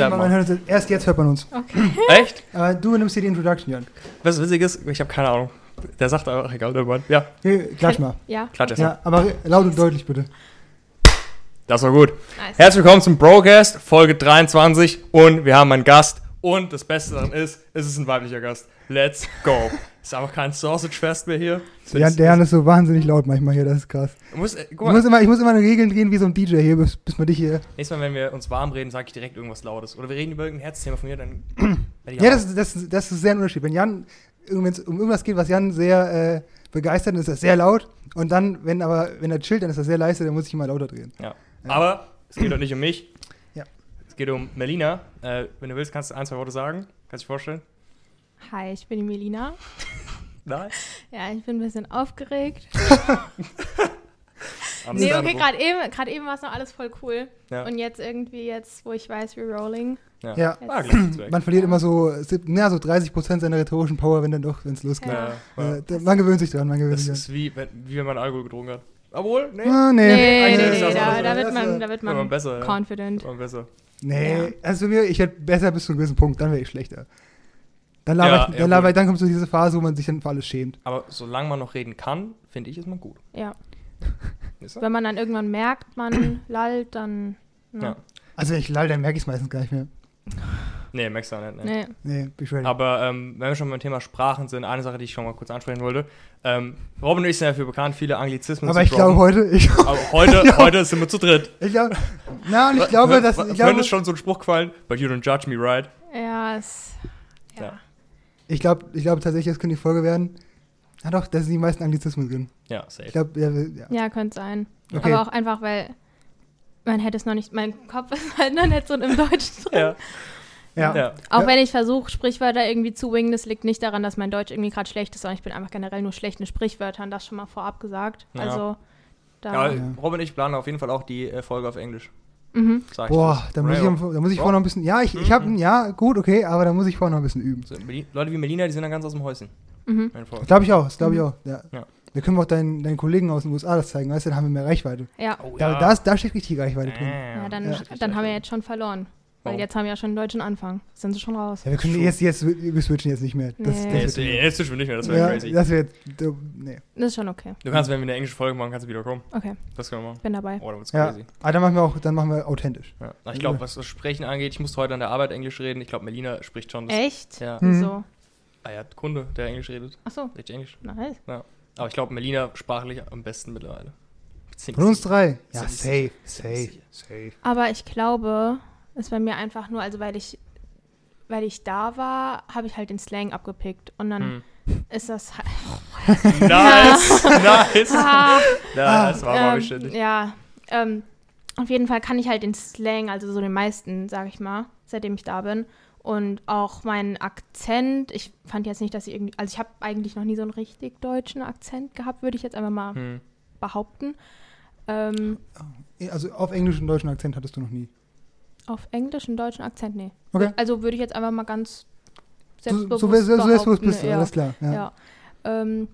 selber man hört erst jetzt hört man uns. Okay. Echt? Aber du nimmst hier die Introduction, Jan. Was witzig ist, ich habe keine Ahnung. Der sagt einfach, egal, der Mann. Ja, Hey, klatsch mal. Ja. klatsch jetzt. Ja, aber laut und deutlich bitte. Das war gut. Nice. Herzlich willkommen zum Brocast, Folge 23. Und wir haben einen Gast. Und das Beste daran ist, es ist ein weiblicher Gast. Let's go. Ist einfach kein Sausage-Fest mehr hier. Ist- der Jan ist so wahnsinnig laut manchmal hier, das ist krass. muss, äh, Ich muss, immer, ich muss immer eine Regeln drehen wie so ein DJ hier, bis, bis man dich hier. nächstes Mal, wenn wir uns warm reden, sage ich direkt irgendwas Lautes. Oder wir reden über irgendein Herzthema von mir, dann. Ja, das, das, das ist sehr ein Unterschied. Wenn Jan, wenn es um irgendwas geht, was Jan sehr äh, begeistert, dann ist das sehr laut. Und dann, wenn aber, wenn er chillt, dann ist das sehr leise, dann muss ich immer lauter drehen. Ja. Aber es geht doch nicht um mich. Ja. Es geht um Melina. Äh, wenn du willst, kannst du ein, zwei Worte sagen. Kannst du dich vorstellen? Hi, ich bin die Melina. Nein. Ja, ich bin ein bisschen aufgeregt. Nee, okay, gerade eben, gerade eben war es noch alles voll cool. Ja. Und jetzt irgendwie, jetzt, wo ich weiß, we're rolling. ja. Ja. Ah. Man verliert immer so, na, so 30% seiner rhetorischen Power, wenn dann doch, wenn es losgeht. Ja. Ja, Äh, man gewöhnt sich dran, man gewöhnt Das sich dran. ist wie, wenn, wie wenn man Alkohol getrunken hat. Obwohl, nee. Ah, nee. Nee, nee, nee, das das da, da wird Das, man, da wird man man besser, ja. confident. War besser. Nee, Ja. also mir, ich werde besser bis zu einem gewissen Punkt, dann wäre ich schlechter. Dann laber Ja, ich, ja, dann, laber dann kommt so diese Phase, wo man sich dann für alles schämt. Aber solange man noch reden kann, finde ich, ist man gut. Ja. Wenn man dann irgendwann merkt, man lallt, dann. ne? Ja. Also wenn ich lall, dann merke ich es meistens gar nicht mehr. Nee, merkst du auch nicht. Nee. Nee. Nee, bin. Aber ähm, wenn wir schon beim Thema Sprachen sind, eine Sache, die ich schon mal kurz ansprechen wollte. Ähm, Robin und ich sind dafür bekannt, viele Anglizismen Aber zu ich glaube heute, ich, Aber heute, heute sind wir zu dritt. ich glaube, na, und ich glaube, dass, ich glaube, ist schon so ein Spruch gefallen, but you don't judge me, right? Ja, es. Ja. Ja. Ich glaube, ich glaube tatsächlich, das könnte die Folge werden. Ja doch, da sind die meisten Anglizismen drin. Ja, safe. Ich glaube, ja, ja. Ja, könnte sein. Okay. Aber auch einfach, weil man hätte es noch nicht. Mein Kopf ist halt noch nicht so im Deutschen drin. ja. ja. ja. Auch Ja. wenn ich versuche, Sprichwörter irgendwie zu wingen, das liegt nicht daran, dass mein Deutsch irgendwie gerade schlecht ist, sondern ich bin einfach generell nur schlecht in Sprichwörtern, das schon mal vorab gesagt. Ja. Also, da. Ja. Robin und ich planen auf jeden Fall auch die äh, Folge auf Englisch. Mhm. Sag ich Boah, da muss ich, da muss ich Ja. vorher noch ein bisschen, ja, ich, ich habe, ja, gut, okay, aber da muss ich vorher noch ein bisschen üben. So, Leute wie Melina, die sind dann ganz aus dem Häuschen. Mhm. Glaube ich auch, das glaube ich Mhm. auch, ja. Ja. Da können wir auch deinen, deinen Kollegen aus den USA das zeigen, weißt du, dann haben wir mehr Reichweite. Ja. Oh, Da, da, ist, da steckt richtig Reichweite drin. Ja, dann, Ja. dann haben wir jetzt schon verloren. Weil Warum? jetzt haben wir ja schon einen deutschen Anfang. Sind sie schon raus. Ja, wir können jetzt, jetzt, wir switchen jetzt nicht mehr. Das, Nee. Das jetzt switchen wir nicht mehr, das wäre ja, crazy. das wird, nee. Das ist schon okay. Du kannst, wenn wir eine englische Folge machen, kannst du wieder kommen. Okay, Das können wir machen. bin dabei. Oh, dann wird's Ja, crazy. aber dann machen wir auch, dann machen wir authentisch. Ja. Ich glaube, was das Sprechen angeht, ich musste heute an der Arbeit Englisch reden. Ich glaube, Melina spricht schon. Das, Echt? Ja. Hm. Wieso? Ah ja, Kunde, der Englisch redet. Achso, Richtig Englisch. nice. Aber ich glaube, Melina sprachlich am besten mittlerweile. Von uns drei? Ja, safe, safe, safe. Aber ich glaube, ist bei mir einfach nur, also weil ich, weil ich da war, habe ich halt den Slang abgepickt. Und dann Hm. ist das halt. Nice, nice. Ah, Ja, das war mal ähm, bestimmt. ja, ähm, auf jeden Fall kann ich halt den Slang, also so den meisten, sag ich mal, seitdem ich da bin. Und auch meinen Akzent, ich fand jetzt nicht, dass ich irgendwie, also ich habe eigentlich noch nie so einen richtig deutschen Akzent gehabt, würde ich jetzt einfach mal Hm. behaupten. Ähm, Also auf Englisch und deutschen Akzent hattest du noch nie. Auf Englisch einen deutschen Akzent, nee. Okay. Also würde ich jetzt einfach mal ganz So, selbstbewusst so, so, so selbstbewusst behaupten, bist du, ja. alles klar. Ja. Ja. Ähm,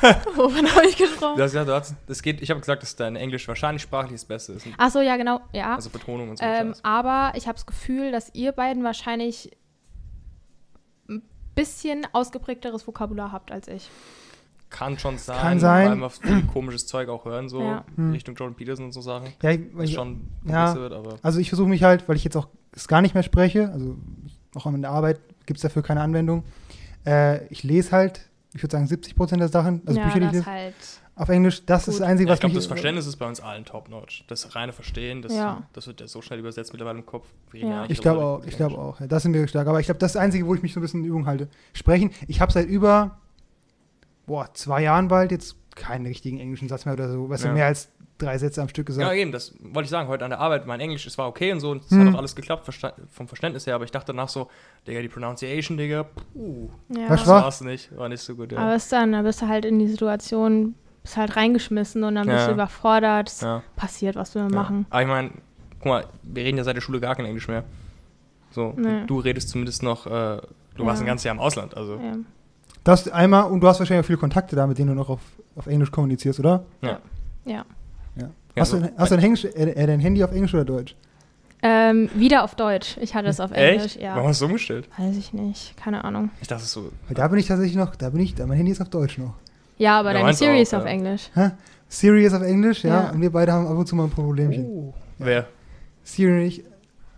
Wovon habe ich gesprochen? Du hast gesagt, du hast, das geht, ich habe gesagt, dass dein Englisch wahrscheinlich sprachlich das Beste ist. Ach so, ja, genau. Ja. Also Betonung und so. ähm, aber ich habe das Gefühl, dass ihr beiden wahrscheinlich ein bisschen ausgeprägteres Vokabular habt als ich. Kann schon sein, Kann sein. weil wir viel komisches Zeug auch hören, so Ja. Hm. Richtung Jordan Peterson und so Sachen. Ja, ich, Was ich, schon ja. wird, aber also ich versuche mich halt, weil ich jetzt auch es gar nicht mehr spreche, also auch an der Arbeit gibt es dafür keine Anwendung. Äh, ich lese halt, ich würde sagen 70 Prozent der Sachen, also ja, Bücher, die ich das lese, halt. auf Englisch. Das Gut. ist das Einzige, ja, was ich glaube, das Verständnis ist bei uns allen top-notch. Das reine Verstehen, das, Ja. das wird ja so schnell übersetzt mittlerweile im Kopf. Ja. Ich glaube auch, ich glaube auch. Ja, das sind wir stark. Aber ich glaube, das ist das Einzige, wo ich mich so ein bisschen in Übung halte. Sprechen. Ich habe seit über boah, zwei Jahren bald jetzt keinen richtigen englischen Satz mehr oder so. Weißt Ja. du, mehr als drei Sätze am Stück Ja, gesagt. eben, das wollte ich sagen. Heute an der Arbeit, mein Englisch, es war okay und so, und es Hm. hat auch alles geklappt versta- vom Verständnis her, aber ich dachte danach so, Digga, die Pronunciation, Digga, puh, Ja. Das war? war's nicht, war nicht so gut, ja. Aber ist dann, da bist du halt in die Situation, bist halt reingeschmissen und dann bist Ja. du überfordert. Es ja. passiert, was wir Ja. machen. Aber ich meine, guck mal, wir reden ja seit der Schule gar kein Englisch mehr. So, Nee. du redest zumindest noch, äh, du warst Ja. ein ganzes Jahr im Ausland, also. Ja. Das einmal, und du hast wahrscheinlich auch viele Kontakte da, mit denen du noch auf, auf Englisch kommunizierst, oder? ja. Ja. Ja, hast, so. du, hast du dein, Englisch, äh, dein Handy auf Englisch oder Deutsch? Ähm, wieder auf Deutsch. Ich hatte es auf Englisch, Echt? ja. Warum hast du es umgestellt? Weiß ich nicht, keine Ahnung. Ich dachte es so. Weil Da bin ich tatsächlich noch, da bin ich, da mein Handy ist auf Deutsch noch. Ja, aber Ja, deine Siri ist auf ja. Englisch. Hä? Siri ist auf Englisch, ja, Ja. und wir beide haben ab und zu mal ein Problemchen. Oh. Wer? Siri nicht.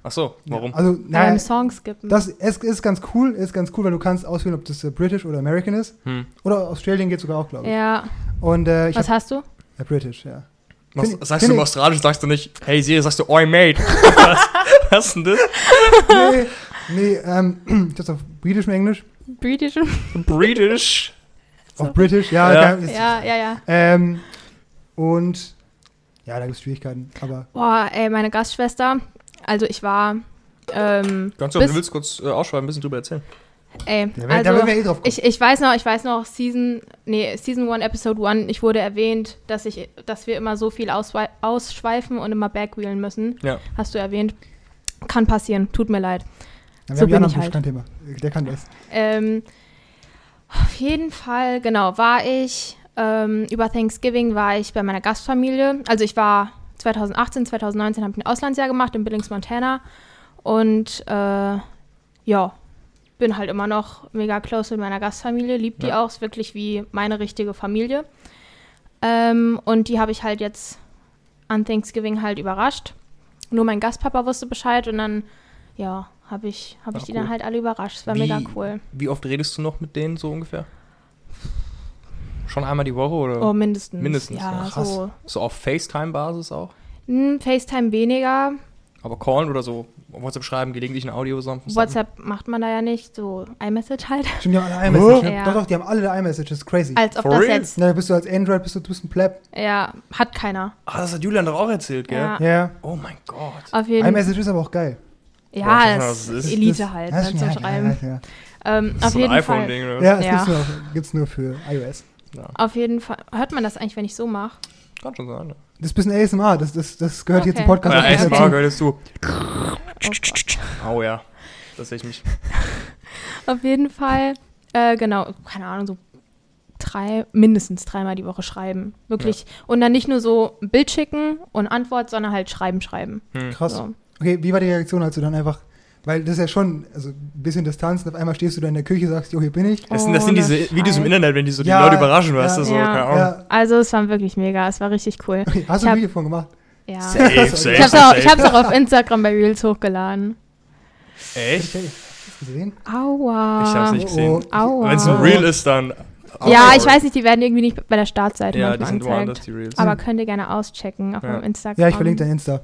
Ach so, warum? Also, naja, Beim Song skippen. das ist, ist ganz cool, ist ganz cool, weil du kannst auswählen, ob das äh, British oder American ist. Hm. Oder Australian geht sogar auch, glaube ich. ja. Und äh, ich Was hab, hast du? ja, British, ja. Was, Find- sagst find du im Australischen, sagst du nicht, hey Siri, sagst du, oi mate. was, was ist denn das? nee, nee, ähm, ich hab's auf Britisch und Englisch. British? British. So. Auf British, ja. Ja. ist- Ja, ja, ja. Ähm, und ja, da gibt es Schwierigkeiten, aber Boah, ey, meine Gastschwester. Also ich war. Ähm, Kannst du, wenn bis- du willst, kurz äh, ausschreiben, ein bisschen drüber erzählen. ey, da, wär, da also, werden wir eh drauf kommen. ich, ich weiß noch, ich weiß noch, Season, nee, Season 1, Episode 1, ich wurde erwähnt, dass ich, dass wir immer so viel ausschweifen und immer backwheelen müssen. Ja. Hast du erwähnt. Kann passieren, tut mir leid. Ja, wir so haben bin ich Tisch, halt. kein Thema. Der kann das. Ähm, auf jeden Fall, genau, war ich ähm, über Thanksgiving war ich bei meiner Gastfamilie. Also ich war 2018, 2019 habe ich ein Auslandsjahr gemacht in Billings, Montana. Und äh, ja, bin halt immer noch mega close mit meiner Gastfamilie, lieb die Ja. auch, ist wirklich wie meine richtige Familie. Ähm, und die habe ich halt jetzt an Thanksgiving halt überrascht. Nur mein Gastpapa wusste Bescheid und dann, ja, habe ich, hab ich Ah, die cool. dann halt alle überrascht. Es war Wie- mega cool. Wie oft redest du noch mit denen so ungefähr? Schon einmal die Woche oder? Oh, mindestens. Mindestens, ja, Ja, krass. so. So auf FaceTime-Basis auch? Hm, FaceTime weniger. Aber callen oder so WhatsApp schreiben, gelegentlich ein Audio zusammen. WhatsApp macht man da ja nicht. So iMessage halt. Stimmt, die haben alle iMessage. Ne? Ja. Doch, doch, die haben alle iMessage, das ist crazy. Als ob For das real? jetzt. Na, da bist du als Android, bist du, du bist ein Pleb. Ja, hat keiner. Ah, das hat Julian doch auch erzählt, gell? Ja. Ja. Oh mein Gott. Auf jeden Fall. iMessage ist aber auch geil. Ja, das es ist. Elite Das- halt, das ist- zum ja, Schreiben. Ja, ja, Ähm, Das auf ist so ein jeden Fall. iPhone-Ding oder was? ja. ja das Ja. Gibt's, nur, gibt's nur für iOS. Ja. Auf jeden Fall. Hört man das eigentlich, wenn ich so mache? Kann schon sein, ja. Das ist ein bisschen ASMR, das, das, das gehört hier Okay. zum Podcast. Ja, erstmal dazu. du. Oh Gott. Oh ja. Das sehe ich mich. Auf jeden Fall, äh, genau, keine Ahnung, so drei, mindestens dreimal die Woche schreiben. Wirklich. Und dann nicht nur so ein Bild schicken und Antwort, sondern halt schreiben, schreiben. Hm. Krass. So. Okay, wie war die Reaktion, als du dann einfach, weil das ist ja schon, also ein bisschen Distanz, und auf einmal stehst du da in der Küche, sagst, jo, hier bin ich. Das sind, das sind Oh, diese das Videos im. Internet, wenn die so die Ja, Leute überraschen, weißt ja. du? So, Ja. keine Ahnung. Ja, Also es war wirklich mega, es war richtig cool. okay, hast du ein Video von gemacht? Ja. Safe, safe, Ich hab's, auch, ich hab's auch auf Instagram bei Reels hochgeladen. Echt? Okay, hast du gesehen? Aua. Ich hab's nicht gesehen. Oh, oh. Aua. Wenn es ein Real ist, dann. Ja, ich weiß nicht, die werden irgendwie nicht bei der Startseite Ja, die sind woanders, angezeigt. die Reels. Aber könnt ihr gerne auschecken auf Ja. meinem Instagram. Ja, ich verlinke dein Insta.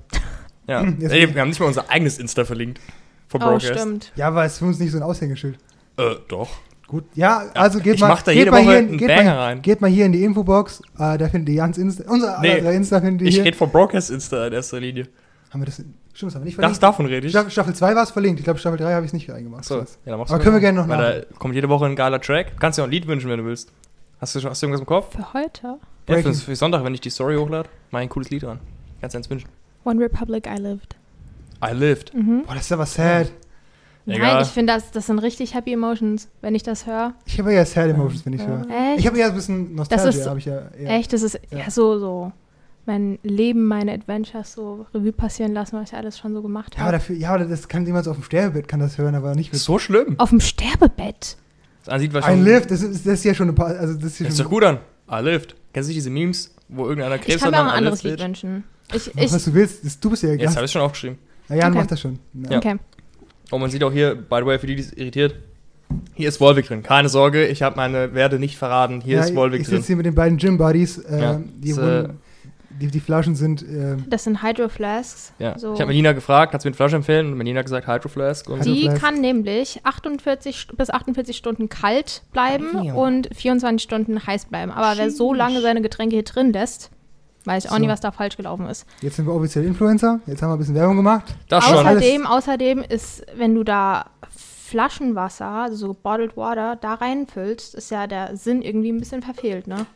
ja. Jetzt- Ey, wir haben nicht mal unser eigenes Insta verlinkt. Vom Oh, Broadcast. stimmt. Ja, aber es ist für uns nicht so ein Aushängeschild. Äh, doch. Gut, ja, also geht ich mal, mach da geht jede mal Woche hier, einen geht Banger mal, rein. Geht mal hier in die Infobox, äh, da findet ihr Jans Insta, unser Nee, aller drei Insta findet ihr Ich rede vom Broadcast Insta in erster Linie. Haben wir das, stimmt, das haben wir nicht Das, verlinkt. davon rede ich. Staffel, Staffel 2 war es verlinkt, ich glaube Staffel 3 habe ich es nicht reingemacht. Achso, ja, dann machst Aber du können wir gerne noch Weil da kommt jede Woche ein geiler Track. Du kannst dir auch ein Lied wünschen, wenn du willst. Hast du, schon- hast du irgendwas im Kopf? Für heute? Ja, für, für Sonntag, wenn ich die Story hochlade, mach ein cooles Lied dran. Kannst du eins wünschen. One Republic I Lived. I lived. Mhm. Boah, das ist aber sad. Egal. Nein, ich finde, das, das sind richtig happy emotions, wenn ich das höre. Ich habe eher sad emotions, wenn ich Ja. höre. Echt? Ich habe eher ein bisschen Nostalgie, ist so- habe ich ja eher. Echt, das ist ja. Ja. so, so mein Leben, meine Adventures so Revue passieren lassen, was ich alles schon so gemacht Ja, aber habe. dafür, ja, aber das kann jemand so auf dem Sterbebett kann das hören, aber nicht mit. so schlimm. Auf dem Sterbebett. Das Ein schon- Lift, das ist, das ist ja schon ein paar, also das ist ja Das ist schon. doch gut an. I lived. Kennst du nicht diese Memes, wo irgendeiner Ich Krebs kann hat mir auch und ein I anderes lived Lied wünschen. Ich, ich, was du willst, das, du bist ja Jetzt Gast. habe ich schon aufgeschrieben. Ja, Jan Okay. macht das schon. Ja. okay. Oh, man sieht auch hier, by the way, für die, die es irritiert, hier ist Wolvik drin. Keine Sorge, ich habe meine Werte nicht verraten. Hier ja, ist Wolvik ich drin. sitze hier mit den beiden Gym Buddies, äh, Ja, die, das, wurden, die, die Flaschen sind, äh, Das sind Hydro Flasks. Ja. So. Ich habe Melina gefragt, kannst du mir eine Flasche empfehlen? Und Melina hat gesagt, Hydro Flask. Und Hydro- Die Flask. kann nämlich 48 St- bis 48 Stunden kalt bleiben Ja. und 24 Stunden heiß bleiben. Aber wer so lange seine Getränke hier drin lässt, weiß ich auch So. nicht, was da falsch gelaufen ist. jetzt sind wir offiziell Influencer, jetzt haben wir ein bisschen Werbung gemacht. das schon. Außer- Außerdem, außerdem ist, wenn du da Flaschenwasser, also so Bottled Water, da reinfüllst, ist ja der Sinn irgendwie ein bisschen verfehlt, ne?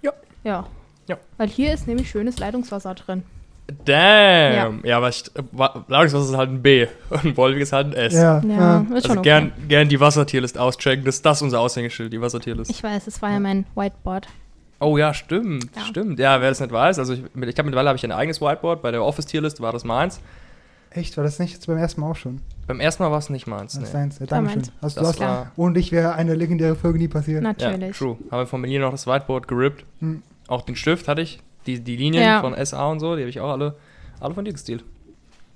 Ja. Ja. Ja. Weil hier ist nämlich schönes Leitungswasser drin. Damn. Ja, aber ich, Wa- Ladungswasser ist halt ein B und Wolvik ist halt ein S. Ja, Ja, ja. ist schon Also okay. gern, gern die Wassertierlist auschecken. Das ist das unser Aushängeschild, die Wassertierlist. Ich weiß, das war ja mein Whiteboard. Oh ja, stimmt, Ja. stimmt. Ja, wer das nicht weiß, also ich, ich habe mittlerweile habe ich ein eigenes Whiteboard. Bei der Office-Tierlist war das meins. Echt? War das nicht jetzt beim ersten Mal auch schon? Beim ersten Mal war es nicht meins. Das Nee. ist deins. Ja, Das war Dankeschön. meins. Hast, du Das war, ohne dich wäre eine legendäre Folge nie passiert. ja, Natürlich. true. Habe von mir noch das Whiteboard gerippt. Hm. Auch den Stift hatte ich. Die, die Linien Ja. von SA und so, die habe ich auch alle, alle von dir gestealt.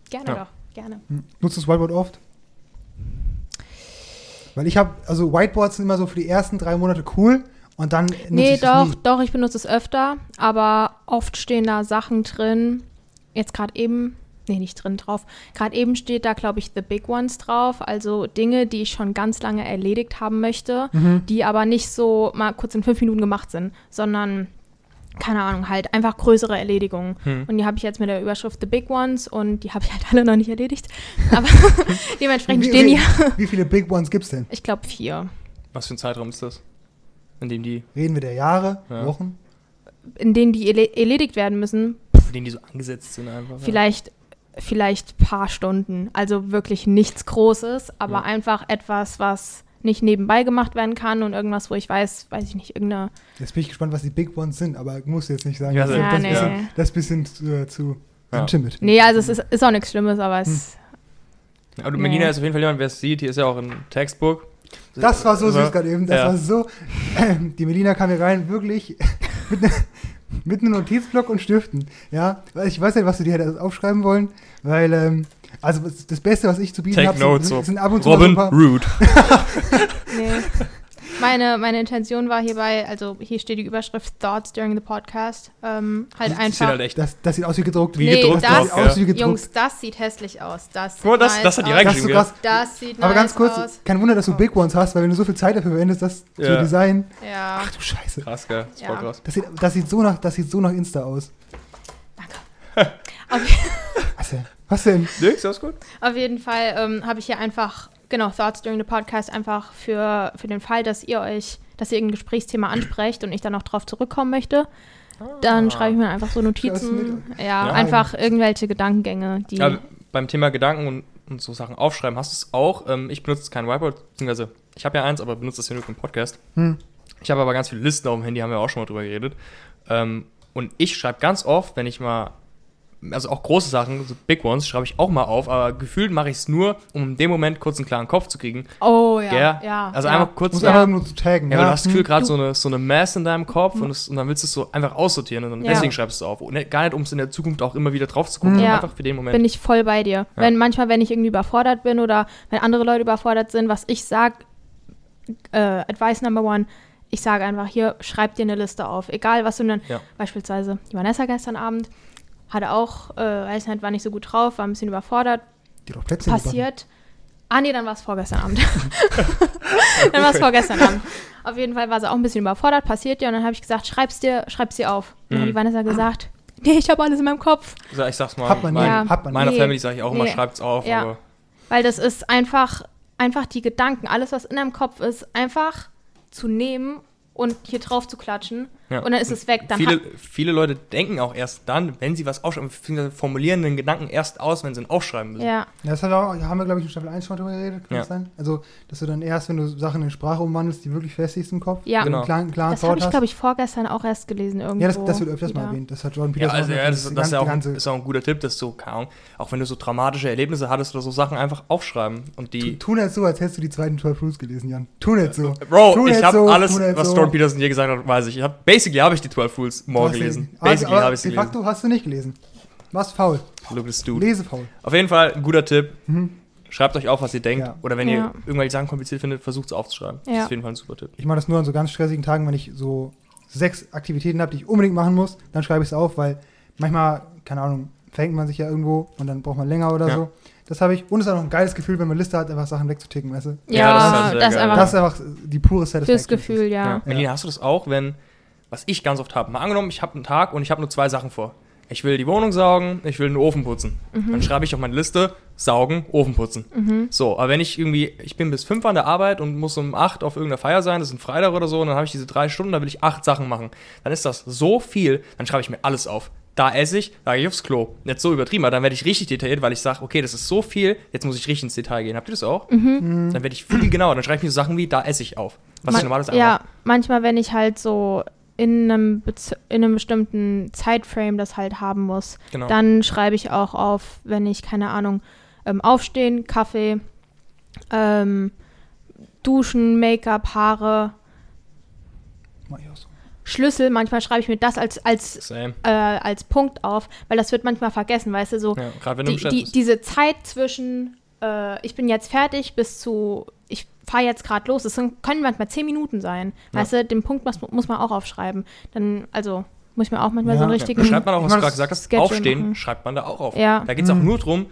Gerne Ja. doch, gerne. Hm. Nutzt du das Whiteboard oft? Weil ich habe, also Whiteboards sind immer so für die ersten drei Monate cool und dann nutze Nee, doch, nie. doch, ich benutze es öfter, aber oft stehen da Sachen drin. Jetzt gerade eben, nee, nicht drin drauf. Gerade eben steht da, glaube ich, The Big Ones drauf, also Dinge, die ich schon ganz lange erledigt haben möchte, Mhm. die aber nicht so mal kurz in fünf Minuten gemacht sind, sondern keine Ahnung, halt einfach größere Erledigungen. Hm. Und die habe ich jetzt mit der Überschrift The Big Ones und die habe ich halt alle noch nicht erledigt. Aber dementsprechend Wie, stehen die, wie, wie viele Big Ones gibt's denn? ich glaube, vier. Was für ein Zeitraum ist das? In dem die, Reden wir der Jahre, Ja. Wochen? In denen die erledigt werden müssen, in denen die so angesetzt sind einfach. vielleicht vielleicht paar Stunden. Also wirklich nichts Großes, aber Ja. einfach etwas, was nicht nebenbei gemacht werden kann und irgendwas, wo ich weiß, weiß ich nicht, irgendeine. Jetzt bin ich gespannt, was die Big Ones sind, aber musst du jetzt nicht sagen. Ja, das, Ja, das, nee. bisschen, das bisschen zu, äh, zu Ja. intimate. Nee, also es ist, ist auch nichts Schlimmes, aber es. Ja. Aber Nee. Melina ist auf jeden Fall jemand, wer es sieht. Hier ist ja auch ein Textbook. Das war so süß gerade eben. Das ja. war so. die Melina kam hier rein, wirklich mit, ne, mit einem Notizblock und Stiften. Ja, ich weiß nicht, was du dir hättest aufschreiben wollen, weil, ähm, also das Beste, was ich zu bieten Take habe, notes, sind, so. sind ab und zu so Robin ein paar. Root. Nee. Meine, meine Intention war hierbei, also hier steht die Überschrift Thoughts during the podcast. Ähm, halt Das sieht einfach. halt echt. Das, das sieht aus wie gedruckt. Wie nee, gedruckt das, das sieht aus wie gedruckt. Jungs, das sieht hässlich aus. Das sieht Guck mal, das- nice das hat die das reingeschrieben, krass. Das sieht Aber nice ganz kurz, aus. kein Wunder, dass du Big Ones hast, weil wenn du so viel Zeit dafür verwendest, das zu Ja. designen. Ja, Ach du Scheiße. Krass, gell? Das Ja. krass. Das sieht, das sieht, so, nach, das sieht so nach Insta aus. danke. Denn? Was denn? Nix, alles gut. auf jeden Fall ähm, habe ich hier einfach, genau, Thoughts during the podcast einfach für, für den Fall, dass ihr euch, dass ihr irgendein Gesprächsthema ansprecht und ich dann noch drauf zurückkommen möchte. Dann schreibe ich mir einfach so Notizen. Ja, Ja. einfach irgendwelche Gedankengänge, die. Ja, beim Thema Gedanken und, und so Sachen aufschreiben, hast du es auch? Ähm, ich benutze kein Whiteboard, beziehungsweise ich habe ja eins, aber benutze das hier nur für den Podcast. Hm. Ich habe aber ganz viele Listen auf dem Handy, haben wir auch schon mal drüber geredet. Ähm, und ich schreibe ganz oft, wenn ich mal, also auch große Sachen, so Big Ones, schreibe ich auch mal auf, aber gefühlt mache ich es nur, um in dem Moment kurz einen klaren Kopf zu kriegen. oh ja. Ja Also ja. einfach kurz Muss Ja. einfach nur zu taggen. Ja, weil du hast das Gefühl, gerade Du- so eine, so eine Mass in deinem Kopf und, es, und dann willst du es so einfach aussortieren und dann Ja. deswegen schreibst du es auf. Und nicht- gar nicht, um es in der Zukunft auch immer wieder drauf zu gucken, Mhm. sondern Ja. einfach für den Moment. bin ich voll bei dir. Wenn manchmal, wenn ich irgendwie überfordert bin oder wenn andere Leute überfordert sind, was ich sag, äh, Advice Number One, ich sage einfach hier, schreib dir eine Liste auf. Egal, was du dann, Ja. beispielsweise die Vanessa gestern Abend, hatte auch, äh, weiß nicht, war nicht so gut drauf, war ein bisschen überfordert, Die doch Plätzchen gebacken. passiert. Ah nee, dann war es vorgestern Abend. dann war es vorgestern Abend. Auf jeden Fall war sie auch ein bisschen überfordert, passiert ja. Und dann habe ich gesagt, schreib's dir, schreib's dir auf. Und dann hat Mhm. die Vanessa gesagt, nee, ich habe alles in meinem Kopf. So, Ich sag's mal, Hat man mein, ja. Hat man meiner Nee. Family sage ich auch immer, Nee. schreibt's auf. Ja. Aber Weil das ist einfach, einfach die Gedanken, alles, was in deinem Kopf ist, einfach zu nehmen und hier drauf zu klatschen. Ja. Und dann ist es weg. Dann viele, hat, viele Leute denken auch erst dann, wenn sie was aufschreiben, formulieren den Gedanken erst aus, wenn sie ihn aufschreiben müssen. ja, Ja, Das haben wir, auch, haben wir glaube ich, in Staffel 1 schon drüber geredet, kann Ja. das sein? Also, dass du dann erst, wenn du Sachen in Sprache umwandelst, die wirklich festigst im Kopf, Ja. Genau. einen klaren, klaren das habe ich, glaube ich, vorgestern auch erst gelesen irgendwo. Ja, das, das wird öfters mal wieder. erwähnt. Das hat Jordan Ja, Peterson also auch ja, erwähnt. das, Die das ist, ja auch, ist auch ein guter Tipp, dass du, keine Ahnung, auch wenn du so dramatische Erlebnisse hattest oder so Sachen, einfach aufschreiben. Und Tu, die. tu nicht so, als hättest du die zweiten 12 Rules gelesen, Jan. Tu nicht so. Bro, tu ich habe so, alles, tu was so. Jordan Peterson je gesagt hat, weiß ich. ich basically habe ich die 12 Rules Du morgen gelesen. Basically habe ich sie De gelesen. facto hast du nicht gelesen. Warst faul. Look at this dude. Lesefaul. Auf jeden Fall ein guter Tipp. Mhm. Schreibt euch auf, was ihr denkt. Ja. Oder wenn Ja. ihr irgendwelche Sachen kompliziert findet, versucht es aufzuschreiben. Das Ja. ist auf jeden Fall ein super Tipp. Ich mache das nur an so ganz stressigen Tagen, wenn ich so sechs Aktivitäten habe, die ich unbedingt machen muss, dann schreibe ich es auf, weil manchmal, keine Ahnung, verhängt man sich ja irgendwo und dann braucht man länger oder Ja. so. Das habe ich. Und es ist auch noch ein geiles Gefühl, wenn man Liste hat, einfach Sachen wegzuticken, weißt du? Ja, Ja, das ist halt das, ist einfach Das ist einfach die pure Satisfaction. fürs Gefühl, ja. Ja. Melina, hast du das auch, wenn, was ich ganz oft habe, mal angenommen, ich habe einen Tag und ich habe nur zwei Sachen vor. Ich will die Wohnung saugen, ich will den Ofen putzen. Mhm. Dann schreibe ich auf meine Liste, saugen, Ofen putzen. So, aber wenn ich irgendwie, ich bin bis fünf an der Arbeit und muss um acht auf irgendeiner Feier sein, das ist ein Freitag oder so, und dann habe ich diese drei Stunden, da will ich acht Sachen machen. Dann ist das so viel, dann schreibe ich mir alles auf. Da esse ich, da gehe ich aufs Klo. Nicht so übertrieben, aber dann werde ich richtig detailliert, weil ich sage, okay, das ist so viel, jetzt muss ich richtig ins Detail gehen. Habt ihr das auch? Mhm. Dann werde ich viel genauer. Dann schreibe ich mir so Sachen wie, da esse ich auf. Was ich Man- normalerweise ja, manchmal, wenn ich halt so in einem, Bez in einem bestimmten Zeitframe das halt haben muss. Genau. Dann schreibe ich auch auf, wenn ich, keine Ahnung, ähm, aufstehen, Kaffee, ähm, Duschen, Make-up, Haare, Mach ich auch so. Schlüssel. Manchmal schreibe ich mir das als, als, äh, als Punkt auf, weil das wird manchmal vergessen, weißt du, so Ja, gerade wenn du die, die, diese Zeit zwischen äh, ich bin jetzt fertig bis zu ich fahre jetzt gerade los, das sind, können manchmal zehn Minuten sein. Ja. Weißt du, den Punkt muss, muss man auch aufschreiben. Dann, also muss ich mir auch manchmal Ja. so einen Ja, richtigen. Ja, schreibt man auch, was du gerade gesagt hast, aufstehen, machen. schreibt man da auch auf. Ja. Da geht es auch Mhm. nur drum,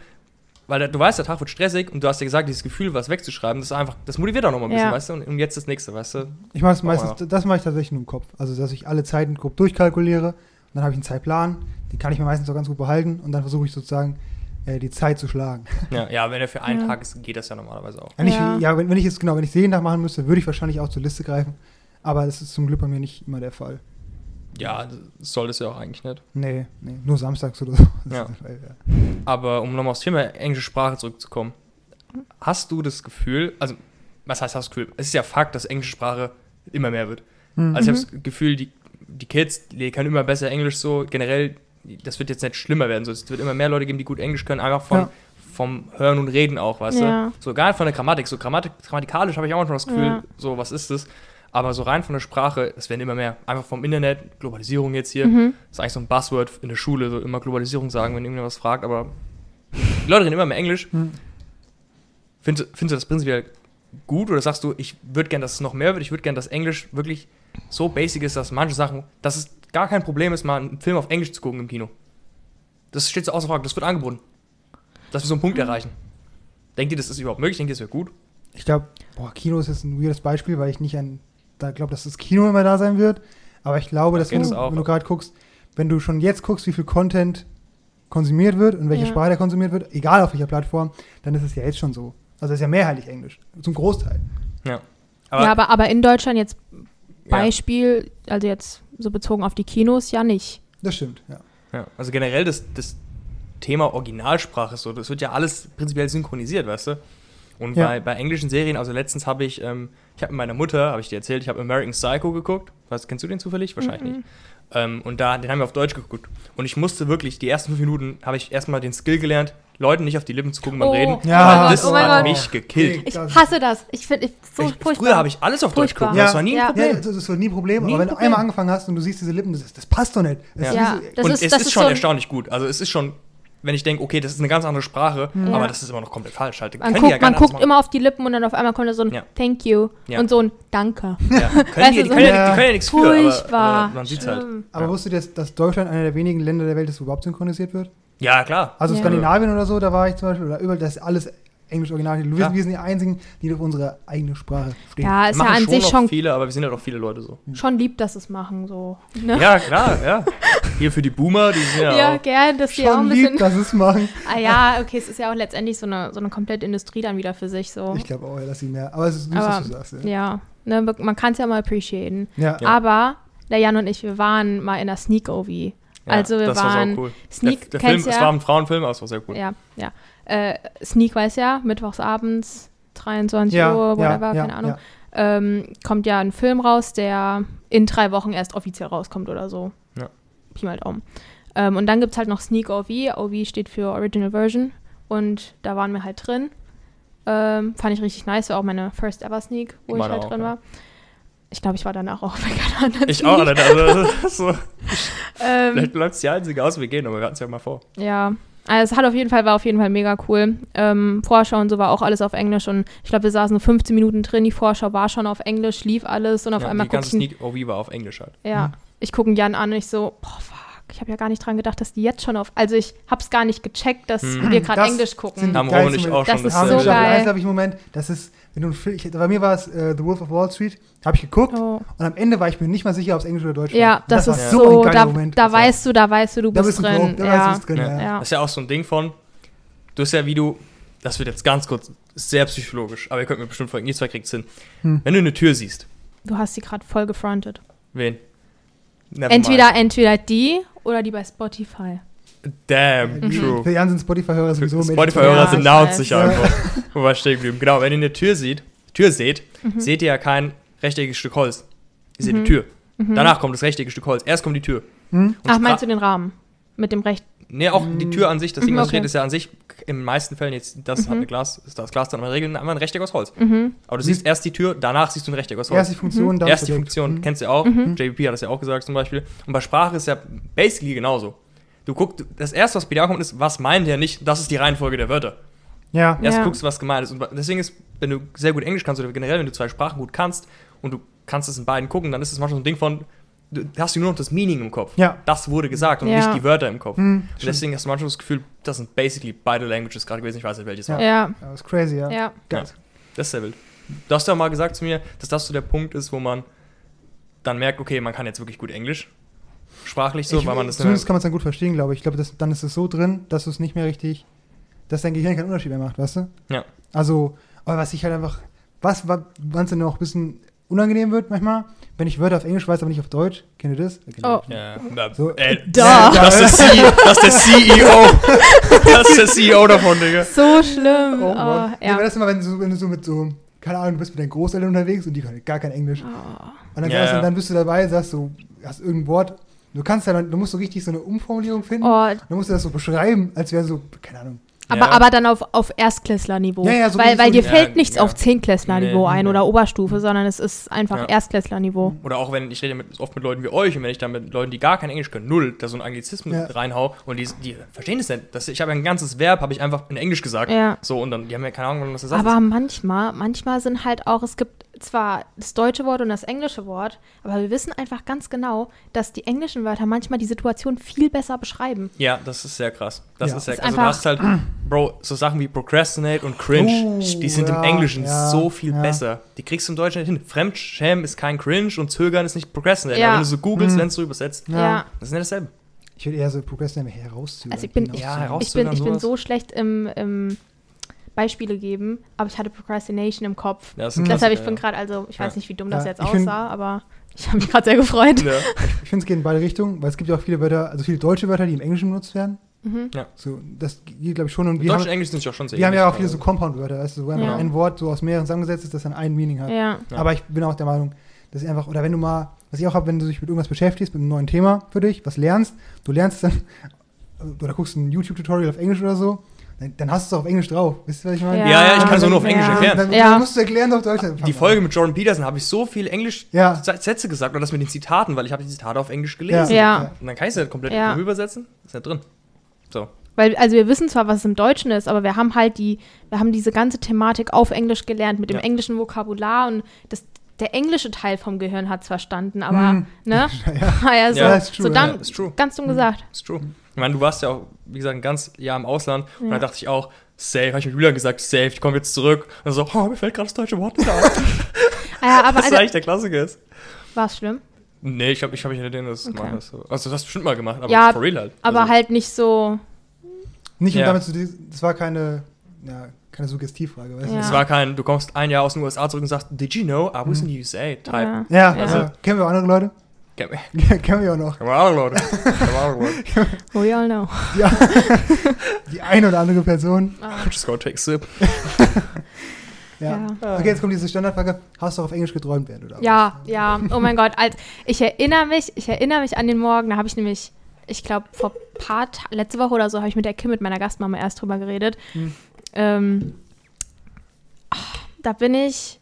weil da, du weißt, der Tag wird stressig und du hast dir gesagt, dieses Gefühl, was wegzuschreiben, das ist einfach, das motiviert auch noch mal ein bisschen, Ja. weißt du? Und, und jetzt das nächste, weißt du? Ich mache es meistens, das mache ich tatsächlich nur im Kopf. Also, dass ich alle Zeiten grob durchkalkuliere. Und dann habe ich einen Zeitplan. Den kann ich mir meistens auch ganz gut behalten. Und dann versuche ich sozusagen, äh, die Zeit zu schlagen. Ja, ja wenn er für einen Ja. Tag ist, geht das ja normalerweise auch. Wenn Ja. ich, ja, wenn, wenn ich es genau, wenn ich es jeden Tag machen müsste, würde ich wahrscheinlich auch zur Liste greifen. Aber das ist zum Glück bei mir nicht immer der Fall. Ja, das soll das ja auch eigentlich nicht. Nee, nee, nur samstags oder so. Ja. Fall, ja. Aber um nochmal aufs Thema englische Sprache zurückzukommen, hast du das Gefühl, also was heißt hast du das Gefühl? Es ist ja Fakt, dass englische Sprache immer mehr wird. Mhm. Also ich habe das Gefühl, die, die Kids, die können immer besser Englisch so, generell, das wird jetzt nicht schlimmer werden. So, es wird immer mehr Leute geben, die gut Englisch können, einfach von, Ja. vom Hören und Reden auch, weißt Ja. du? So gar nicht von der Grammatik, so Grammatik, grammatikalisch habe ich auch manchmal das Gefühl, Ja. so was ist das? Aber so rein von der Sprache, es werden immer mehr. Einfach vom Internet, Globalisierung jetzt hier, Mhm. das ist eigentlich so ein Buzzword in der Schule, so immer Globalisierung sagen, wenn irgendjemand was fragt, aber die Leute reden immer mehr Englisch. Mhm. Findest, findest du das prinzipiell gut oder sagst du, ich würde gern, dass es noch mehr wird, ich würde gern, dass Englisch wirklich so basic ist, dass manche Sachen, dass es gar kein Problem ist, mal einen Film auf Englisch zu gucken im Kino. Das steht so außer Frage, das wird angeboten. Dass wir so einen Punkt erreichen. Denkt ihr, das ist überhaupt möglich? Denkt ihr, das wäre gut? Ich glaube, boah, Kino ist jetzt ein weirdes Beispiel, weil ich nicht an, da glaube, dass das Kino immer da sein wird. Aber ich glaube, Das dass du, auch. wenn du gerade guckst, wenn du schon jetzt guckst, wie viel Content konsumiert wird und welche Ja. Sprache der konsumiert wird, egal auf welcher Plattform, dann ist es ja jetzt schon so. Also es ist ja mehrheitlich Englisch, zum Großteil. Ja. ja, aber, aber in Deutschland jetzt ja, Beispiel, also jetzt so bezogen auf die Kinos, ja nicht. Das stimmt, ja. ja. Also generell das, das Thema Originalsprache, so, das wird ja alles prinzipiell synchronisiert, weißt du? Und Ja. bei, bei englischen Serien, also letztens habe ich, ähm, ich habe mit meiner Mutter, habe ich dir erzählt, ich habe American Psycho geguckt. Was, kennst du den zufällig? Wahrscheinlich Mhm. nicht. Ähm, und da, den haben wir auf Deutsch geguckt. Und ich musste wirklich, die ersten fünf Minuten habe ich erstmal den Skill gelernt, Leuten nicht auf die Lippen zu gucken beim Oh. Reden. Ja. weil das Oh hat Gott. mich gekillt. Ich hasse das. Ich finde, so Ich, furchtbar. früher habe ich alles auf Deutsch geguckt. Ja. Das war nie ein Ja. Problem. Ja, das ist so nie ein Problem, Nie aber ein wenn du Problem. einmal angefangen hast und du siehst diese Lippen, das, ist, das passt doch nicht. Das ist Ja, so- das und ist- es das ist, ist schon so ein- erstaunlich gut. Also es ist schon, wenn ich denke, okay, das ist eine ganz andere Sprache, Ja. aber das ist immer noch komplett falsch. Halt. Man guckt, ja man guckt immer auf die Lippen und dann auf einmal kommt da so ein Ja. Thank you Ja. und so ein Danke. Können, die, du, können ja, so- die können ja nichts für, aber, Furchtbar. aber man sieht halt. Aber du, dass, dass Deutschland einer der wenigen Länder der Welt ist, wo überhaupt synchronisiert wird? Ja, klar. Also Ja. Skandinavien oder so, da war ich zum Beispiel, oder überall, das ist alles Englisch Original. Wir, Ja. wir sind die einzigen, die auf unsere eigene Sprache stehen. Ja, ist ja an schon sich schon, viele, aber wir sind ja doch viele Leute so. schon lieb, dass es machen. So. Ne? Ja, klar, ja. Hier für die Boomer, die sind ja, Ja, gern, dass die auch ein bisschen. lieb, dass es machen. Ah ja, okay, es ist ja auch letztendlich so eine, so eine komplette Industrie dann wieder für sich. So. Ich glaube auch, ja, dass sie mehr. Aber es ist süß, Aber, dass du sagst. Ja. Ja, ne, man kann es ja mal appreciaten. Ja. Ja. Aber der Jan und ich, wir waren mal in der Sneak OV. Ja, also wir das war waren sau cool. Sneak, der, der Film, kennst es ja, war ein Frauenfilm, aber es war sehr cool. ja, ja. Äh, Sneak weiß ja, mittwochsabends, 23 Ja, Uhr, ja, whatever, ja, keine Ahnung. ja. Ähm, kommt ja ein Film raus, der in drei Wochen erst offiziell rauskommt oder so. Ja. Pi mal Daumen. Ähm, und dann gibt es halt noch Sneak OV. OV steht für Original Version. Und da waren wir halt drin. Ähm, fand ich richtig nice. War auch meine first ever Sneak, wo Meine ich halt auch, drin ja. war. Ich glaube, ich war danach auch anderen Ich auch, Alter. Also, so, Ähm, vielleicht bleibt es die einzige aus, wir gehen, aber wir hatten es ja mal vor. Ja, also es hat auf jeden Fall, war auf jeden Fall mega cool. Ähm, Vorschau und so war auch alles auf Englisch und ich glaube, wir saßen nur 15 Minuten drin, die Vorschau war schon auf Englisch, lief alles und auf ja, einmal die ganze Sneak OV war auf Englisch halt. ja, ich gucke ihn Jan an und ich so, boah, fuck, ich habe ja gar nicht dran gedacht, dass die jetzt schon auf, also ich hab's gar nicht gecheckt, dass Hm. wir gerade Das Englisch gucken. sind- Haben Ron und ich auch Das schon. ist Haben so geil. Eins habe ich Moment, das ist, wenn du einen Film, ich, bei mir war es äh, The Wolf of Wall Street, habe ich geguckt Oh. und am Ende war ich mir nicht mal sicher, ob es Englisch oder Deutsch war. Ja, das, war ist so so, ein geiler da, Moment. da Das weißt du, da weißt du, du da bist bist du drin. drin. Da ja. weißt du, bist drin. Ja. Ja. Das ist ja auch so ein Ding von, du hast ja, wie du, das wird jetzt ganz kurz, ist sehr psychologisch, aber ihr könnt mir bestimmt folgen, ihr zwei kriegt Sinn. Hm. Wenn du eine Tür siehst, Du hast sie gerade voll gefrontet. wen? Never Entweder, entweder die oder die bei Spotify. Damn, Mhm. true. Für Jan sind Spotify-Hörer sowieso mit- Spotify-Hörer Ja, sind weiß. sich Ja. einfach. Wo ich stehen geblieben? Genau, wenn ihr eine Tür seht, Tür seht, Mhm. seht ihr ja kein rechteckiges Stück Holz. Ihr seht Mhm. eine Tür. Danach kommt das rechtecke Stück Holz. Erst kommt die Tür. Hm? Und Ach, meinst du den Rahmen? Mit dem Recht. Nee, auch die Tür an sich, das Ding, Mhm, was okay. ist ja an sich in den meisten Fällen jetzt, das hat eine Glas, ist das Glas dann in der Regel einfach ein Rechteck aus Holz. Mhm. Aber du siehst erst die Tür, danach siehst du ein Rechteck aus Holz. Erst die Funktion, dann Erst die. Funktion, Mhm. kennst du ja auch. Mhm. JVP hat das ja auch gesagt zum Beispiel. Und bei Sprache ist ja basically genauso. Du guckst, das erste, was BDA kommt, ist, was meint er nicht, das ist die Reihenfolge der Wörter. Ja. Erst Ja. guckst du, was gemeint ist. Und deswegen ist, wenn du sehr gut Englisch kannst oder generell, wenn du zwei Sprachen gut kannst und du kannst es in beiden gucken, dann ist es manchmal so ein Ding von, du hast du nur noch das Meaning im Kopf. Ja. Das wurde gesagt und Ja. nicht die Wörter im Kopf. Hm, Und deswegen hast du manchmal das Gefühl, das sind basically beide Languages gerade gewesen. Ich weiß nicht, welches war. Ja. Ja, Ja, das ist crazy, ja. ja. Das ist sehr wild. Du hast ja mal gesagt zu mir, dass das so der Punkt ist, wo man dann merkt, okay, man kann jetzt wirklich gut Englisch. Sprachlich so, ich, weil man das zumindest kann man es dann gut verstehen, glaube ich. Ich glaube, das, dann ist es so drin, dass du es nicht mehr richtig, dass dein Gehirn keinen Unterschied mehr macht, weißt du? Ja. Also, aber was ich halt einfach, was, wann es dann noch ein bisschen unangenehm wird manchmal, wenn ich Wörter auf Englisch weiß, aber nicht auf Deutsch. Kennt ihr das? Oh. Ja, So, äh, Da. Das ist, das ist der CEO. Das ist der CEO davon, Digga. So schlimm. Oh, Oh. Nee, ja. aber das ist immer, wenn du, so, wenn du so mit so, keine Ahnung, du bist mit deinen Großeltern unterwegs und die können gar kein Englisch. Oh. Und dann, Ja, sagst du- ja. dann bist du dabei, sagst du, hast irgendein Wort, du kannst ja dann, du musst so richtig so eine Umformulierung finden. Oh, Dann musst du das so beschreiben, als wäre so, keine Ahnung. aber, Ja. aber dann auf, auf Erstklässlerniveau. Ja, ja, so weil weil so- dir Ja, fällt nichts ja. auf Zehnklässlerniveau Nee, ein nee. oder Oberstufe, sondern es ist einfach Ja. Erstklässlerniveau. Oder auch wenn, ich rede mit, oft mit Leuten wie euch und wenn ich dann mit Leuten, die gar kein Englisch können, null, da so ein Anglizismus Ja. reinhau und die, die verstehen das nicht. Das, ich habe ein ganzes Verb, habe ich einfach in Englisch gesagt. Ja. So, und dann, die haben ja keine Ahnung, was das Aber ist. manchmal, manchmal sind halt auch, es gibt zwar das deutsche Wort und das englische Wort, aber wir wissen einfach ganz genau, dass die englischen Wörter manchmal die Situation viel besser beschreiben. Ja, das ist sehr krass. Das Ja. ist sehr krass. Also du hast halt, Bro, so Sachen wie Procrastinate und Cringe, Oh, die sind ja, im Englischen ja, so viel ja. besser. Die kriegst du im Deutschen nicht hin. Fremdschämen ist kein Cringe und Zögern ist nicht Procrastinate. Ja. Aber wenn du so googelst, Hm. wenn du so übersetzt, Ja. Ja. das ist nicht dasselbe. Ich würde eher so Procrastinate herauszögern. Also ich bin- hinauszögern. Ja, heraus- Ich bin, ich bin so schlecht im, im Beispiele geben, aber ich hatte Procrastination im Kopf. Ja, das ist Deshalb, ich bin ja. gerade, also ich weiß Ja. nicht, wie dumm das Ja, jetzt ich find- aussah, aber ich habe mich gerade sehr gefreut. Ja. Ich finde, es geht in beide Richtungen, weil es gibt ja auch viele Wörter, also viele deutsche Wörter, die im Englischen benutzt werden. Mhm. So, das geht, glaube ich, schon. Und wir Deutsch haben, und Englisch sind sich auch schon sehr wir haben ja auch viele so aber- Compound-Wörter, weißt du, wo einfach Ja. ein Wort so aus mehreren zusammengesetzt ist, das dann ein Meaning hat. Ja. Ja. Aber ich bin auch der Meinung, dass ich einfach, oder wenn du mal, was ich auch habe, wenn du dich mit irgendwas beschäftigst, mit einem neuen Thema für dich, was lernst, du lernst dann, oder guckst ein YouTube-Tutorial auf Englisch oder so, dann, dann hast du es auch auf Englisch drauf. Wisst ihr, was ich meine? Ja. Ja, ja, ich kann es auch nur auf Ja. Englisch Dann, erklären. dann, Ja. dann musst du erklären auf Deutsch. Die Folge mit Jordan Peterson habe ich so viel Englisch Ja. Sätze gesagt oder das mit den Zitaten, weil ich habe die Zitate auf Englisch gelesen. Ja. Und dann kann ich es ja komplett Ja. übersetzen. Ist ja drin. So. Weil, also wir wissen zwar, was es im Deutschen ist, aber wir haben halt die, wir haben diese ganze Thematik auf Englisch gelernt mit dem Ja. englischen Vokabular und das, der englische Teil vom Gehirn hat es verstanden, aber, Mhm. ne? Ja. Ja, so, Ja, ist true, so dann, ja, ist true. ganz dumm gesagt. Ist true. Ich meine, du warst ja auch, wie gesagt, ein ganz Jahr im Ausland. Und Ja. dann dachte ich auch, safe, habe ich mit Julian gesagt, safe, ich komme jetzt zurück. Und dann so, oh, mir fällt gerade das deutsche Wort nicht ein. Ah Ja, aber das also, eigentlich der Klassiker ist. war es schlimm? Nee, ich habe ich hab nicht den, das Okay. das so. Also, das hast du bestimmt mal gemacht, aber Ja, for real halt. Aber also, halt nicht so, Nicht um Ja. damit zu, das war keine, ja, keine Suggestivfrage, weißt Ja. Es war kein, du kommst ein Jahr aus den USA zurück und sagst, did you know I was in the USA? Type. Ja. also, kennen wir auch andere Leute? Kenn mich. kennen wir auch noch. Come on, Leute. Come on, Leute. we all know. Ja. Die eine oder andere Person. I'm just gonna take a sip. Ja. Ja. Okay, jetzt kommt diese Standardfrage. Hast du auf Englisch geträumt während du da Ja, ja, oh mein Gott, als, ich erinnere mich, ich erinnere mich an den Morgen, da habe ich nämlich, ich glaube, vor paar Ta letzte Woche oder so habe ich mit der Kim, mit meiner Gastmama erst drüber geredet. Hm. Ähm, ach, da bin ich,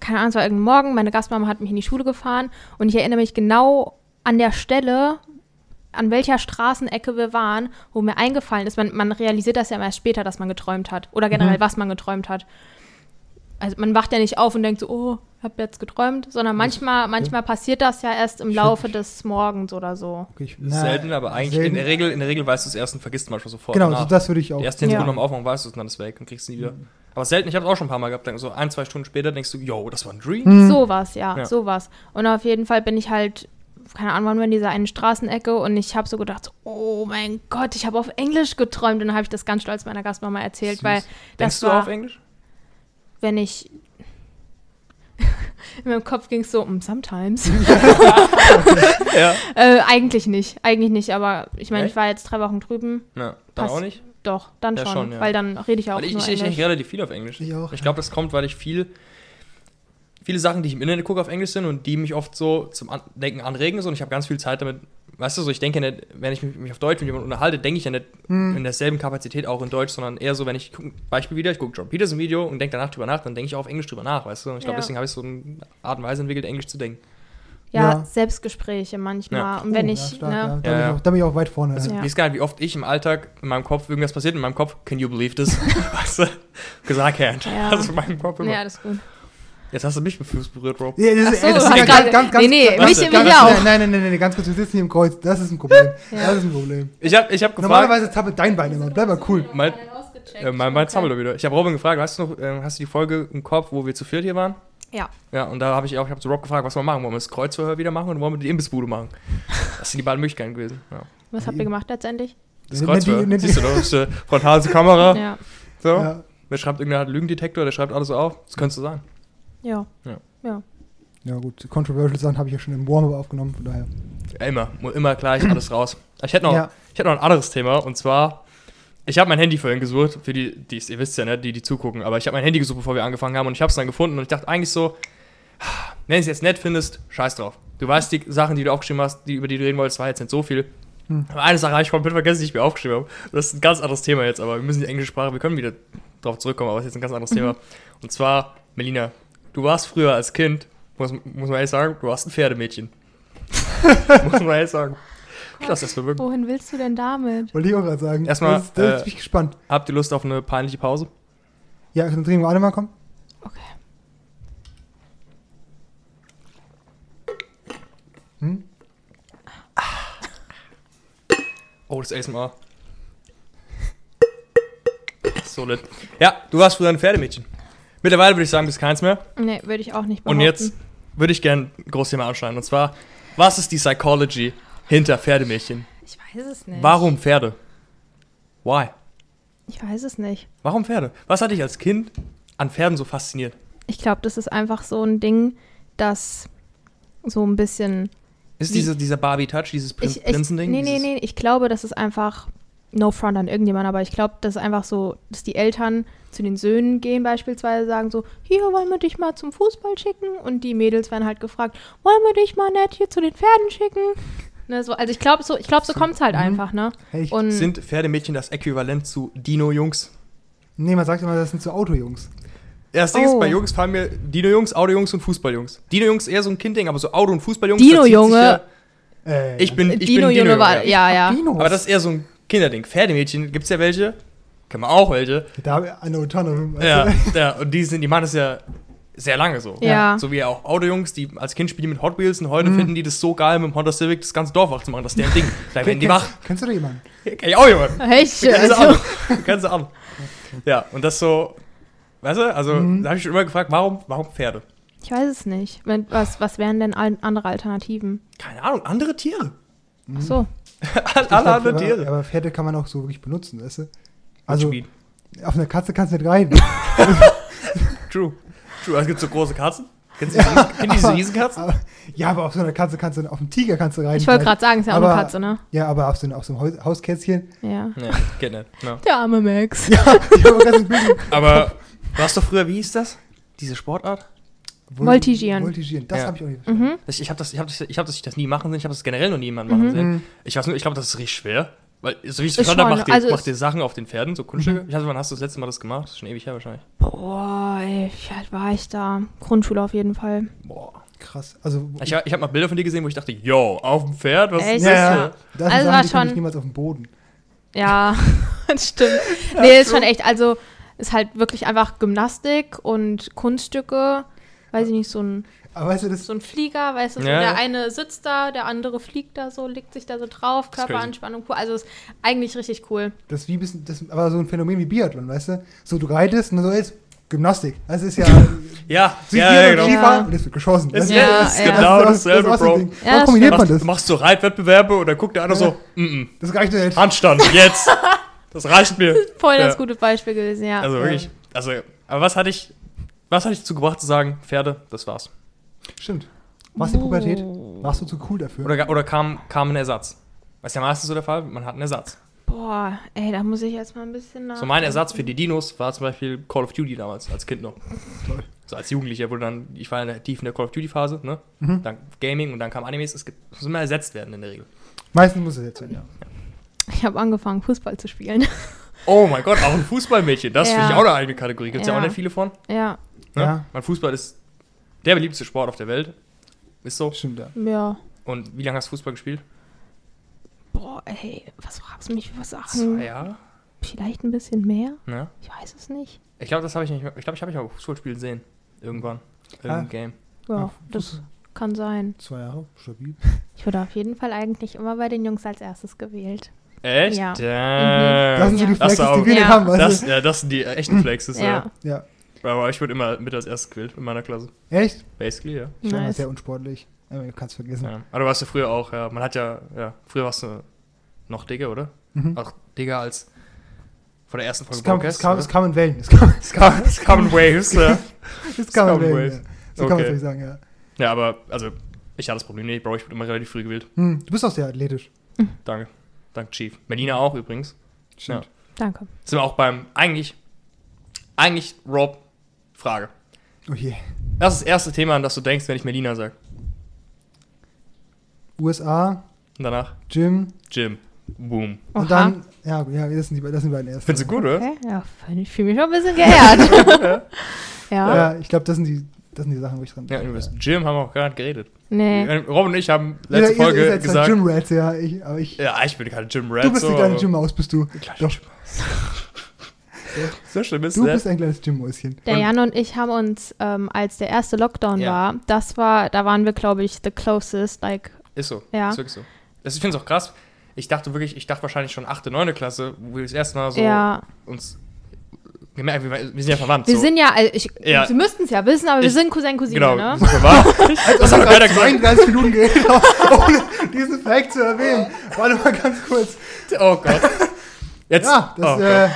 keine Ahnung, es war irgendein Morgen, meine Gastmama hat mich in die Schule gefahren und ich erinnere mich genau an der Stelle, an welcher Straßenecke wir waren, wo mir eingefallen ist, man, man realisiert das ja erst später, dass man geträumt hat. Oder generell, Mhm. was man geträumt hat. Also man wacht ja nicht auf und denkt so, oh, hab jetzt geträumt, sondern manchmal, manchmal passiert das ja erst im Ich Laufe des Morgens oder so. Okay, ich- na, selten, aber eigentlich selten. in der Regel, in der Regel weißt du es erst und vergisst manchmal sofort. Genau, danach. so das würde ich auch. Ersten 10 Ja. Sekunden am Aufwachen weißt du es und dann ist es weg und kriegst es nie wieder. Aber selten, ich habe es auch schon ein paar Mal gehabt, dann so ein, zwei Stunden später denkst du, yo, das war ein Dream. Hm. Sowas, ja, Ja. sowas. Und auf jeden Fall bin ich halt, keine Ahnung, wann wir in dieser einen Straßenecke und ich habe so gedacht, so, oh mein Gott, ich habe auf Englisch geträumt und dann habe ich das ganz stolz meiner Gastmama erzählt, Süß. weil Denkst das du war, auf Englisch? Wenn ich in meinem Kopf ging es so, um sometimes. Ja. äh, eigentlich nicht, eigentlich nicht, aber ich meine, ich war jetzt drei Wochen drüben, ja. Dann auch nicht? doch, dann Ja, schon, schon, ja. weil dann rede ich auch Weil ich, nur ich, ich, Englisch. ich relativ viel auf Englisch. Ich auch. Ich glaube, das kommt, weil ich viel, viele Sachen, die ich im Internet gucke, auf Englisch sind und die mich oft so zum Denken anregen. So, und ich habe ganz viel Zeit damit. Weißt du, so ich denke nicht, wenn ich mich, auf Deutsch mit jemandem unterhalte, denke ich ja nicht Hm. in derselben Kapazität auch in Deutsch, sondern eher so, wenn ich, guck, Beispiel wieder, ich gucke John Peters ein Video und denke danach drüber nach, dann denke ich auch auf Englisch drüber nach, weißt du? Und ich glaube, Ja. deswegen habe ich so eine Art und Weise entwickelt, Englisch zu denken. Ja, Ja. Selbstgespräche manchmal. Ja. Und wenn Oh, ich, ja, stark, ne, ja. Da, Ja, bin ich auch, da bin ich auch weit vorne. Also, Ja. ich weiß gar nicht, wie oft ich im Alltag in meinem Kopf irgendwas passiert, in meinem Kopf, can you believe this? weißt du? Gesagt, I can't. Ja. Das ist in meinem Kopf immer. ja, das ist gut. Jetzt hast du mich mit Fuß berührt, Bro. Ja, das ist, so, ey, das ist hab ganz, ganz, ganz, nee, nee, ganz, mich- ganz, auch. Nein, nein, nein, nein, nein, ganz kurz, wir sitzen hier im Kreuz. Das ist ein Problem. Ja. Das ist ein Problem. Ich habe ich hab gefragt, Normalerweise zappelt dein Bein immer. Bleib mal cool. mein, äh, mein, mein Zammel wieder. Ich habe Robin gefragt, weißt du noch, äh, hast du die Folge im Kopf, wo wir zu viert hier waren? Ja. Ja, und da habe ich auch, ich habe zu Rob gefragt, was wir machen? Wollen wir das Kreuzverhör wieder machen oder wollen wir die Imbissbude machen? Das sind die beiden Möglichkeiten gewesen. Ja. Was habt ihr gemacht letztendlich? Das Kreuzverhör. Siehst du, da ist äh, frontale Kamera. Ja. So. Ja. Wer schreibt irgendeiner hat Lügendetektor, der schreibt alles so auf. Das könnte so sein. Ja. Ja. Ja. ja, gut. Controversial Sachen habe ich ja schon im Warm-Up aufgenommen, von daher. Ja, immer, immer gleich alles raus. Ich hätte noch, Ja. ich hätte noch ein anderes Thema und zwar, ich habe mein Handy vorhin gesucht, für die, die ihr wisst ja nicht, die, die zugucken, aber ich habe mein Handy gesucht, bevor wir angefangen haben und ich habe es dann gefunden und ich dachte eigentlich so, wenn du es jetzt nett findest, scheiß drauf. Du weißt die Sachen, die du aufgeschrieben hast, die, über die du reden wolltest, war jetzt nicht so viel. Hm. Aber eine Sache habe ich komplett vergessen, die ich mir aufgeschrieben habe. Das ist ein ganz anderes Thema jetzt, aber wir müssen die englische Sprache, wir können wieder drauf zurückkommen, aber es ist jetzt ein ganz anderes Thema. Und zwar, Melina, du warst früher als Kind, muss, muss man ehrlich sagen, du warst ein Pferdemädchen. muss man ehrlich sagen. Das verwirken. Wohin willst du denn damit? Wollte ich auch gerade sagen. Erstmal, Das, das äh, bin ich gespannt. Habt ihr Lust auf eine peinliche Pause? Ja, dann trinken wir alle mal, komm. Okay. Hm? Oh, das ASMR. So lit. Ja, du warst früher ein Pferdemädchen. Mittlerweile würde ich sagen, bist keins mehr. Nee, würde ich auch nicht Und behaupten. jetzt würde ich gerne ein großes Thema anschneiden. Und zwar, was ist die Psychology hinter Pferdemädchen? Ich weiß es nicht. Warum Pferde? Why? Ich weiß es nicht. Warum Pferde? Was hat dich als Kind an Pferden so fasziniert? Ich glaube, das ist einfach so ein Ding, das so ein bisschen. Ist diese, dieser Barbie-Touch, dieses Prin Prinzending? nee, nee, nee. Ich glaube, das ist einfach. No front an irgendjemand, aber ich glaube, das ist einfach so, dass die Eltern zu den Söhnen gehen, beispielsweise sagen so: Hier wollen wir dich mal zum Fußball schicken. Und die Mädels werden halt gefragt: Wollen wir dich mal nett hier zu den Pferden schicken? Ne, so, also ich glaube, so, ich glaub, so kommt es halt Mhm. einfach, ne? Hey, Und Sind Pferdemädchen das Äquivalent zu Dino-Jungs? nee, man sagt immer, das sind so Autojungs. Ja, das Ding ist, Oh. bei Jungs fallen mir Dino-Jungs, Auto-Jungs und Fußball-Jungs. Dino-Jungs eher so ein Kindding, aber so Auto- und Fußball-Jungs. Dino-Junge. ja- Äh, Ich bin, ich Dino bin Junge war, ja. ja. Aber das ist eher so ein Kinderding. Pferdemädchen, gibt's ja welche. Kann man auch welche. Da eine Tonne. Ja, ja, und die, sind, die machen das ja sehr lange so. Ja. So wie auch Auto-Jungs, die als Kind spielen mit Hot Wheels und heute Mhm. finden die das so geil, mit dem Honda Civic das ganze Dorf wach zu machen. Das ist deren Ding. Da werden die wach. Kennst, du da jemanden? Kenn ich auch jemanden. Echt? Kennst du Also. Kennst du an. Ja, und das so, weißt du, also Mhm. da habe ich schon immer gefragt, warum, warum Pferde? ich weiß es nicht. Was, was wären denn andere Alternativen? Keine Ahnung, andere Tiere. Ach so. Alle Ich glaub, andere aber, Tiere. aber Pferde kann man auch so wirklich benutzen, weißt du? Also, auf eine Katze kannst du nicht reiten. True. True. Es gibt so große Katzen. Kennst du ihr diese Riesenkatzen? aber, ja, aber auf so einer Katze kannst du, auf einem Tiger kannst du reiten. Ich wollte gerade sagen, es ist ja auch eine Katze, ne? Ja, aber auf so, auf so einem Haus, Hauskätzchen. Ja. Nee, geht nicht. No. Der arme Max. Ja, ich habe ganz ein. Aber du hast doch früher, wie hieß das? Diese Sportart? Voltigieren. Voltigieren, das Ja. habe ich auch nicht verstanden. Mhm. Ich, ich habe das, ich hab das, ich hab das, ich das nie machen sehen. Ich habe das generell noch niemand machen Mhm. sehen. Mhm. Ich weiß nur, ich glaube, das ist richtig schwer. Weil, so wie ich es Ist verstanden habe, schon, macht ihr, also macht ihr Sachen auf den Pferden, so Kunststücke. Mhm. Ich weiß, wann hast du das letzte Mal das gemacht? Das ist schon ewig her wahrscheinlich. Boah, ey, wie alt war ich da? Grundschule auf jeden Fall. Boah. Krass. Also, Ich, hab- ich habe mal Bilder von dir gesehen, wo ich dachte, yo, auf dem Pferd? Was Echt? ist ja, das? ja, das Also Sachen, war die könnte ich schon- niemals auf dem Boden. Ja, das stimmt. Nee, ist schon echt, also ist halt wirklich einfach Gymnastik und Kunststücke. Weiß ich nicht, so ein, Aber weißt du, das so ein Flieger, weißt du, so Ja. der eine sitzt da, der andere fliegt da so, legt sich da so drauf, Körperanspannung, cool. Also ist eigentlich richtig cool. Das ist wie ein bisschen, das ist aber so ein Phänomen wie Biathlon, weißt du? So, du reitest und so ist Gymnastik. Das ist ja. Ja, ja, ja, genau. Skifahren Ja. und es wird geschossen. Das, du? ja, Ja, das ist ja. genau dasselbe, das so Bro. Ja, kombiniert man Machst, das? machst du Reitwettbewerbe und dann guckt der andere so, mm -mm, Das reicht ja nicht. Handstand, jetzt. Das reicht mir. Voll das Ja. gute Beispiel gewesen, ja. Also wirklich, also, aber was hatte ich, was hatte ich dazu gebracht zu sagen, Pferde, das war's? Stimmt. Warst du der Pubertät? Oh. Warst du zu cool dafür? Oder, oder kam, kam ein Ersatz? Was ja meistens so der Fall, man hat einen Ersatz. Boah, ey, da muss ich jetzt mal ein bisschen nach. So mein Ersatz für die Dinos war zum Beispiel Call of Duty damals, als Kind noch. Toll. So als Jugendlicher wurde dann, ich war in der, tief in der Call of Duty Phase, ne? Mhm. Dann Gaming und dann kam Animes. Es gibt, muss immer ersetzt werden in der Regel. Meistens muss es jetzt sein, ja. Ich habe angefangen, Fußball zu spielen. Oh mein Gott, auch ein Fußballmädchen. Das Ja. finde ich auch eine eigene Kategorie. Gibt es ja. Ja. auch nicht viele von. ja, Ne? Ja. Mein Fußball ist der beliebteste Sport auf der Welt. Ist so. Stimmt, ja. ja. Und wie lange hast du Fußball gespielt? Boah, ey, was fragst du mich für Sachen? Zwei Jahre. Vielleicht ein bisschen mehr? Ne? Ich weiß es nicht. Ich glaube, das habe ich nicht. mehr- Ich glaube, ich habe mich mal Fußball spielen sehen. Irgendwann. Irgendein Ah. Game. Ja, Ja, das kann sein. Zwei Jahre, stabil. Ich wurde auf jeden Fall eigentlich immer bei den Jungs als erstes gewählt. Echt? Ja. Damn. Das sind so Ja. die Flexes, auch- die wir Ja. haben, weißt Das, ja, das sind die echten Flexes, ja. Ja, Ja. Aber ich wurde immer mit als erstes gewählt in meiner Klasse. Echt? Basically, ja. Ich war Nice. sehr unsportlich. Aber du kannst vergessen. ja. Aber du warst ja früher auch, ja. Man hat ja, ja, früher warst du noch dicker, oder? Mhm. Auch dicker als vor der ersten Folge Es kam, es, Broadcast, kam, es kam in Wellen. Es kam, Es kam, es kam in Waves, ja. es kam in Wellen. Waves. Ja. So kann man Okay. es sagen, ja. Ja, aber, also, ich hatte das Problem nicht, Bro, ich wurde immer relativ früh gewählt. Hm, du bist auch sehr athletisch. Danke. Danke, Chief. Melina auch übrigens. Stimmt. danke. Sind wir auch beim, eigentlich, eigentlich, Rob, Frage. Oh je. Das ist das erste Thema, an das du denkst, wenn ich Melina sage. USA, Und danach Gym Jim. Boom. Oha. und dann, ja, ja, das sind die, das sind die beiden ersten. Findest du gut, oder? Okay, ja, ich fühle mich schon ein bisschen geehrt. ja, Ja, ich glaube, das sind die, das sind die Sachen, wo ich dran Ja, übrigens. Jim haben wir auch gerade geredet. nee. Rob und ich haben Ihr- letzte ihr- Folge ihr zwar gesagt. Gym Rats, ja, ich, aber ich. Ja, ich bin keine Jim Rat. du bist so, eine kleine Gym Maus, bist du. Kleine Doch. Gym- So schlimm ist Du bist ein kleines Gym-Mäuschen. Der Jan und ich haben uns, ähm, als der erste Lockdown Ja. war, das war, da waren wir, glaube ich, the closest, like, Ist so. Ja. Ist wirklich so. Das, ich finde es auch krass. Ich dachte wirklich, ich dachte wahrscheinlich schon 8., 9. Klasse, wo wir das erste Mal so ja. uns gemerkt, wir, wir sind ja verwandt. Wir so. sind ja, also ich, Ja. Sie müssten es ja wissen, aber wir Ich- sind Cousin, Cousine, Genau, ne? wir sind verwandt. das hat doch keiner gesagt. 32 Minuten geredet, ohne diesen Fact zu erwähnen. Warte mal ganz kurz. Oh Gott. Jetzt. Ja, das, oh äh, Gott.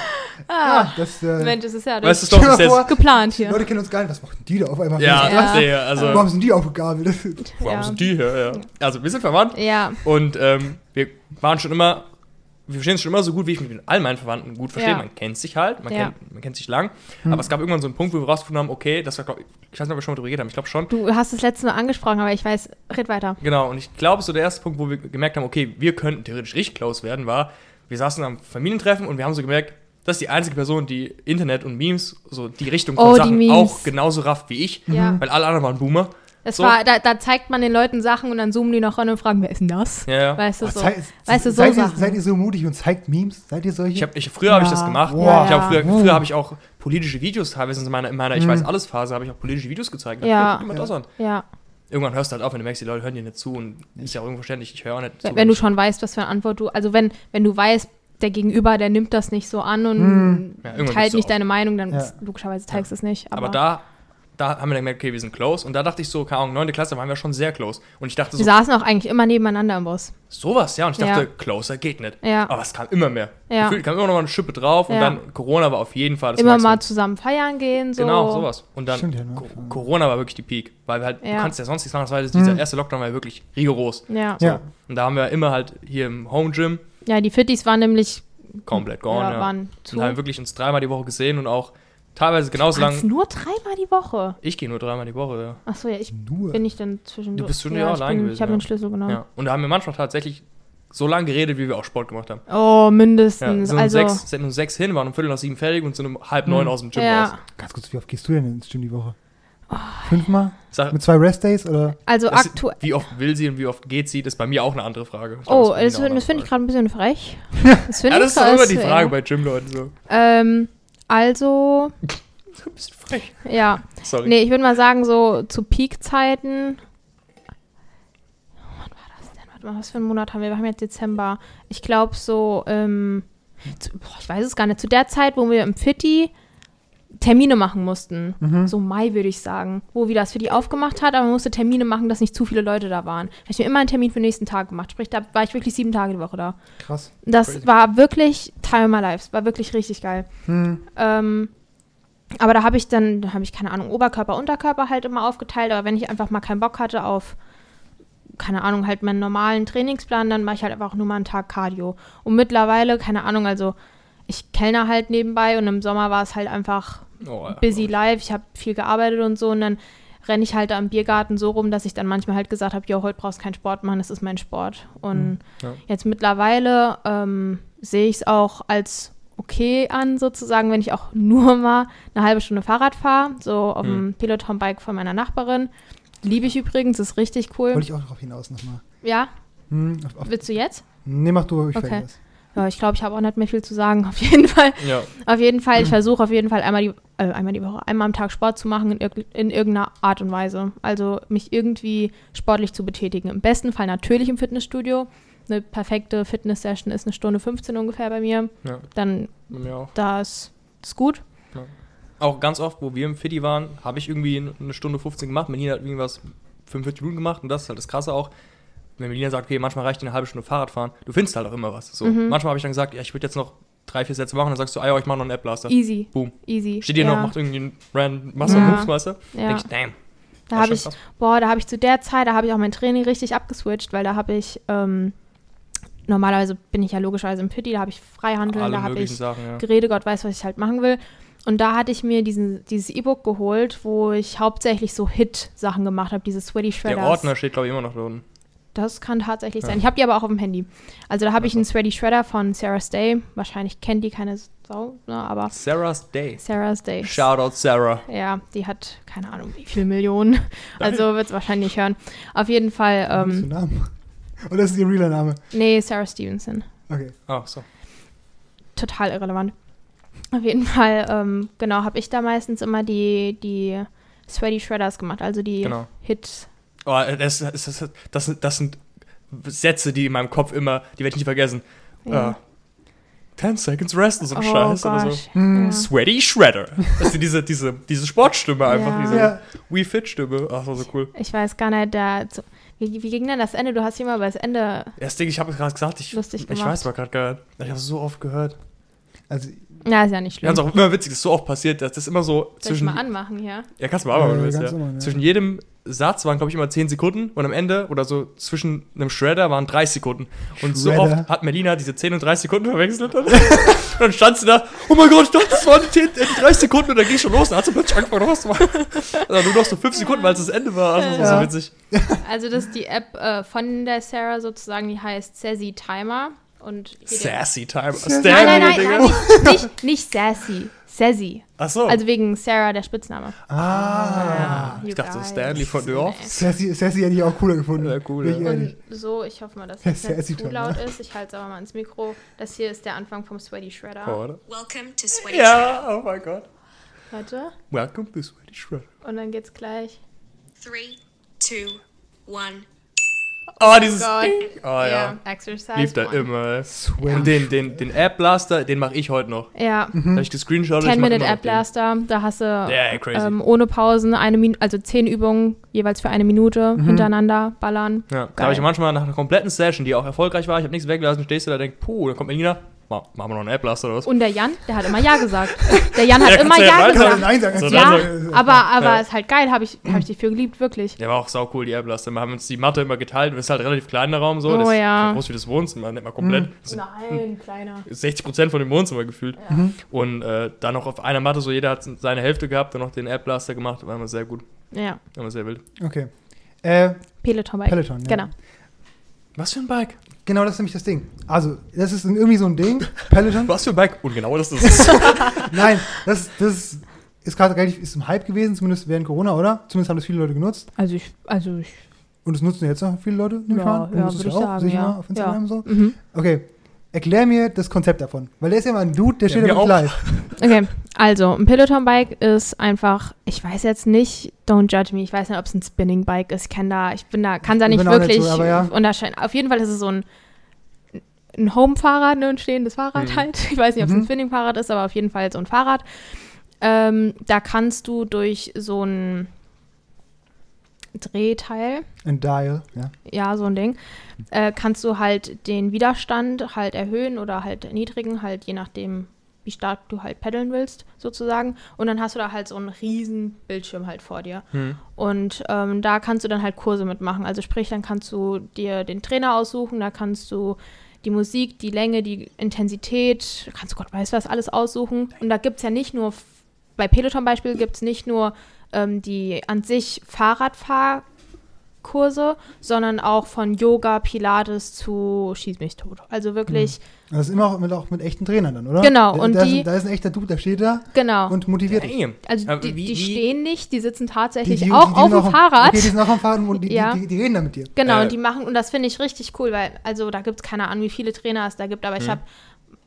Ah, ja, das, äh, Mensch, das ist ja Weißt du, das doch, jetzt. vor, geplant hier. Leute kennen uns gar nicht. Was machen die da auf einmal? Ja, Ja. nee, also. Warum sind die aufgegabelt? Das, Warum Ja. sind die hier? Ja. Also, wir sind verwandt Ja, und ähm, wir waren schon immer, wir verstehen es schon immer so gut, wie ich mich mit all meinen Verwandten gut verstehe. Ja. Man kennt sich halt, man, Ja. kennt, man kennt sich lang. Hm. Aber es gab irgendwann so einen Punkt, wo wir rausgefunden haben, okay, das war, glaub, ich ich weiß nicht, ob wir schon mal drüber geredet haben, ich glaube schon. du hast es letzte Mal angesprochen, aber ich weiß, red weiter. Genau, und ich glaube, so der erste Punkt, wo wir gemerkt haben, okay, wir könnten theoretisch richtig close werden, war, wir saßen am Familientreffen und wir haben so gemerkt, das ist die einzige Person, die Internet und Memes, so die Richtung von Oh, Sachen auch genauso rafft wie ich, Ja. weil alle anderen waren Boomer. Das So. war, da, da zeigt man den Leuten Sachen und dann zoomen die noch ran und fragen, wer ist denn das? Ja, ja. Weißt du, so. sei- weißt du, so seid, ihr, seid ihr so mutig und zeigt Memes? Seid ihr solche? Ich hab, ich, früher habe ich das Ja. gemacht. Ja, ich glaube, früher, ja. früher habe ich auch politische Videos teilweise in meiner, in meiner Ich Mhm. weiß alles Phase, habe ich auch politische Videos gezeigt. Ja. guck mal das an. Ja, Irgendwann hörst du halt auf, wenn du merkst, die Leute hören dir nicht zu und ist ja auch irgendwo verständlich, ich höre auch nicht zu. wenn, wenn du schon weißt, was für eine Antwort du, also wenn, wenn du weißt, der Gegenüber, der nimmt das nicht so an und Hm. Ja, teilt nicht auf. deine Meinung, dann Ja. logischerweise teilst du es nicht. Aber, Aber da, da haben wir dann gemerkt, okay, wir sind close. Und da dachte ich so, keine Ahnung, 9. Klasse waren wir schon sehr close. Und ich dachte wir so, saßen auch eigentlich immer nebeneinander im Bus. sowas, ja. Und ich dachte, Ja. closer geht nicht. Ja. Aber es kam immer mehr. Ja. Gefühlt kam immer noch mal eine Schippe drauf und Ja. dann Corona war auf jeden Fall das immer Maximum. mal zusammen feiern gehen, so. Genau, sowas. Und dann Stimmt ja, ne? Co Corona war wirklich die Peak. Weil wir halt, du Ja. kannst ja sonst nichts machen. Das war dieser Mhm. erste Lockdown war ja wirklich rigoros. Ja. So. Ja. Und da haben wir immer halt hier im Home Gym ja, die Fitties waren nämlich komplett gone. ja, Ja, waren zu. Und haben wirklich uns dreimal die Woche gesehen und auch teilweise genauso lang. nur dreimal die Woche. Ich gehe nur dreimal die Woche, ja. Achso, ja, ich Nur. bin ich dann zwischen. Du bist zwischendurch auch ich allein bin, gewesen, Ich habe ja. den Schlüssel genommen. ja. Und da haben wir manchmal tatsächlich so lange geredet, wie wir auch Sport gemacht haben. Oh, Ja, mindestens. sind um, also, sechs, sind um sechs hin, waren um Viertel nach sieben fertig und sind um halb neun aus dem Gym raus. ja. Ganz kurz, wie oft gehst du denn ins Gym die Woche? Fünfmal? Sag, Mit zwei Rest-Days? Oder? Also aktuell. wie oft will sie und wie oft geht sie, das ist bei mir auch eine andere Frage. Ich glaub, Oh, das, das finde ich gerade ein bisschen frech. Das Ja, das ist immer die. Frage bei Gymleuten so. Ähm, also, Du bist frech. ja. Sorry. Nee, ich würde mal sagen, so zu Peak-Zeiten. Wann war das denn? Warte mal, was für einen Monat haben wir? Wir haben jetzt Dezember. Ich glaube so, ähm, zu, boah, ich weiß es gar nicht, zu der Zeit, wo wir im Fitti Termine machen mussten. Mhm. So Mai würde ich sagen, wo wieder das Fitti aufgemacht hat, aber man musste Termine machen, dass nicht zu viele Leute da waren. Da habe ich mir immer einen Termin für den nächsten Tag gemacht. Sprich, da war ich wirklich sieben Tage die Woche da. Krass. Das Crazy. war wirklich Time of my life. Es war wirklich richtig geil. Hm. Ähm, aber da habe ich dann, da habe ich keine Ahnung, Oberkörper, Unterkörper halt immer aufgeteilt. Aber wenn ich einfach mal keinen Bock hatte auf, keine Ahnung, halt meinen normalen Trainingsplan, dann mache ich halt einfach auch nur mal einen Tag Cardio. Und mittlerweile, keine Ahnung, also ich kellner halt nebenbei und im Sommer war es halt einfach Oh, ja, busy glaub life, ich habe viel gearbeitet und so und dann renne ich halt da im Biergarten so rum, dass ich dann manchmal halt gesagt habe, jo, heute brauchst du keinen Sport machen, das ist mein Sport. Und Mhm, ja. jetzt mittlerweile ähm, sehe ich es auch als okay an, sozusagen, wenn ich auch nur mal eine halbe Stunde Fahrrad fahre, so auf dem Mhm. Peloton-Bike von meiner Nachbarin. Liebe ich übrigens, ist richtig cool. Wollte ich auch darauf hinaus nochmal. Ja, Hm, auf, auf, willst du jetzt? nee, mach du, ich Okay. okay. das. Ja, ich glaube, ich habe auch nicht mehr viel zu sagen, auf jeden Fall. ich. Ja. Auf jeden Fall, ich versuche auf jeden Fall einmal die, äh, einmal die Woche, einmal am Tag Sport zu machen in, irg in irgendeiner Art und Weise. Also mich irgendwie sportlich zu betätigen. Im besten Fall natürlich im Fitnessstudio. Eine perfekte Fitness-Session ist eine Stunde 15 ungefähr bei mir. ja, Dann, bei mir auch. da ist, gut. Auch ganz oft, wo wir im Fitti waren, habe ich irgendwie eine Stunde 15 gemacht. Melina hat irgendwas 45 Minuten gemacht und das ist halt das Krasse auch. Wenn Melina sagt, okay, manchmal reicht dir eine halbe Stunde Fahrrad fahren, du findest halt auch immer was. So. Mhm. Manchmal habe ich dann gesagt, ja, ich würde jetzt noch drei, vier Sätze machen, dann sagst du, ah ja, ich mache noch einen App-Blaster. Easy. Boom. Easy. Steht hier ja. noch, macht irgendwie einen random Muscle Ja. Weißt du? Ja. Denk ich, damn. Da habe ich, krass. boah, da habe ich zu der Zeit, da habe ich auch mein Training richtig abgeswitcht, weil da habe ich, ähm, normalerweise bin ich ja logischerweise im Pitti, da habe ich Freihandeln, Alle da habe ich Sachen, ja. Gerede, Gott weiß, was ich halt machen will. Und da hatte ich mir diesen, dieses E-Book geholt, wo ich hauptsächlich so Hit-Sachen gemacht habe, diese Sweaty Shredders. Der Ordner steht, glaube ich, immer noch da unten. Das kann tatsächlich Ja. sein. Ich habe die aber auch auf dem Handy. Also da habe ich Also. einen Sweaty Shredder von Sarah's Day. Wahrscheinlich kennt die keine Sau, ne, aber Sarah's Day. Sarah's Day. Shoutout Sarah. Ja, die hat keine Ahnung wie viele Millionen. Also wird es wahrscheinlich hören. Auf jeden Fall, Was ist ähm, für ein Name? Oder ist ihr realer Name? nee, Sarah Stevenson. Okay. Ach so. Total irrelevant. Auf jeden Fall, ähm, genau, habe ich da meistens immer die, die Sweaty Shredders gemacht, also die Genau. Hits. Oh, das, das, das, das, sind, das sind Sätze, die in meinem Kopf immer, die werde ich nicht vergessen. Ja. Äh, 10 Seconds Rest und so ein oh Scheiß oder so. Hm. Ja. Sweaty Shredder. Das ist diese, diese, diese Sportstimme einfach, Ja. diese Ja. We Fit Stimme. Ach, das war so cool. Ich weiß gar nicht, da, zu, wie, wie ging denn das Ende? Du hast hier mal das Ende Das Ding, ich habe gerade gesagt, ich, lustig ich gemacht. weiß aber gerade nicht. Ich habe es so oft gehört. Also, Ja, ist ja nicht schlimm. Ganz auch immer witzig, das ist so oft passiert, dass das immer so Soll ich zwischen. mal anmachen hier? Ja, kannst du mal machen, wenn du Äh, willst, ja. ja. Zwischen jedem Satz waren, glaube ich, immer 10 Sekunden und am Ende oder so zwischen einem Shredder waren 30 Sekunden. Und so Shredder. oft hat Melina diese 10 und 30 Sekunden verwechselt. Und dann stand sie da, oh mein Gott, ich dachte, das waren die, 10, äh, die 30 Sekunden und dann ging schon los. Dann hat sie plötzlich angefangen, noch was zu machen. Also nur noch so 5 Sekunden, weil es das Ende war. Also das war Ja. so witzig. Also das ist die App äh, von der Sarah sozusagen, die heißt Sassy Timer. Und Sassy Time. Sassy. Nein, nein, nein, Digga. nein nicht, nicht, nicht Sassy. Sassy. Ach so. Also wegen Sarah, der Spitzname. ah. you ich dachte, guys. Stanley von The. Office. Sassy, Sassy hätte ich auch cooler gefunden. Ja, cool, ja. Und so, ich hoffe mal, dass Ja, das nicht zu Timer. laut ist. Ich halte es aber mal ins Mikro. Das hier ist der Anfang vom Sweaty Shredder. Oder? Welcome to Sweaty Ja, oh mein Gott. Warte. Welcome to Sweaty Shredder. Und dann geht's gleich. Three, two, one. Oh, dieses Gott. Ding. Oh ja. Exercise. Lief da one. immer. Und den, den, den App Blaster, den mache ich heute noch. Ja. Da habe ich gescreenshottet. ich 10 mach Minute immer noch App Blaster, da hast du crazy. ähm, ohne Pausen eine Minute, also 10 Übungen jeweils für eine Minute hintereinander ballern. Ja, da habe ich manchmal nach einer kompletten Session, die auch erfolgreich war, ich habe nichts weggelassen, stehst du da und denkst, puh, dann kommt Melina, machen wir noch einen App oder was? Und der Jan, der hat immer Ja gesagt. Der Jan hat Ja, immer ja Ja gesagt. Nein sagen. So, Ja, aber, aber Ja. ist halt geil, habe ich, hab ich dich für geliebt, wirklich. Der war auch sau cool, die App Blaster. Wir haben uns die Matte immer geteilt, das ist halt relativ klein der Raum so. Oh das ist ja. so groß wie das Wohnzimmer, nicht mal komplett. Sind Nein, kleiner. 60 Prozent von dem Wohnzimmer gefühlt. Und äh, dann noch auf einer Matte, so jeder hat seine Hälfte gehabt und noch den App Blaster gemacht, war immer sehr gut. Ja, War immer sehr wild. Okay. Äh, Peloton Bike. Peloton, ja. Genau. Was für ein Bike? Genau das ist nämlich das Ding. Also, das ist irgendwie so ein Ding. Peloton. Was für ein Bike? Und genau das ist es. Nein, das, das ist gerade relativ, ist im Hype gewesen, zumindest während Corona, oder? Zumindest haben das viele Leute genutzt. Also ich, also ich, Und es nutzen jetzt auch viele Leute, nehme ich Ja, mal an. Du ja, würde ich auch, sagen, ich ja. mal auf Instagram Ja. so. mhm. Okay, erklär mir das Konzept davon. Weil der ist ja mal ein Dude, der Ja, steht ja wirklich auch. live. Okay, also ein Peloton-Bike ist einfach, ich weiß jetzt nicht, don't judge me, ich weiß nicht, ob es ein Spinning-Bike ist, ich kenn da, ich bin da, kann da Ich nicht auch nicht wirklich so, ja. unterscheiden. Auf jeden Fall ist es so ein, ein Home-Fahrrad, ne, ein stehendes Fahrrad Mhm. halt. Ich weiß nicht, ob es Mhm. ein Spinning-Fahrrad ist, aber auf jeden Fall so ein Fahrrad. Ähm, da kannst du durch so ein Drehteil, Ein Dial, ja. ja, so ein Ding, äh, kannst du halt den Widerstand halt erhöhen oder halt erniedrigen, halt je nachdem, wie stark du halt paddeln willst, sozusagen. Und dann hast du da halt so einen riesen Bildschirm halt vor dir. Hm. Und ähm, da kannst du dann halt Kurse mitmachen. Also sprich, dann kannst du dir den Trainer aussuchen, da kannst du die Musik, die Länge, die Intensität, kannst du Gott weiß was alles aussuchen. Und da gibt es ja nicht nur bei Peloton Beispiel gibt es nicht nur ähm, die an sich Fahrradfahrkurse, sondern auch von Yoga, Pilates zu Schieß mich tot. Also wirklich, Das ist immer auch mit, auch mit echten Trainern dann, oder? Genau, Da, und da, die- ist, da ist ein echter Dude, der steht da genau. und motiviert dich. Also Aber die, wie- die wie- stehen nicht, die sitzen tatsächlich die- auch die- die auf dem am- Fahrrad. Okay, die sind auch am Fahrrad und die, Ja. die, die, die reden da mit dir. Genau, Äh. und die machen, und das finde ich richtig cool, weil, also da gibt es keine Ahnung, wie viele Trainer es da gibt, aber ich Mhm. habe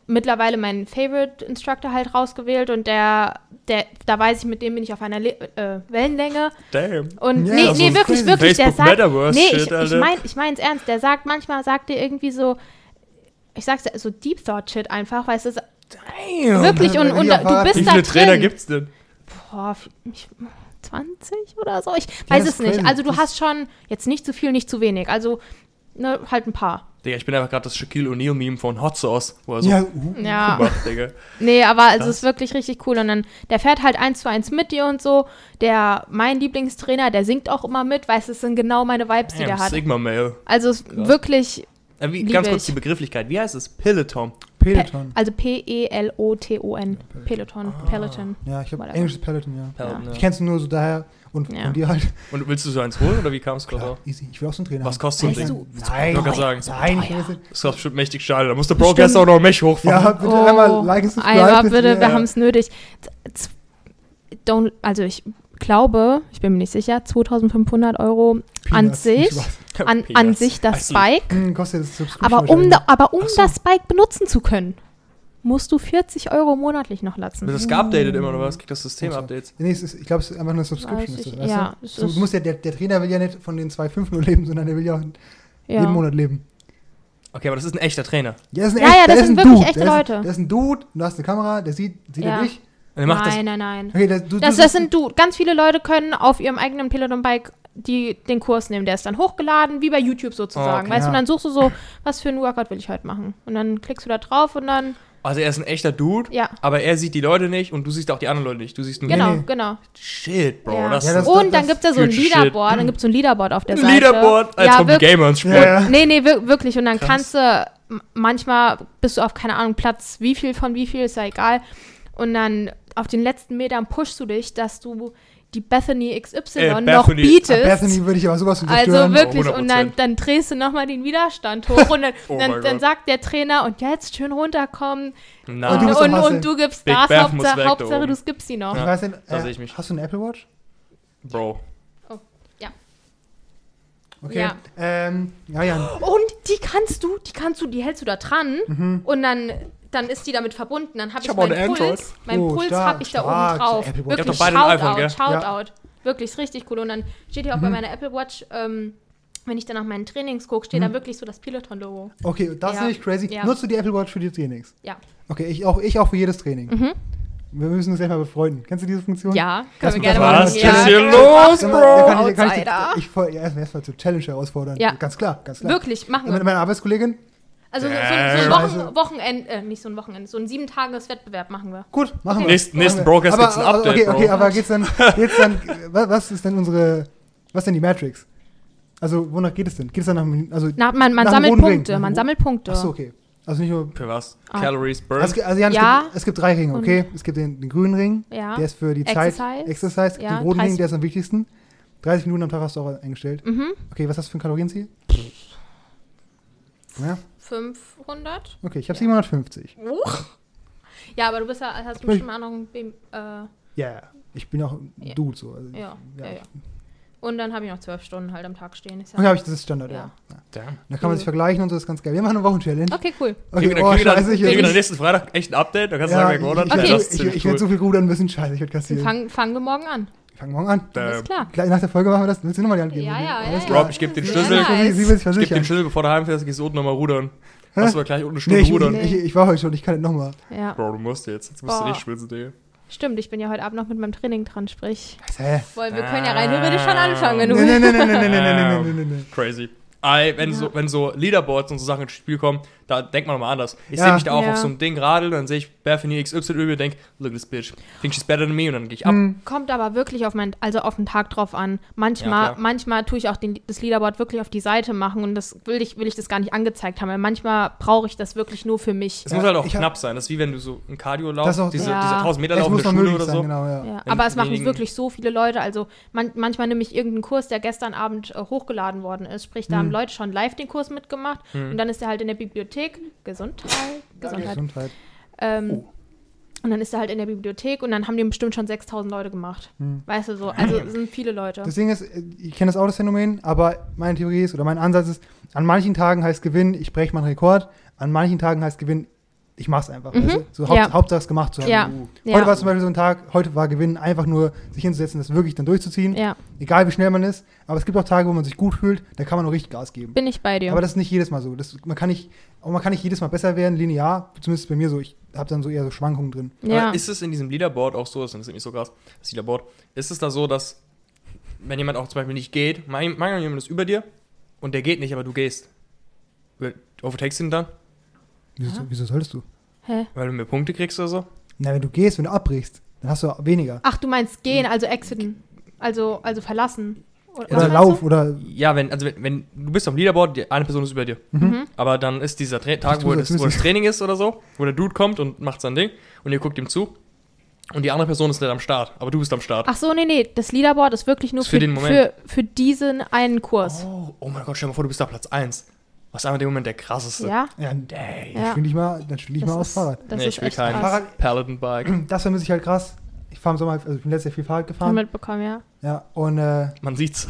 mittlerweile meinen Favorite Instructor halt rausgewählt und der, der, da weiß ich, mit dem bin ich auf einer Le äh, Wellenlänge. Damn. Und Ja, nee, das nee, ist wirklich, wirklich, der sagt, nee, ich, ich meine ich mein's ernst, der sagt, manchmal sagt er irgendwie so, ich sag's dir, so Deep Thought Shit einfach, weißt du, so- Damn. wirklich, und, und da- du bist Wie da viele Trainer drin. gibt's denn? Boah, ich, 20 oder so, ich Ja, weiß das es ist nicht. Also du hast schon jetzt nicht zu viel, nicht zu wenig, also ne, halt ein paar. Digga, ich bin einfach gerade das Shaquille O'Neal-Meme von Hot Sauce, wo er so Ja, uh, Ja. macht, Digga. Nee, aber also es ist wirklich richtig cool. Und dann, der fährt halt eins zu eins mit dir und so. Der, mein Lieblingstrainer, der singt auch immer mit, weißt du, es sind genau meine Vibes, die der hat. Sigma Male. Also es ist Krass. wirklich, Äh, wie, ganz kurz ich. die Begrifflichkeit. Wie heißt es? Peloton. Peloton. also P-E-L-O-T-O-N. Peloton, Peloton. Ja, ich habe englisches Peloton, ja. Peloton, Ich ja. kenn's nur so daher und Ja. von dir halt. Und willst du so eins holen oder wie kam es gerade easy. Ich will auch so einen Trainer. Was haben. kostet so ein Ding? du, Nein, Ich wollte gerade sagen, nein, ich will teuer. das kostet bestimmt mächtig steil. Da muss der Broadcast auch noch Mech hochfahren. Ja, bitte Oh, einmal liken, subscribe. einmal bitte, ja. wir haben es nötig. Don't, also ich glaube, ich bin mir nicht sicher, 2500 Euro an Peanuts, sich, nicht Spaß. an, an sich das Also, Spike. Hm, Aber um, da, aber um so. das Spike benutzen zu können, musst du 40 Euro monatlich noch latzen. Wird das geupdatet immer oder was? Kriegt das System Updates? Nee, ist, ich glaube, es ist einfach eine Subscription. Ist ich- das, weißt ja, du? ist- du musst ja, der, der Trainer will ja nicht von den 2,5 nur leben, sondern der will ja Ja. jeden Monat leben. Okay, aber das ist ein echter Trainer. Ja, das ist ein Ja, ja, echt- das der ist sind ein wirklich Dude. echte der ist, Leute. Der ist ein Dude, du hast eine Kamera, der sieht, sieht Ja. er dich. Und er macht nein, nein, nein. Okay, das, du, Das, das sind du. Ganz viele Leute können auf ihrem eigenen Peloton-Bike die, den Kurs nehmen. Der ist dann hochgeladen, wie bei YouTube sozusagen. Okay. weißt du, Ja. und dann suchst du so, was für ein Workout will ich heute machen. Und dann klickst du da drauf und dann, das. Also er ist ein echter Dude, ja, aber er sieht die Leute nicht und du siehst auch die anderen Leute nicht. Du siehst nur genau, nee. genau. Shit, Bro. Ja. Das, Ja, das- und dann gibt es da so ein Future Shit. Leaderboard, dann gibt es so ein Leaderboard auf der ein Seite. Leaderboard, als ja, ob. Gamer ins Ja, Sport. ja. Nee, nee, wir- wirklich. Und dann Krass. kannst du, manchmal bist du auf, keine Ahnung, Platz wie viel von wie viel, ist ja egal. Und dann auf den letzten Metern pushst du dich, dass du die Bethany XY Äh, noch Bethany. bietest. Bethany würde ich aber sowas von Also wirklich, Oh, und dann, 100%. dann drehst du nochmal den Widerstand hoch und dann, Oh dann, dann sagt der Trainer, und jetzt schön runterkommen. Na, Und du Und, und, und, du gibst Big Gas, Beth muss weg Hauptsache, da Hauptsache du skippst sie noch. Ich Ja, weiß nicht, äh, ich mich. hast du eine Apple Watch? Bro. Okay. Ja. Ähm, ja, ja. Und die kannst du, die kannst du, die hältst du da dran Mhm. und dann, dann ist die damit verbunden. Dann habe Ich ich, hab auch meinen. Puls, mein Oh, Puls habe ich da stark. oben drauf. Apple Watch. Wirklich, Shoutout, iPhone? Shoutout. Wirklich, ist richtig cool. Und dann steht hier auch bei meiner Apple Watch, ähm, wenn ich dann nach meinen Trainings gucke, steht da wirklich so das Peloton-Logo. Okay, das Ja. ist nämlich crazy. Ja. Nutzt du die Apple Watch für die Trainings? Ja. Okay, ich auch, ich auch für jedes Training. Mhm. Wir müssen uns einfach befreunden. Kennst du diese Funktion? Ja, können wir gerne das- machen. Was ja, ist hier los, da kann ich, da kann ich, ich, voll- ja, erstmal erstmal zur Challenge herausfordern. Ja. Ganz klar, ganz klar. Wirklich, machen wir. meine Arbeitskollegin, Also so, so, so ein. Wochen, Wochenende, äh, nicht so ein Wochenende, so ein sieben Tages Wettbewerb machen wir. gut, machen wir. Nächsten- nächsten aber, gibt's ein Update, Okay, okay, Bro. aber geht's dann, geht's dann, was, ist denn unsere, was ist denn die Matrix? Also, wonach geht es denn? Geht es dann nach, also, Na, man man Nach dem sammelt. Punkte, man sammelt Punkte. ach so, okay. Also nicht nur, Für was? Ah. Calories burned? also, es gibt- also Jan, Ja. es, gibt, es gibt drei Ringe, okay? Es gibt den, den grünen Ring, Ja. der ist für die Zeit, Exercise. Ja, den roten 30 Ring, der ist am wichtigsten. 30 Minuten am Tag hast du auch eingestellt. Mhm. Okay, was hast du für ein Kalorienziel? Ja, 500. okay, ich habe 750. Ja, aber du bist ja, hast Ich- bestimmt auch noch ein äh, Ja, ich bin auch ein Ja. Dude so. Also, ja, ja, ja. Und dann habe ich noch zwölf Stunden halt am Tag stehen. Ist ja Okay, habe ich, das ist Standard, ja. Ja. ja. Da kann man sich vergleichen und so, das ist ganz geil. Wir machen eine Wochenchallenge. Okay, cool. Okay, wir oh, dann, scheiße, ich, kriegen wir dann ich, nächsten Freitag echt ein Update? Da kannst du ja, sagen, ich, wer ich, gewonnen hat. Okay. Ja, ich, ich, ziemlich ich werde so viel rudern müssen, scheiße, ich werde kassieren. fangen, fangen wir morgen an. Fangen morgen an. Alles klar. Gleich nach der Folge machen wir das. Willst du nochmal die Hand geben? Ja, ja, Alles ja, ja. Rob, ich gebe den Schlüssel. nice. Sie, sie will sich Ich gebe den. Schlüssel, bevor du heimfährst, gehst du unten nochmal rudern. Hä? Hast du aber gleich unten eine Nee, Stunde ich, rudern. ich, ich war heute schon, ich kann nicht nochmal. Ja. Bro, du musst jetzt. Jetzt musst du Boah. nicht schwitzen, Digga. Stimmt, ich bin ja heute Abend noch mit meinem Training dran, sprich. Hä? Weil wir können ja rein theoretisch schon anfangen, wenn Nee, du nee, nee, nee, nee, nee, nee, nee, nee, nee, nee, nee. Crazy. Ey, wenn, Ja. so, wenn so Leaderboards und so Sachen ins Spiel kommen, da denkt man nochmal anders. Ich Ja. sehe mich da auch Ja. auf so einem Ding radeln, dann sehe ich Bethany XY und denke, look at this bitch. Think she's better than me und dann gehe ich ab. Hm. Kommt aber wirklich auf mein, also auf den Tag drauf an. Ja, Manchmal, klar. manchmal tue ich auch den, das Leaderboard wirklich auf die Seite machen und das will ich, will ich das gar nicht angezeigt haben, weil manchmal brauche ich das wirklich nur für mich. Es Ja, muss halt auch knapp sein. Das ist wie wenn du so ein Cardio laufst, diese, Ja. dieser 1000 Meter Es Lauf in muss der noch Schule oder sein, so. genau, ja. Ja, aber es machen wirklich so viele Leute. Also man, manchmal nehme ich irgendeinen Kurs, der gestern Abend äh, hochgeladen worden ist. Sprich, da Hm. haben Leute schon live den Kurs mitgemacht Hm. und dann ist er halt in der Bibliothek. Gesundheit, Gesundheit. Gesundheit. Ähm, Oh. Und dann ist er halt in der Bibliothek und dann haben die bestimmt schon 6000 Leute gemacht. Hm. Weißt du so? Also es sind viele Leute. Das Ding ist, ich kenne das auch das Phänomen, aber meine Theorie ist, oder mein Ansatz ist, an manchen Tagen heißt Gewinn, ich breche meinen Rekord, an manchen Tagen heißt Gewinn, ich mach's einfach. Mhm. weißt du? So Haupt, Ja. Hauptsache es gemacht zu haben. Ja. Heute ja. war zum Beispiel so ein Tag, heute war Gewinn, einfach nur sich hinzusetzen, das wirklich dann durchzuziehen. ja, Egal wie schnell man ist. Aber es gibt auch Tage, wo man sich gut fühlt, da kann man nur richtig Gas geben. bin ich bei dir. Aber das ist nicht jedes Mal so. Das, man, kann nicht, auch man kann nicht jedes Mal besser werden, linear. Zumindest bei mir so. Ich habe dann so eher so Schwankungen drin. ja. Aber ist es in diesem Leaderboard auch so, das ist nicht so krass, das Leaderboard, ist es da so, dass wenn jemand auch zum Beispiel nicht geht, mein, mein jemand ist über dir und der geht nicht, aber du gehst, overtakest ihn dann, Wieso, Ja. wieso solltest du? Hä? weil du mehr Punkte kriegst oder so? Na, wenn du gehst, wenn du abbrichst, dann hast du weniger. Ach, du meinst gehen, also exiten. Also, also verlassen. Oder, Oder meinst Lauf du? oder. Ja, wenn, also wenn, wenn du bist auf dem Leaderboard, die eine Person ist über dir. Mhm. Aber dann ist dieser Tra Tag, wo das, wo das. Training ist oder so, wo der Dude kommt und macht sein Ding und ihr guckt ihm zu. Und die andere Person ist nicht am Start, aber du bist am Start. Ach so, nee, nee. Das Leaderboard ist wirklich nur Ist für für, den für, Moment. für, diesen einen Kurs. Oh, oh mein Gott, stell dir mal vor, du bist auf Platz 1. Was ist einfach in dem Moment der krasseste. Ja? Ja, dann Ja. spiele ich mal, dann spiele ich mal Das aufs ist- Fahrrad. Das Nee, ist ich will kein krass. Fahrrad- Paladin Bike. Das vermisse ich halt krass. Ich fahre im Sommer, also ich bin letztes Jahr viel Fahrrad gefahren. mitbekommen, ja. Ja, und äh, Man sieht's.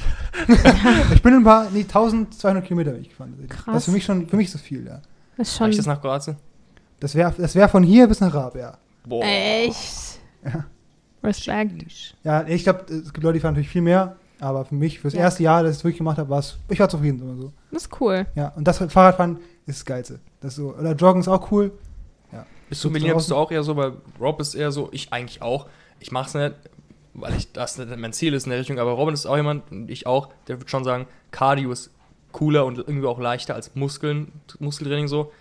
ich bin ein paar, nee, 1200 Kilometer bin ich gefahren. Krass. Das ist für mich schon, für mich das viel, ja. Das ist Reicht schon das nach Kroatien? Das wäre das wär von hier bis nach Raab, ja. Boah. echt. Ja. Respekt. Ja, ich glaube, es gibt Leute, die fahren natürlich viel mehr, aber für mich, fürs Ja. erste Jahr, dass ich es wirklich gemacht habe, war es, ich war zufrieden, wir so. Das ist cool. Ja, und das Fahrradfahren ist das Geilste. Das ist so, oder Joggen ist auch cool. Bist du, So Melina, bist du auch eher so, weil Rob ist eher so, ich eigentlich auch. Ich mach's nicht, weil ich das nicht mein Ziel ist in der Richtung, aber Robin ist auch jemand, und ich auch, der würde schon sagen, Cardio ist cooler und irgendwie auch leichter als Muskeln, Muskeltraining so.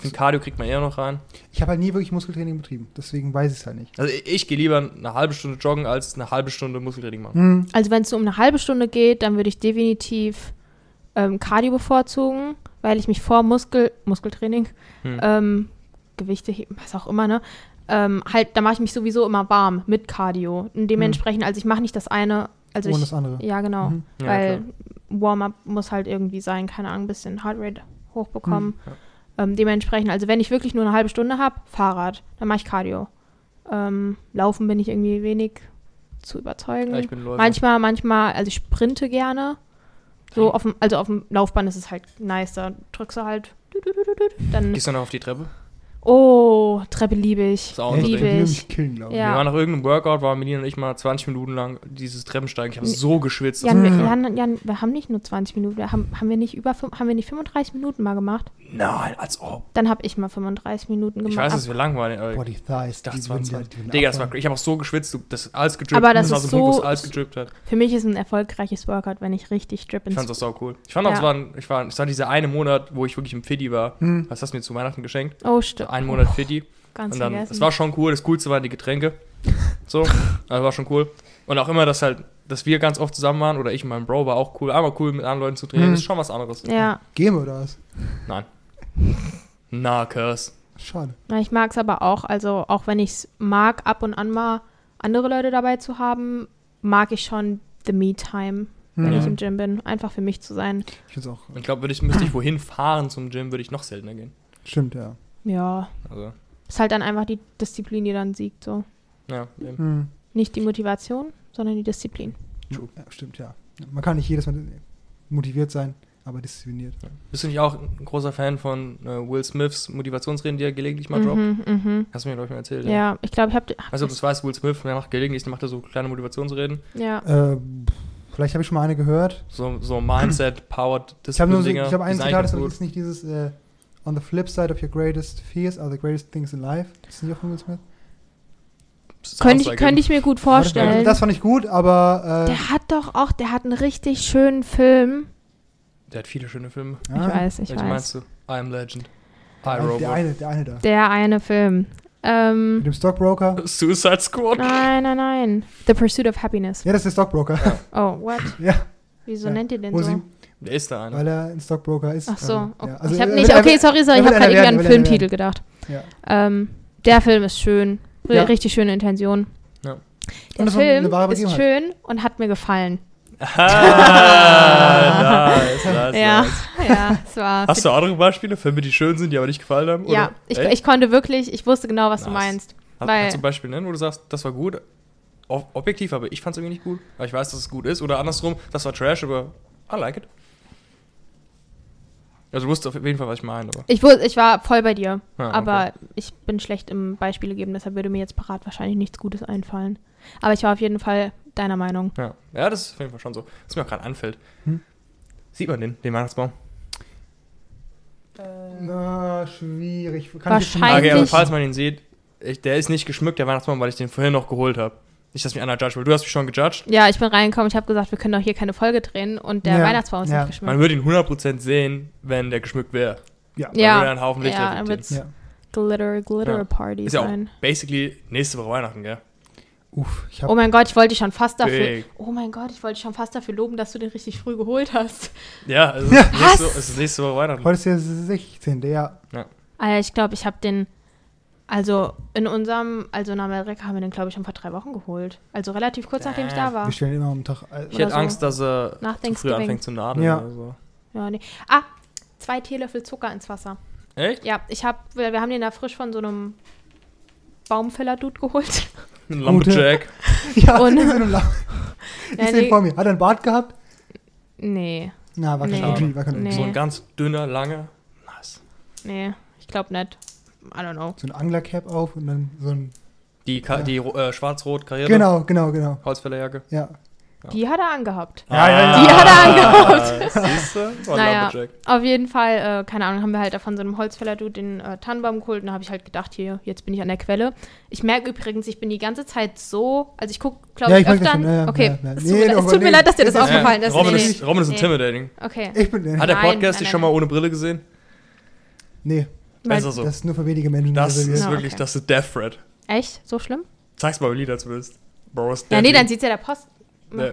Ich finde, Cardio kriegt man eher noch rein. Ich habe halt nie wirklich Muskeltraining betrieben, deswegen weiß ich es halt nicht. Also ich, ich gehe lieber eine halbe Stunde joggen, als eine halbe Stunde Muskeltraining machen. Hm, Also wenn es so um eine halbe Stunde geht, dann würde ich definitiv ähm, Cardio bevorzugen, weil ich mich vor Muskel, Muskeltraining, Hm. ähm, Gewichte heben, was auch immer, ne? Ähm, halt, da mache ich mich sowieso immer warm mit Cardio. Und dementsprechend, also ich mache nicht das eine, also ohne ich, das andere. ja genau, Mhm. Ja, weil Warm-up muss halt irgendwie sein, keine Ahnung, ein bisschen Heartrate hochbekommen. Mhm, Ähm, dementsprechend, also wenn ich wirklich nur eine halbe Stunde habe, Fahrrad, dann mache ich Cardio. Ähm, Laufen bin ich irgendwie wenig zu überzeugen. Ja, ich bin. Manchmal, manchmal, also ich sprinte gerne. So auf dem, also auf dem Laufband ist es halt nice, da drückst du halt. Dann, Gehst du noch auf die Treppe? Oh, Treppe liebe ich. Auch liebe ich. killen. Ja. Wir waren nach irgendeinem Workout, waren Melina und ich mal 20 Minuten lang dieses Treppensteigen. Ich habe so geschwitzt. Jan, wir. Jan, Jan, wir haben nicht nur 20 Minuten, wir haben, haben wir nicht über haben wir nicht 35 Minuten mal gemacht? Nein, als ob. Dann habe ich mal 35 Minuten gemacht. Ich weiß, dass wir lang waren. aber Boah, die Thighs, Ich dachte die würden 22. die Digga, das war, ich habe auch so geschwitzt, du- das alles gedrippt. Aber das ist so Punkt, alles gedrippt hat. Für mich ist ein erfolgreiches Workout, wenn ich richtig drip Ich fand das auch cool. Ich fand auch, Ja. es war, ein- ich war, es war dieser eine Monat, wo ich wirklich im Fiddy war. Hm. Was hast du mir zu Weihnachten geschenkt? Oh, stimmt. Ein Monat Fiddy. Ganz Und dann, vergessen. es war schon cool. Das Coolste waren die Getränke. So, also war schon cool. Und auch immer, dass halt, dass wir ganz oft zusammen waren oder ich und mein Bro war auch cool. Einmal cool mit anderen Leuten zu trainieren, Mhm. ist schon was anderes. ja. Game oder was? Nein. Na, Curse. Schade. Na, ich mag es aber auch, also auch wenn ich es mag, ab und an mal andere Leute dabei zu haben, mag ich schon the Me-Time, wenn Hm. ich im Gym bin. Einfach für mich zu sein. Ich finde es auch. Ich glaube, würde ich, müsste ich wohin fahren zum Gym, würde ich noch seltener gehen. Stimmt, ja. Ja. Also, Ist halt dann einfach die Disziplin, die dann siegt. So. ja, eben. Hm. Nicht die Motivation, sondern die Disziplin. True. ja. Stimmt, ja. Man kann nicht jedes Mal motiviert sein, aber diszipliniert. Bist du nicht auch ein großer Fan von äh, Will Smiths Motivationsreden, die er gelegentlich mal droppt? Mhm, mhm. Hast du mir, glaube ich, mal erzählt. Ja, ich glaube, ich habe. Also, das weißt Will Smith, der macht gelegentlich, der macht er so kleine Motivationsreden. ja. Äh, vielleicht habe ich schon mal eine gehört. So, so Mindset, Powered, Ich habe glaube, ein Zitat das ist nicht dieses äh, On the flip side of your greatest fears are the greatest things in life. Das ist nicht auch von Will Smith? Könnte ich, könnte ich mir gut vorstellen. Das fand ich gut, aber äh, der hat doch auch, der hat einen richtig schönen Film. Der hat viele schöne Filme. Ich weiß, ich Welchen weiß. meinst du? I Am Legend. I, Der, Robot. der eine, der eine da. Der eine Film. Ähm, Mit dem Stockbroker. Suicide Squad. nein, nein, nein. The Pursuit of Happiness. Ja, das ist der Stockbroker. Oh, what? Ja, Wieso Ja. nennt ihr den Wo so? Der ist der eine. weil er ein Stockbroker ist. Ach so. Ähm, okay. ja. Also ich habe nicht. Okay, sorry, sorry. Ich habe gerade einer irgendwie an einen einer Filmtitel gedacht. Ja. Ähm, der Film ist schön. R Ja. Richtig schöne Intention. Ja. Der das war eine Film ist schön und hat mir gefallen. Ah, nice, nice, ja, nice. ja, es war. Hast du andere Beispiele? Filme, die schön sind, die aber nicht gefallen haben? ja, oder? ich, Echt? ich konnte wirklich, ich wusste genau, was du Nice. meinst. Hast, weil- kannst du ein Beispiel nennen, wo du sagst, das war gut? Ob- Objektiv, aber ich fand es irgendwie nicht gut. Weil ich weiß, dass es gut ist. Oder andersrum, das war Trash, aber I like it. Also du wusstest auf jeden Fall, was ich meine. Aber. Ich, wus- ich war voll bei dir, Ah, aber okay. ich bin schlecht im Beispiele geben, deshalb würde mir jetzt parat wahrscheinlich nichts Gutes einfallen. Aber ich war auf jeden Fall deiner Meinung. Ja. ja, das ist auf jeden Fall schon so. Was mir auch gerade anfällt. Hm? Sieht man den, den Weihnachtsbaum? Na, schwierig. Kann ich Wahrscheinlich- Okay, aber falls man ihn sieht, ich, der ist nicht geschmückt, der Weihnachtsbaum, weil ich den vorhin noch geholt habe. Nicht, dass mich einer judge, weil du hast mich schon gejudged. Ja, ich bin reingekommen, ich habe gesagt, wir können doch hier keine Folge drehen und der Ja, Weihnachtsbaum ist ja. nicht geschmückt. Man würde ihn 100% sehen, wenn der geschmückt wäre. Ja. Dann Ja, würde einen Haufen Licht ja, reflektieren. wird's ja. Glitter, Glitter Ja. Party Ist ja auch sein. basically nächste Woche Weihnachten, gell? Uff, ich Oh hab. mein Gott, ich wollte dich schon fast dafür. Big. Oh mein Gott, ich wollte dich schon fast dafür loben, dass du den richtig früh geholt hast. Ja, also Ja. es, ist nächste, es ist nächste Woche Weihnachten. Heute ist der 16. Ja. Alter, ich glaube, ich habe den. Also in unserem, also in Amerika haben wir den, glaube ich, schon vor drei Wochen geholt. Also relativ kurz nachdem ich da war. Wir stellen immer am Tag. äh, Ich hätte so. Angst, dass er Nach zu früh anfängt zu nadeln Ja. oder so. Ja, nee. Ah, zwei Teelöffel Zucker ins Wasser. Echt? Ja, ich habe, wir wir haben den da frisch von so einem Baumfäller-Dude geholt. Ein Lumberjack. Ja, Und- so einem La- ich Ja, nee, vor mir. Hat er einen Bart gehabt? nee, Na, war kein Nee. OG. War kein OG. Nee. So ein ganz dünner, langer. Nice. nee, ich glaube nicht. I don't know. So ein Anglercap auf und dann so ein. Die, Ka Ja. die äh, schwarz-rot karierte Genau, genau, genau. Holzfällerjacke. Ja. Die hat er angehabt. Ja, ja, ja. Die hat er angehabt. Siehst du? War ein Naja. Auf jeden Fall, äh, keine Ahnung, haben wir halt von so einem Holzfäller-Dude den äh, Tannenbaum geholt und da habe ich halt gedacht, hier, jetzt bin ich an der Quelle. Ich merke übrigens, ich bin die ganze Zeit so, also ich gucke, glaube Ja, ich, öfter. schon, ja, ja, okay, ja, ja. es Nee, tut, mir, leid- aber es tut mir nee. leid, dass dir das aufgefallen ist. Robin, Nee, ist, Robin ist nee. intimidating. Okay. Ich bin. Hat der Podcast nein, dich nein. schon mal ohne Brille gesehen? Nee, Also so. das ist nur für wenige Menschen. Das ist Ja, wirklich, okay. das ist Death Threat. Echt? So schlimm? Zeig's mal, wie du willst. Bro, ist Ja, nee, dann sieht's ja der Post. Nee.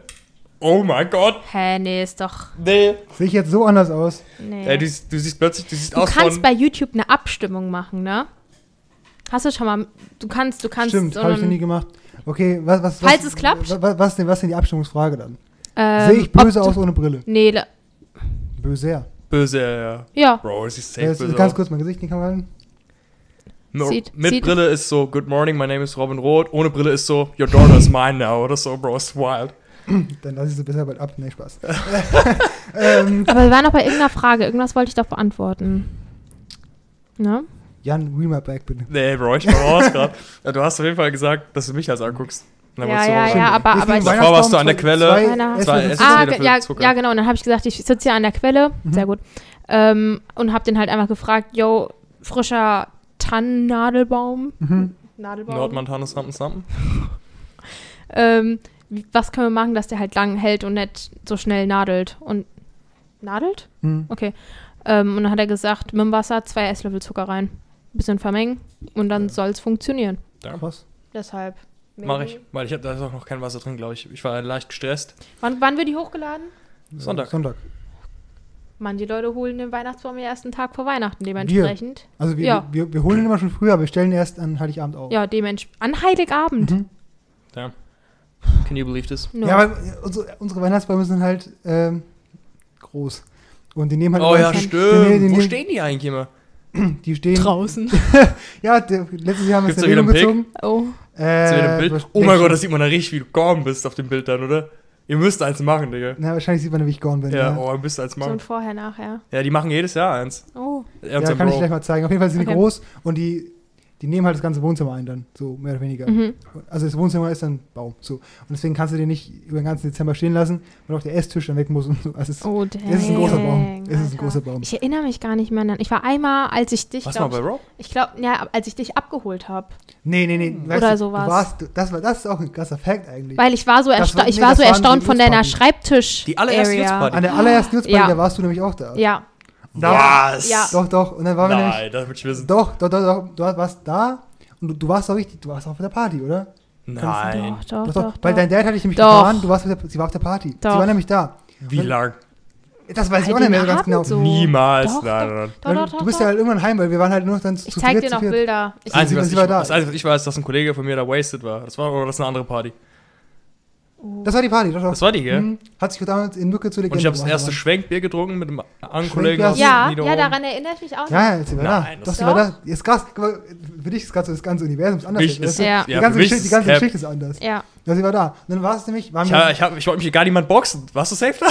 Oh mein Gott. Hä, nee, ist doch. Nee. Sehe ich jetzt so anders aus? Nee. Ey, du, du siehst plötzlich, du siehst du aus kannst von... bei YouTube eine Abstimmung machen, ne? Hast du schon mal. Du kannst, du kannst. Stimmt, so habe ich noch nie gemacht. Okay, was, was, Falls was, es klappt? Was, was, denn, was denn die Abstimmungsfrage dann? ähm, Sehe ich böse aus ohne Brille? Nee, Böse, ja. Böse, ja, ja. ja. Bro, es sieht ja safe jetzt böse ganz kurz mein Gesicht in die Kamera halten. No, Sieht- mit sieht- Brille ist so, good morning, my name is Robin Roth. Ohne Brille ist so, your daughter is mine now. Oder so, Bro, ist wild. Dann lasse ich sie besser bald ab. Nee, Spaß. ähm, Aber wir waren noch bei irgendeiner Frage. Irgendwas wollte ich doch beantworten. Ne? Jan, read my back, bitte. Nee, Bro, ich war raus gerade. Du hast auf jeden Fall gesagt, dass du mich als anguckst. Ja, ja, ja, aber, aber ich, Davor warst du an der Quelle. Zwei Zwei. Zucker. ah, ja, ja, genau. Und dann habe ich gesagt, ich sitze hier an der Quelle. Mhm. Sehr gut. Ähm, und habe den halt einfach gefragt, yo, frischer Tannennadelbaum. Mhm. Nadelbaum. Nordmontana Something Something. Ähm, wie- was können wir machen, dass der halt lang hält und nicht so schnell nadelt? Und nadelt? Mhm. Okay. Ähm, und dann hat er gesagt, mit dem Wasser zwei Esslöffel Zucker rein. Bisschen vermengen und dann Ja. soll es funktionieren. Krass. Deshalb. Mach ich, weil ich hab, da ist auch noch kein Wasser drin, glaube ich. Ich war leicht gestresst. Wann, wann wird die hochgeladen? Sonntag. Sonntag. Manche Leute holen den Weihnachtsbaum den ersten Tag vor Weihnachten, dementsprechend. Also wir, Ja. wir, wir holen ihn immer schon früher, aber wir stellen erst an Heiligabend auf. Ja, dementsprechend. An Heiligabend. Mhm. Damn. Can you believe this? No. Ja, aber unsere, unsere Weihnachtsbäume sind halt ähm, groß. Und die nehmen halt Oh ja, die- stimmt. die- die- Wo die- stehen die eigentlich immer? die stehen. Draußen. Ja, der, letztes Jahr haben wir es Gibt's in da wieder Erwähnung einen gezogen. Oh. Äh, Zu dem Bild? Oh mein Gott, da sieht man da richtig, wie du gone bist auf dem Bild dann, oder? Ihr müsst eins machen, Digga. Na, wahrscheinlich sieht man, wie ich gone bin. Ja, Ja, oh, ihr müsst eins So machen. ein Vorher, nachher. Ja, die machen jedes Jahr eins. Oh. Ja kann ich Bro. gleich mal zeigen. Auf jeden Fall sind die Okay. groß und die, die nehmen halt das ganze Wohnzimmer ein dann, so mehr oder weniger. Mhm. Also das Wohnzimmer ist dann Baum, so. Und deswegen kannst du den nicht über den ganzen Dezember stehen lassen, weil auch der Esstisch dann weg muss und so. Also es, Oh, dang. es ist ein großer Baum. Es ist ein Alter. großer Baum. Ich erinnere mich gar nicht mehr an. Ich war einmal, als ich dich, Was mal glaub, bei Rob? ich glaube, ja, als ich dich abgeholt habe, Nee, nee, nee. weißt Oder du, sowas. Du warst, du- das, war, das ist auch ein krasser Fact eigentlich. weil ich war so, ersta war- ich nee, war das so war erstaunt von deiner. Schreibtisch. Die allererste Area. Nutzparty. An der allerersten Nutzparty, Ja. da warst du nämlich auch da. Ja, Da, Was? Ja. Doch, doch. Und dann waren wir nämlich. Nein, das wird ich wissen. Doch, doch, doch, doch. Du warst da und du, du warst auch richtig, du warst auch auf der Party, oder? Nein. doch, doch, Doch, doch. Weil dein Dad hatte ich nämlich Doch. gefahren, du warst auf der, sie war auf der Party. Doch. Sie war nämlich da. Wie lang? Das weiß ich auch nicht mehr ganz genau. so. Niemals. Doch, nein, doch. nein, nein. Doch, doch, du, doch, du bist doch. ja halt irgendwann heim, weil wir waren halt nur dann Ich zu zeig dritt, dir noch. Bilder. Ich, Das Einzige, was sie ich, war da. das Einzige, was ich weiß, ist, dass ein Kollege von mir da wasted war. Das war, oder das ist eine andere Party. Das war die Party, doch, doch. Das war die, gell? Mhm. Hat sich damals in Mücke zu Legende Und ich habe das erste Schwenkbier getrunken mit einem anderen Kollegen aus ja, ja, daran erinnere ich mich auch. Ja, ja, sie war da. Nein, Doch, das- sie war da. Ist krass. Für dich ist gerade so das ganze Universum ist anders. Mich weißt ist- du? Ja. Die Ja, ganze, mich Geschichte, die ist ganze. Geschichte ist anders. Ja, Ja, sie war da. Und dann war es nämlich, waren Ich, hab- ich, hab, ich wollte mich hier gar niemand boxen. Warst du safe da?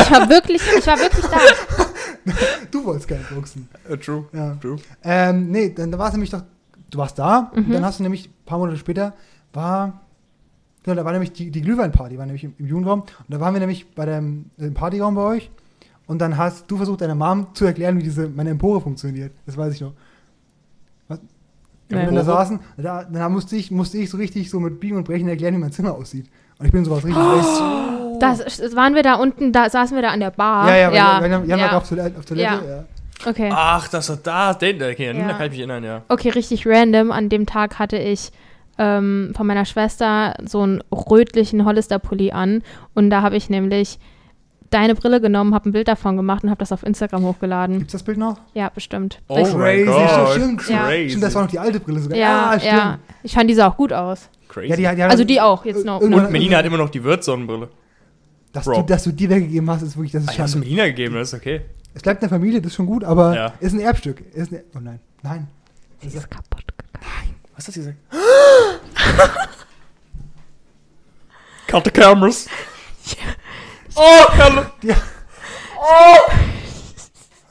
ich war wirklich, ich war wirklich da. du wolltest gerne boxen. Äh, true. Ja. True. Ähm, nee, dann da war es nämlich doch, du warst da Mhm. und dann hast du nämlich ein paar Monate später war, genau, da war nämlich die, die Glühweinparty, war nämlich im, im Jugendraum und da waren wir nämlich bei dem, dem Partyraum bei euch und dann hast du versucht, deiner Mom zu erklären, wie diese, meine Empore funktioniert. Das weiß ich noch. Was? Und dann da saßen, da, dann musste ich, musste ich so richtig so mit Biegen und Brechen erklären, wie mein Zimmer aussieht. Und ich bin sowas richtig oh. Das das waren wir da unten, da saßen wir da an der Bar. Ja, ja, ja, wir, wir, wir haben ja. ja. auf Toilette. Auf Toilette ja. Okay. Ach, das war da. Den, Ja. da kann ich mich erinnern, ja. Okay, richtig random. An dem Tag hatte ich ähm, von meiner Schwester so einen rötlichen Hollister-Pulli an. Und da habe ich nämlich deine Brille genommen, habe ein Bild davon gemacht und habe das auf Instagram hochgeladen. Gibt's das Bild noch? Ja, bestimmt. Oh ich, Crazy, Gott. stimmt, stimmt. Crazy. Stimmt, das war noch die alte Brille sogar. ja, ah, stimmt. ja. Ich fand die sah auch gut aus. Crazy. Ja, die, die Also die auch, jetzt noch. Noch. Melina hat immer noch die Wirtssonnenbrille. Dass Bro. du, dass du die weggegeben hast, ist wirklich, das ist Ich hab's schade. Melina gegeben, das ist okay. Es bleibt in der Familie, das ist schon gut, aber Ja. ist ein Erbstück. Ist eine, oh nein, nein. Sie ist kaputt gegangen. Was hat sie gesagt? Cut the cameras. Oh, Kalle. Ja. Oh.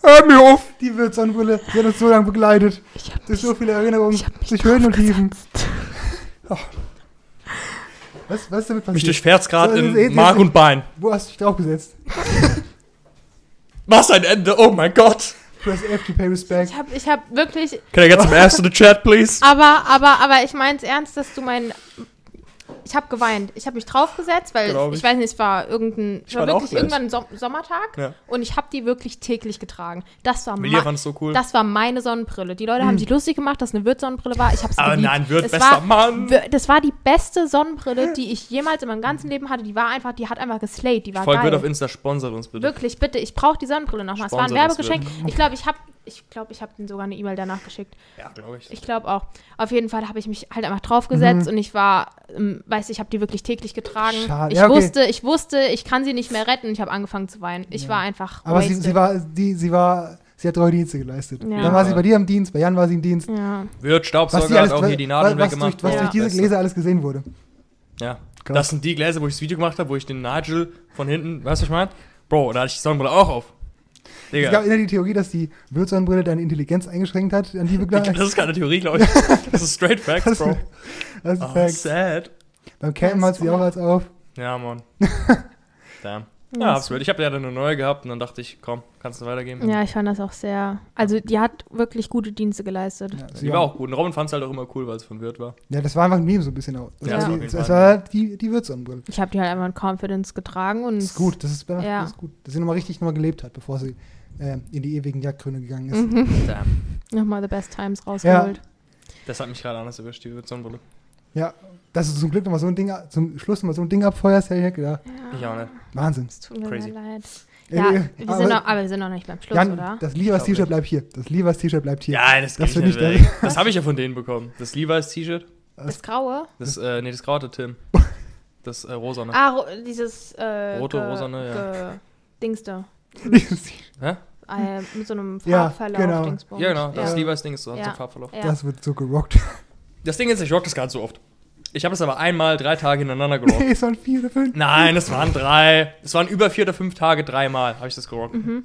Hör mir auf. Die wird Sonnenbrille, die hat uns so lange begleitet. Ich habe Durch so viele Erinnerungen, ich hab mich durch Höhen und Tiefen. Was, was ist damit Mich passiert? durchfährt's gerade So, in jetzt- Mark jetzt- und Bein. Wo hast du dich draufgesetzt? Was ein Ende. Oh mein Gott. Press F to pay respect. Ich habe ich hab wirklich. Can I get some ass to the chat, please? Aber, aber, aber ich meine es ernst, dass du mein. Ich habe geweint. Ich habe mich draufgesetzt, weil Glaub ich. ich. weiß nicht, es war irgendein. Es Ich war wirklich irgendwann ein Som Sommertag Ja. und ich habe die wirklich täglich getragen. Das war ma- fand's so cool. Das war meine Sonnenbrille. Die Leute haben sich lustig gemacht, dass es eine Wirt-Sonnenbrille war. Ich habe Aber geliebt. nein, Wirt, es bester war, Mann. Das war die beste Sonnenbrille, die ich jemals in meinem ganzen Leben hatte. Die war einfach, die hat einfach geslayed. Die war Folgt geil. Wirt auf Insta, sponsert uns bitte. Wirklich, bitte, ich brauche die Sonnenbrille nochmal. Es war ein Werbegeschenk. Ich glaube, ich habe ich glaube, ich habe denen sogar eine E-Mail danach geschickt. Ja, glaube ich. Ich glaube auch. Auf jeden Fall habe ich mich halt einfach draufgesetzt Mhm. und ich war, ähm, weiß ich habe die wirklich täglich getragen. Schade. Ich Ja, okay. wusste, ich wusste, ich kann sie nicht mehr retten. Ich habe angefangen zu weinen. Ich Ja. war einfach Aber sie, sie war, die, sie war, sie hat treue Dienste geleistet. Ja. Dann war sie bei dir im Dienst, bei Jan war sie im Dienst. ja. Wirt, Was, Staubsauger, die hat alles, auch was, hier die Nadeln was, durch, weggemacht. was Ja. durch diese. Gläser alles gesehen wurde. Ja. Krass. Das sind die Gläser, wo ich das Video gemacht habe, wo ich den Nigel von hinten, weißt du, was ich meine? Bro, da hatte ich die Sonnenbrille auch auf. Es Digga. gab immer die Theorie, dass die Wirtsonnenbrille deine Intelligenz eingeschränkt hat, an die begleitet. Das ist keine Theorie, glaube ich. Das ist straight facts, Das Bro. ist das ist Oh, Fact. sad. Beim Campen hat sie war- auch als auf. Ja, Mann. Damn. Ja, Ja, absolut. Ich habe ja dann eine neue gehabt und dann dachte ich, komm, kannst du weitergeben. Ja, ich fand das auch sehr. Also, die hat wirklich gute Dienste geleistet. Ja, Die war auch gut. Und Robin fand es halt auch immer cool, weil es von Wirt war. Ja, das war einfach ein Meme so ein bisschen auch. Das Ja, war auf die, das Fall. war die, die Wirtsonnenbrille. Ich habe die halt einfach in Confidence getragen und Das ist gut, das ist, Ja. das ist gut. Dass sie nochmal richtig nochmal gelebt hat, bevor sie äh, in die ewigen Jagdgründe gegangen ist. Mhm. Damn. nochmal the best times rausgeholt. Das hat mich gerade anders erwischt, die Wirt-Sonnenbrille. Ja, dass du zum Glück nochmal so ein Ding, zum Schluss nochmal so ein Ding abfeuerst, hätte ich nicht gedacht. Ich auch nicht. Wahnsinn. Es tut mir Crazy. leid. Ja, Äh, wir sind aber- noch, aber wir sind noch nicht beim Schluss, Jan, oder? das Levi's Ich glaub T-Shirt bleibt hier. Das Levi's T-Shirt bleibt hier. Ja, das, Das das, wird nicht weg. das habe ich ja von denen bekommen. Das Levi's T-Shirt. Das Graue? Das, äh, nee, das graue hatte Tim. Das äh, rosane. Ah, ro dieses äh, Rote, rosane, ja. ge- Dingste. Hä? Äh, mit so einem Ja, Farbverlauf. genau. Dingsbums. Ja, genau. Das ja. Levi's Ding ist so, hat so Ja. einen Farbverlauf. Ja. Das wird so gerockt. Das Ding ist, ich rock das gar nicht so oft. Ich habe es aber einmal drei Tage hintereinander gerockt. Nee, es waren vier oder fünf. Nein, es waren drei. Es waren über vier oder fünf Tage dreimal habe ich das gerockt. Mhm.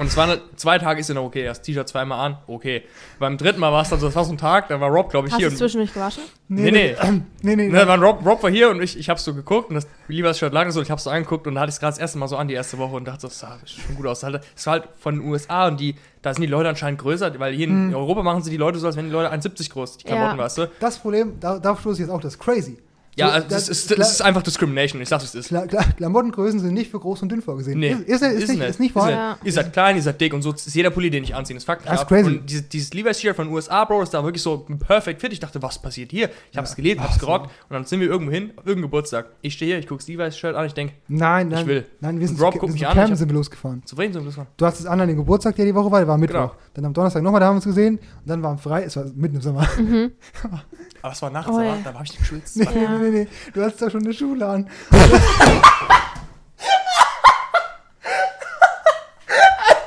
Und es waren zwei Tage ist ja noch okay, das T-Shirt zweimal an, okay. Beim dritten Mal war es dann so, das war so ein Tag, da war Rob, glaube ich, Hast hier. du es Und, zwischendurch gewaschen? Nee, nee. nee, nee. ne, da war Rob, Rob war hier und ich, ich habe so geguckt und das Levi's Shirt lag so, ich habe so angeguckt und da hatte ich es gerade das erste Mal so an, die erste Woche und dachte, so, das sah schon gut aus. Es war halt von den USA und die, da sind die Leute anscheinend größer, weil hier in Europa machen sie die Leute so, als wenn die Leute 1,70 groß, die Klamotten, Ja. weißt du? Das Problem, da, darauf stoße ich jetzt auch, das ist crazy. Ja, So, also das, ist, das ist einfach Discrimination, ich sag's, es ist. Kla Kla Klamottengrößen sind nicht für groß und dünn vorgesehen. Nee, Ist, ist, ist, nicht, ist nicht wahr. Ja. Ihr seid klein, ihr seid dick und so ist jeder Pulli, den ich anziehe. Das fuckt mich Das ist ab. crazy. Und dieses, dieses Levi's Shirt von USA, Bro, ist da wirklich so perfekt fit. Ich dachte, was passiert hier? Ich hab's gelesen, hab's Ach so. gerockt und dann sind wir irgendwo hin, auf irgendeinem Geburtstag. Ich stehe hier, ich guck's Levi's Shirt an, ich denke, Nein, nein. Ich will. Nein, wir sind, Und Rob zu, guckt wir mich sind an, zu ich Cam hab- sind wir losgefahren. zufrieden sind wir das war. Du hast es an an den Geburtstag, der die Woche war, der war Mittwoch. Genau. Dann am Donnerstag nochmal, da haben wir uns gesehen. Und dann war am Frei, es war mitten im Sommer. Aber es war nachts, Oh, da, ja. war- da hab ich geschwitzt. nee, Ja. nee, nee, nee. Du hattest da schon eine Schule an.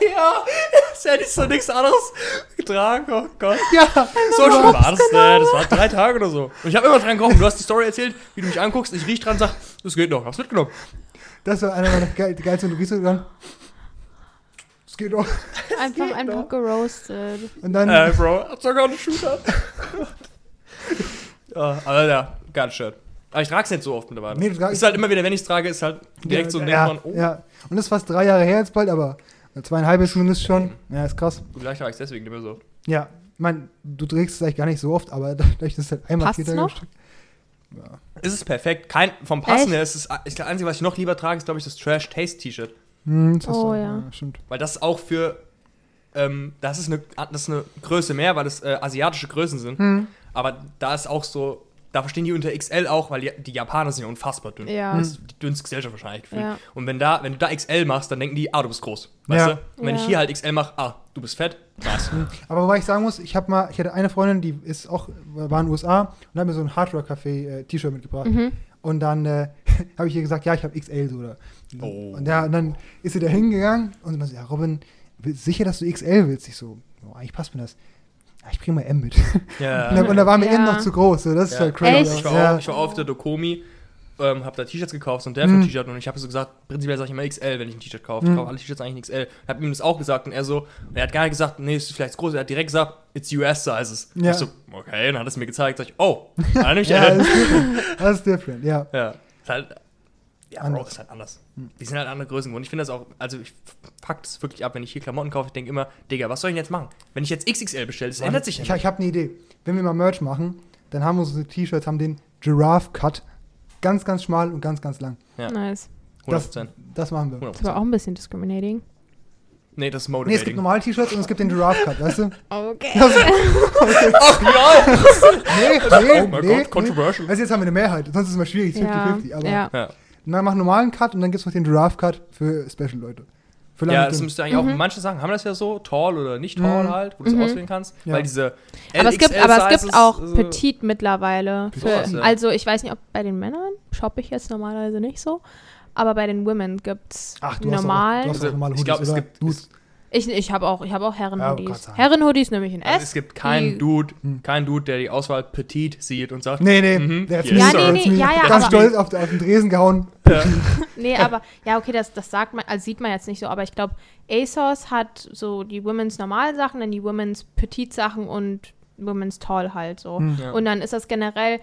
ja, das hätte ich so nichts anderes getragen, oh Gott. Ja, So schlimm war das, ne? Das war drei Tage oder so. Und ich habe immer dran gerochen. Du hast die Story erzählt, wie du mich anguckst, ich riech dran und sag, das geht noch, hab's mitgenommen. das war einer meiner geil, die geilsten. Du riechst dran. Es geht doch. Einfach, geht einfach doch. geroastet. Und dann, Äh, Bro, hat sogar einen Shooter. Ja, aber ja, geiles Shirt. Aber ich trag's nicht so oft mittlerweile. Nee, du tragst- ist halt immer wieder, wenn ich's trage, ist halt direkt so ein Ding ja, von, oh, ja. Und das ist fast drei Jahre her jetzt bald, aber zweieinhalb ist zumindest schon. Ja, ist krass. vielleicht trage ich's deswegen nicht mehr so. Ja, ich meine, du trägst es eigentlich gar nicht so oft, aber dadurch, dass es halt einmal vier Tage noch? Stück- Ist es perfekt. Kein, vom Passen Echt? her ist es ist das Einzige, was ich noch lieber trage, ist, glaube ich, das Trash Taste T-Shirt. Hm, das Oh, du- ja. Stimmt. Weil das auch für, ähm, das ist eine, das ist eine Größe mehr, weil das äh, asiatische Größen sind. Hm. Aber da ist auch so, da verstehen die unter XL auch, weil die, die Japaner sind ja unfassbar dünn. Ja. Das ist die dünnste Gesellschaft wahrscheinlich gefühlt. Ja. Und wenn, da, wenn du da XL machst, dann denken die, ah, du bist groß. Weißt Ja. du? Und wenn Ja. ich hier halt XL mache, ah, du bist fett, was? Aber wobei ich sagen muss, ich habe mal, ich hatte eine Freundin, die ist auch, war in den USA und hat mir so ein Hard Rock Café äh, T-Shirt mitgebracht. Mhm. Und dann äh, habe ich ihr gesagt, ja, ich habe XL so oder. Oh. Und, ja, und dann ist sie da hingegangen und sie meinte, ja, Robin, will- sicher, dass du XL willst? Ich so, oh, eigentlich passt mir das. Ja, ich bringe mal M mit. Ja. Und, da, und da war mir Ja. M noch zu groß. So, das ist Ja. halt crazy. Echt? Ich war, ja. auch, ich war auf der Dokomi, ähm, hab da T-Shirts gekauft und der für Mhm. ein T-Shirt und ich habe so gesagt, prinzipiell sage ich immer XL, wenn ich ein T-Shirt kaufe. Mhm. Ich kaufe alle T-Shirts eigentlich in XL. Hab ihm das auch gesagt und er so, und er hat gar nicht gesagt, nee, ist vielleicht zu groß, er hat direkt gesagt, it's US sizes. Ja. Ich so, okay, dann hat er es mir gezeigt, sag ich, oh, dann nehme ich ja, L. das ist different. Das ist different, ja. Ja, ist halt, ja, Bro, ist halt anders. Die sind halt andere Größen geworden. Ich finde das auch, also ich fuck das wirklich ab, wenn ich hier Klamotten kaufe, ich denke immer, Digga, was soll ich denn jetzt machen? Wenn ich jetzt XXL bestelle, das ändert sich ja Ich, nicht. ich habe eine Idee. Wenn wir mal Merch machen, dann haben unsere T-Shirts haben den Giraffe Cut. Ganz, ganz schmal und ganz, ganz lang. Ja. Nice. 100%. Das machen wir. 100%. Das war auch ein bisschen discriminating. Nee, das ist Nee, es gibt motivating. normale T-Shirts und es gibt den Giraffe Cut, weißt du? Okay. Das, Ach ja! nee, nee, oh mein nee, Gott, controversial. Nee. Weißt du, jetzt haben wir eine Mehrheit, sonst ist es mal schwierig, 50-50. Ja, Aber ja. Ja. Man macht einen normalen Cut und dann gibt es noch den Giraffe Cut für Special-Leute. Ja, das müsste eigentlich auch, manche sagen, haben das ja so, tall oder nicht tall Mhm. halt, wo du es Mhm. auswählen kannst. Ja. Weil diese Aber es, gibt, aber es gibt auch äh, Petit mittlerweile. Für, ja. Also ich weiß nicht, ob bei den Männern, shoppe ich jetzt normalerweise nicht so, aber bei den Women gibt es Ach, du hast auch- normal. du hast auch Also, ich Hoodies, glaub, es gibt- es- ich ich habe auch, ich hab auch Ja, Herren-Hoodies. sagen. Herren-Hoodies nehme ich in S. Also es gibt keinen Dude, keinen Dude, der die Auswahl Petit sieht und sagt, nee, nee, Mhm. der hat's Yes, mir- sir. Ja, nee, nee, ja, ja, ganz aber- stolz auf, auf den Dresen gehauen. ja. Nee, aber, ja, okay, das, das sagt man, also sieht man jetzt nicht so, aber ich glaube, ASOS hat so die Women's Normal-Sachen, dann die Women's Petit-Sachen und Women's Tall halt so. Hm. Ja. Und dann ist das generell,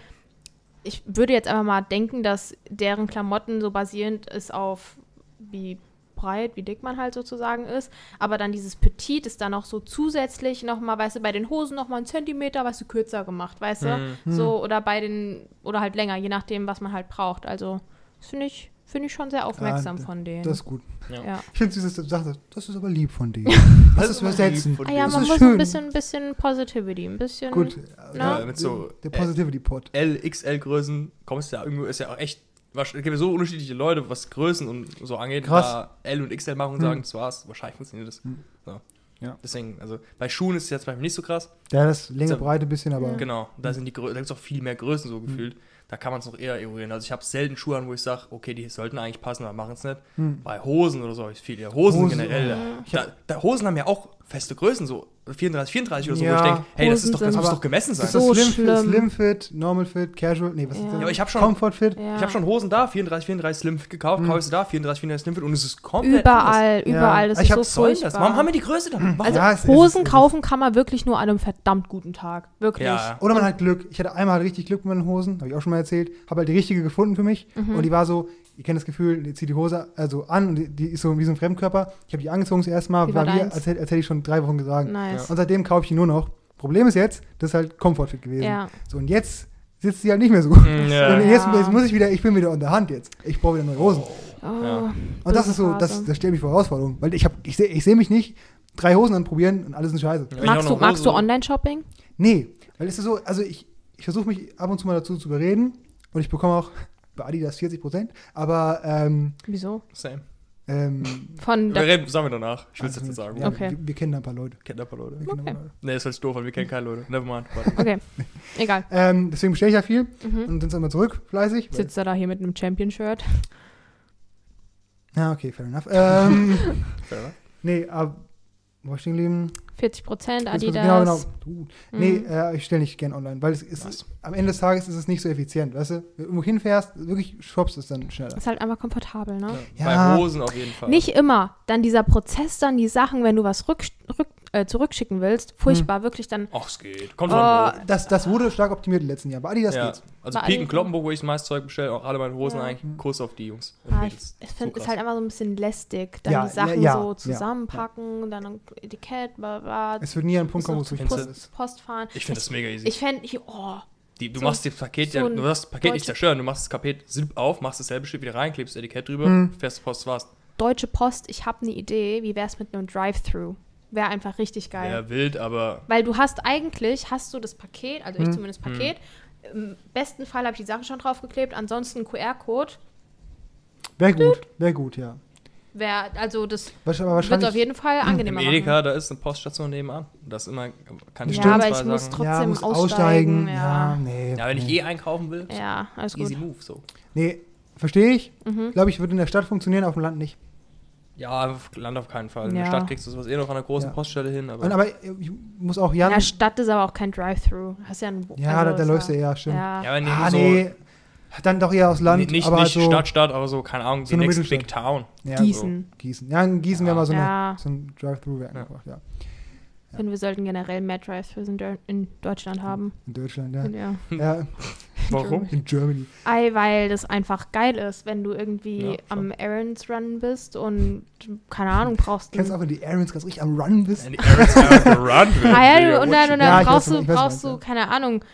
ich würde jetzt einfach mal denken, dass deren Klamotten so basierend ist auf wie breit, wie dick man halt sozusagen ist. Aber dann dieses Petit ist dann noch so zusätzlich nochmal, weißt du, bei den Hosen nochmal einen Zentimeter, weißt du, kürzer gemacht, weißt du? Mhm. So, oder bei den, oder halt länger, je nachdem, was man halt braucht. Also, das finde ich, finde ich schon sehr aufmerksam d- von denen. Das ist gut. ja. Ich finde süß, dass du sagst, das ist aber lieb von dir. Das ist übersetzen. lieb von Ah ja, man muss schön. ein bisschen, bisschen Positivity, ein bisschen. Gut. Ja, äh, mit so, der Positivity-Pod. L, XL Größen, kommst du ja irgendwo, ist ja auch echt, es gibt so unterschiedliche Leute, was Größen und so angeht. Krass. Da L und XL machen und Hm. sagen, das war's, wahrscheinlich funktioniert das. Hm. So. Ja. Deswegen, also bei Schuhen ist es jetzt bei mir nicht so krass. Ja, das ist Länge, So- Breite ein bisschen, aber. Genau, da sind die Grö da gibt es auch viel mehr Größen so gefühlt. Da kann man es noch eher eruieren. Also ich habe selten Schuhe an, wo ich sage, okay, die sollten eigentlich passen, aber machen es nicht. Hm. Bei Hosen oder so habe ich viel eher. Hosen, Hosen, generell. oh. Da, da Hosen haben ja auch feste Größen, so 34, 34 oder so, Ja. wo ich denke, hey, das, ist doch, das muss doch gemessen sein. Ist das So Slim, Fit, schlimm. Slim Fit, Normal Fit, Casual? Nee, was ist Ja. das? Ja, ich habe schon, Comfort Fit? Ja. ich hab schon Hosen da, 34, 34 Slim Fit gekauft, kaufe ich sie da, 34, 34 Slim Fit und es ist komplett Überall, Ja. überall. Das Ich ist so furchtbar. das? Warum haben wir die Größe dann? Warum? Also Ja, es ist- Hosen es ist- kaufen kann man wirklich nur an einem verdammt guten Tag. Wirklich. Ja. Oder man hat Glück. Ich hatte einmal richtig Glück mit meinen Hosen, habe ich auch schon mal erzählt. Habe halt die richtige gefunden für mich. Mhm. Und die war so, ihr kennt das Gefühl, die zieht die Hose also an und die, die ist so wie so ein Fremdkörper. Ich habe die angezogen zuerst Mal, Wie war wie, als, hätte- als hätte ich schon drei Wochen getragen. Nice. Und seitdem kaufe ich die nur noch. Problem ist jetzt, das ist halt Comfort-Fit gewesen. Ja. So, und jetzt sitzt sie halt nicht mehr so. Ja. Und jetzt, Ja. jetzt muss ich wieder, ich bin wieder unter Hand jetzt. Ich brauche wieder neue Hosen. Oh, Ja. Und das ist so, das, das stellt mich vor Herausforderungen. Weil ich, hab- ich sehe ich seh mich nicht drei Hosen anprobieren und alles ist scheiße. Magst du, magst du Online-Shopping? Nee, weil es ist so, also ich, ich versuche mich ab und zu mal dazu zu überreden und ich bekomme auch bei Adidas 40 Prozent, aber ähm, Wieso? Same. Ähm, Von Wir sagen wir danach. Ich will es also, jetzt nicht sagen. Ja, Okay. wir, wir kennen da ein paar Leute. Kennt ein paar Leute. Kennen Okay. ein paar Leute. Nee, ist halt doof, weil wir kennen keine Leute. Nevermind. Warte. Okay, egal. Ähm, deswegen bestelle ich ja viel Mhm. und dann sind wir zurück, fleißig. Sitzt er da hier mit einem Champion-Shirt? Ja, okay, fair enough. Ähm, Fair enough. nee, aber wo ich stehen geblieben? 40 Prozent Adidas. Genau, genau. Uh, Nee, Mhm. äh, ich stelle nicht gern online, weil es ist, Was? am Ende des Tages ist es nicht so effizient, weißt du? Wenn du irgendwo hinfährst, wirklich shops es dann schneller. Ist halt einfach komfortabel, ne? Ja. Ja. Bei Hosen auf jeden Fall. Nicht immer. Dann dieser Prozess, dann die Sachen, wenn du was rück, rück, äh, zurückschicken willst, furchtbar, wirklich dann. Ach, es geht. Kommt Oh. Das, das wurde stark optimiert im letzten Jahr. Bei Adidas Ja. geht's. Also Bei Piken Kloppenburg, wo ich das meiste Zeug bestelle, auch alle meine Hosen Ja. eigentlich Kuss auf die Jungs. und Ah, ich ich finde, So ist halt einfach so ein bisschen lästig. Dann Ja, die Sachen ja, ja, so ja, zusammenpacken, dann ein Etikett, bla, bla, Es wird nie an einen Punkt kommen, wo es richtig Findest ist. Post, Post fahren. Ich finde das mega easy. Ich fände, ich- oh, die, du so- machst das Paket, so ja, ein du machst das Paket nicht zerstören, du machst das Paket Zip auf, machst dasselbe Stück wieder rein, klebst das Etikett drüber, Mhm. fährst Post, war's. Deutsche Post, ich habe eine Idee, wie wäre es mit einem Drive-Thru? Wäre einfach richtig geil. Ja, wild, aber Weil du hast eigentlich, hast du das Paket, also ich Hm. zumindest Paket, im besten Fall habe ich die Sachen schon draufgeklebt, ansonsten QR-Code. Wäre gut, wäre gut, ja. Wäre, also das wird auf jeden Fall im angenehmer Edeka, machen. da ist eine Poststation nebenan. Das ist immer, kann ich Ja, aber ich muss sagen. trotzdem ja, muss aussteigen. aussteigen. ja. Ja, nee. Ja, wenn ich nee. eh einkaufen will, Ja, alles gut. easy move, so. Nee, verstehe ich. Mhm. Glaube ich, würde in der Stadt funktionieren, auf dem Land nicht. Ja, auf Land auf keinen Fall. In Ja. der Stadt kriegst du sowas eh noch an der großen Ja. Poststelle hin, aber, Und, aber ich muss auch In Jan. der Stadt ist aber auch kein Drive-Thru. Hast ja ein ja, also da, da ist läufst du eher, stimmt. Ja. ja, wenn du ah, so, nee. Dann doch eher aus Land. nicht, nicht, aber nicht so, Stadt, Stadt, aber so, keine Ahnung, so die eine big town. Ja, Gießen. Gießen. Ja, in Gießen wäre mal so, eine, Ja. so ein Drive-Thru wäre Ja. einfach, ja. Ich finde, wir sollten generell mehr Drive-Thrus in, in Deutschland haben. In Deutschland, ja. Ja. ja. Warum? In Germany. Ei, weil das einfach geil ist, wenn du irgendwie Ja, am Errands Run bist und keine Ahnung brauchst. Kennst du auch, wenn die Aarons ganz richtig am Run bist? The Arabs have gerannt wird. Ah ja, und dann, und Ja, dann ich brauchst weiß, du, brauchst du, keine Ahnung,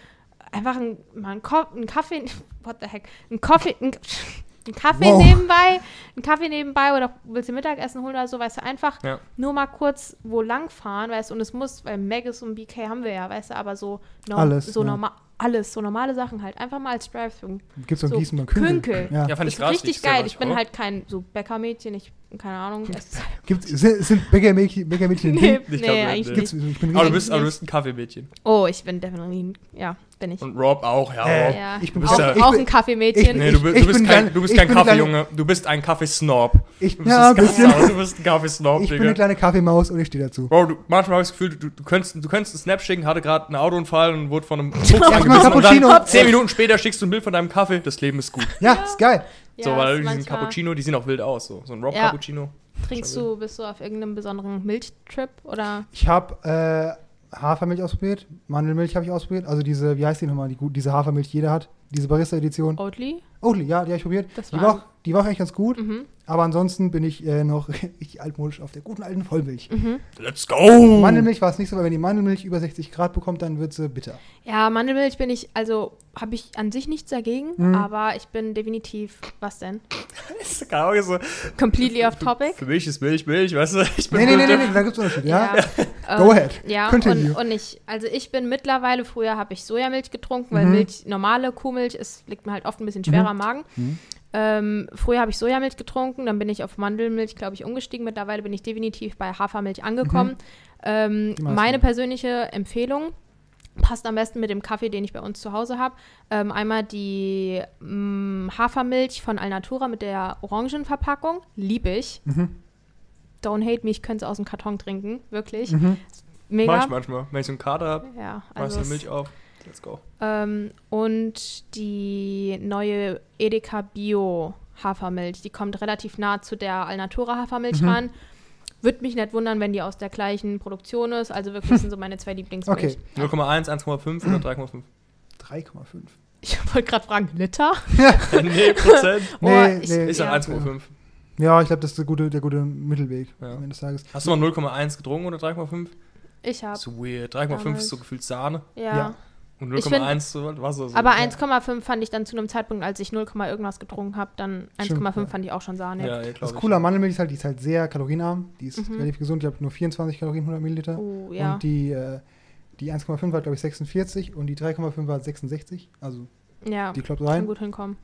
einfach ein, mal einen, Ko einen Kaffee, what the heck, einen Kaffee, einen, einen Kaffee Wow. nebenbei, einen Kaffee nebenbei oder willst du Mittagessen holen oder so, weißt du, einfach Ja. nur mal kurz wo lang fahren, weißt du, und es muss, weil Maggis und BK haben wir ja, weißt du, aber so, norm- Alles, so ja. normal, alles, so normale Sachen halt, einfach mal als Drive-Thru. Gibt's in So, Gießen beim Künkel. Künkel. Ja. Ja, fand ich Ist krass. richtig geil. Ich bin auch. halt kein so Bäckermädchen, ich, keine Ahnung. Es ist, Gibt's, sind, sind Bäckermädchen, Bäckermädchen ein nee, Ding? Ich nee, glaub, eigentlich. Gibt's, nicht. Aber du bist, aber du bist ein Kaffeemädchen. Oh, ich bin definitiv, ja, bin ich. Und Rob auch, ja. Äh, Rob. Ja, ich bin- auch, auch bin- ein Kaffeemädchen. Nee, du, du bist kein, du bist kein Kaffeejunge, du bist ein Kaffeesnob. Ich, Du bist ja, ein bisschen. Ganze, Du bist ein Kaffeesnob, Ich bin eine Digga. kleine Kaffeemaus und ich stehe dazu. Bro, du, manchmal habe ich das Gefühl, du, du, könntest, du könntest einen Snap schicken, hatte gerade einen Autounfall und wurde von einem mal angebissen und Cappuccino. dann zehn Minuten später schickst du ein Bild von deinem Kaffee, das Leben ist gut. Ja, ist geil. Ja, so, weil diesen manchmal- Cappuccino, die sehen auch wild aus. So, so ein Rob Ja. Cappuccino. Trinkst du, bist du auf irgendeinem besonderen Milchtrip oder? Ich habe äh, Hafermilch ausprobiert, Mandelmilch habe ich ausprobiert. Also diese, wie heißt die nochmal, die, gut- diese Hafermilch, die jeder hat. Diese Barista-Edition. Oatly? Oatly, ja, die habe ich probiert. Das Die war- war, auch, die war auch eigentlich ganz gut. Mhm. Aber ansonsten bin ich äh, noch richtig altmodisch auf der guten alten Vollmilch. Mhm. Let's go! Mandelmilch war es nicht so, weil wenn die Mandelmilch über 60 Grad bekommt, dann wird sie bitter. Ja, Mandelmilch bin ich, also habe ich an sich nichts dagegen, Mhm. aber ich bin definitiv, was denn? Ist Ahnung, so, Completely off topic. für mich ist Milch Milch, weißt du? Ich bin Nee, nee, nee, nee, nee da gibt es Unterschiede, ja? Ja, Go ähm, ahead. Ja, Continue. und, und ich, also ich bin mittlerweile, früher habe ich Sojamilch getrunken, weil Mhm. Milch, normale Kuhmilch, ist, liegt mir halt oft ein bisschen schwerer am Magen. Ähm, früher habe ich Sojamilch getrunken, dann bin ich auf Mandelmilch, glaube ich, umgestiegen. Mittlerweile bin ich definitiv bei Hafermilch angekommen. Ähm, Mhm. Meisten. meine persönliche Empfehlung passt am besten mit dem Kaffee, den ich bei uns zu Hause habe. Ähm, einmal die mm, Hafermilch von Alnatura mit der Orangenverpackung, liebe ich. Mhm. don't hate me, ich könnte es aus dem Karton trinken. Wirklich. Mhm. Mega. Mach ich manchmal. Wenn ich so einen Kater habe, Ja, mach ich also Milch auf. Let's go. Ähm, und die neue Edeka Bio Hafermilch, die kommt relativ nah zu der Alnatura Hafermilch Mhm. ran. Würde mich nicht wundern, wenn die aus der gleichen Produktion ist. Also wirklich sind so meine zwei Lieblingsmilch. Okay. 0,1, 1,5 oder 3,5? 3,5. Ich wollte gerade fragen, Liter? nee, Prozent. Oh, Nee, ich- nee. Ich sag ja. 1,5. Ja, ich glaube, das ist der gute, der gute Mittelweg Ja. am Ende des Tages. Hast du mal 0,1 getrunken oder 3,5? Ich habe, So weird. 3,5 Damals. ist so gefühlt Sahne. ja. Ja. Und Ich find- 0,1 so Wasser. So. Aber Ja. 1,5 fand ich dann zu einem Zeitpunkt, als ich 0, irgendwas getrunken habe, dann 1,5 Stimmt, ja. fand ich auch schon Sahne. Ja, ja, Das. Coole an Mandelmilch ist halt, die ist halt sehr kalorienarm. Die ist Mhm. relativ gesund. Ich habe nur 24 Kalorien, 100 Milliliter. Oh, ja. Und die, äh, die 1,5 hat, glaube ich, 46 und die 3,5 hat 66. Also ja, die kloppt kann rein. gut hinkommen.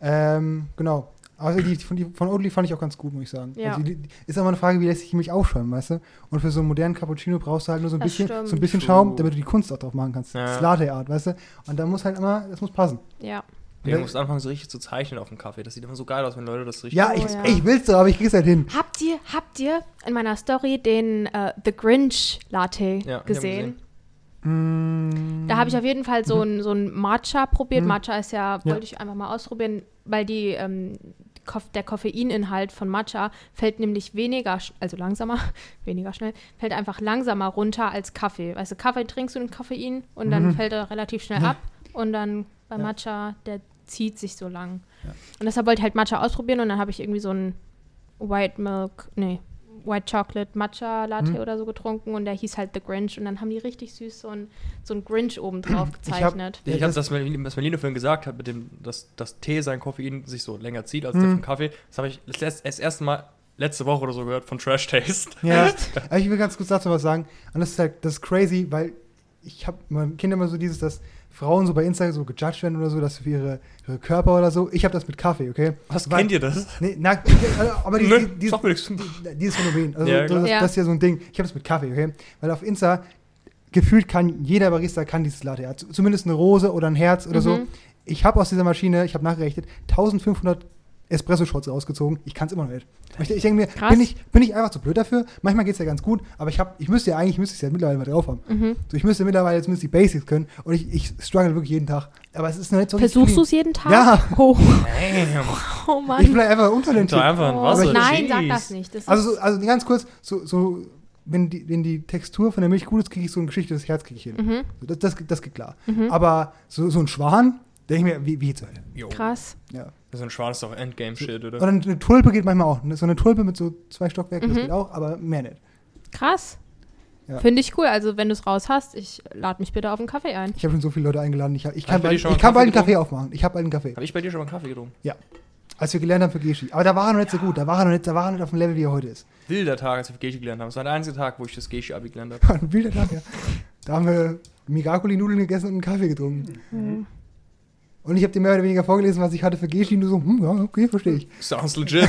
Ähm, genau. Also die von, die von Oatly fand ich auch ganz gut, muss ich sagen. Ja. Also die, die, ist aber eine Frage, wie lässt sich die Milch aufschäumen, weißt du? Und für so einen modernen Cappuccino brauchst du halt nur so ein Das bisschen, stimmt. so ein bisschen. Schaum, damit du die Kunst auch drauf machen kannst. Ja. Das Latte Art, weißt du? Und da muss halt immer, das muss passen. Ja. Du musst anfangen, so richtig zu zeichnen auf dem Kaffee. Das sieht immer so geil aus, wenn Leute das richtig. Ja, Oh, ich, ja. ich will's doch, aber ich krieg's halt hin. Habt ihr, habt ihr in meiner Story den äh, The Grinch Latte Ja, ich hab gesehen? Da habe ich auf jeden Fall so ein, so ein Matcha probiert. Mhm. Matcha ist ja, Ja. wollte ich einfach mal ausprobieren, weil die, ähm, der Koffeininhalt von Matcha fällt nämlich weniger, also langsamer, weniger schnell, fällt einfach langsamer runter als Kaffee. Weißt du, Kaffee trinkst du den Koffein und dann Mhm. fällt er relativ schnell Ja. ab und dann bei Ja. Matcha, der zieht sich so lang. Ja. Und deshalb wollte ich halt Matcha ausprobieren und dann habe ich irgendwie so ein White Milk, nee, White Chocolate Matcha Latte Mhm. oder so getrunken und der hieß halt The Grinch und dann haben die richtig süß so ein, so ein Grinch oben drauf Ich hab- gezeichnet. Ich Ja, habe das- das, was Melino vorhin gesagt hat, mit dem, dass das Tee sein Koffein sich so länger zieht als Mhm. der vom Kaffee. Das habe ich das, das erste Mal letzte Woche oder so gehört von Trash Taste. Ja, aber ich will ganz kurz dazu was sagen. Und das ist halt, das ist crazy, weil ich habe mein Kind immer so dieses, dass Frauen so bei Instagram so gejudged werden oder so, dass für ihre, ihre Körper oder so. Ich habe das mit Kaffee, okay? Was Weil- kennt ihr das? Nee, na, aber die, Nö, die, die, dieses Phänomen, also Ja, so, das, das ist ja so ein Ding. Ich habe das mit Kaffee, okay? Weil auf Insta gefühlt kann jeder Barista kann dieses Latte, ja, zumindest eine Rose oder ein Herz oder so. Mhm. Ich habe aus dieser Maschine, ich habe nachgerechnet, 1500 Espresso-Shots rausgezogen. Ich kann es immer noch nicht. Ich, ich denke mir, Krass. bin ich, bin ich einfach zu blöd dafür? Manchmal geht es ja ganz gut, aber ich, hab, ich müsste ja eigentlich, müsste es ja mittlerweile mal drauf haben. Mhm. So, ich müsste mittlerweile zumindest die Basics können und ich, ich struggle wirklich jeden Tag. Aber es ist noch nicht so Versuchst du es jeden Tag? Ja. Oh, oh Ich Mann. bin einfach untalentiert. Einfach ein Oh, Wasser. nein, sag das nicht. Das Also, so, also ganz kurz, so, so wenn, die, wenn die Textur von der Milch gut ist, kriege ich so eine Geschichte des Herz kriege ich hin. mhm. So, das, das, das geht klar. Mhm. Aber so, so ein Schwan, denke ich mir, wie, wie zur Hölle. Krass. Ja. So ein Schwan ist doch Endgame-Shit, oder? Oder eine Tulpe geht manchmal auch. So eine Tulpe mit so zwei Stockwerken, Mhm. das geht auch, aber mehr nicht. Krass. Ja. Finde ich cool. Also, wenn du es raus hast, ich lade mich bitte auf einen Kaffee ein. Ich habe schon so viele Leute eingeladen. Ich, hab, ich kann, bald, dir schon ich einen kann bald einen Kaffee Kaffee aufmachen. Ich habe bald einen Kaffee. Habe ich bei dir schon mal einen Kaffee getrunken? Als wir gelernt haben für Geschi. Aber da war er noch nicht so gut. Da war er noch nicht, da war er nicht auf dem Level, wie er heute ist. Wilder Tag, als wir Geschi gelernt haben. Das war der einzige Tag, wo ich das Geschi-Abi gelernt habe. Ein wilder Tag, ja. Da haben wir Migakuli-Nudeln gegessen und einen Kaffee getrunken. Mhm. Und ich habe dir mehr oder weniger vorgelesen, was ich hatte für Geschi. Und du so, hm, ja, okay, verstehe ich. Sounds legit.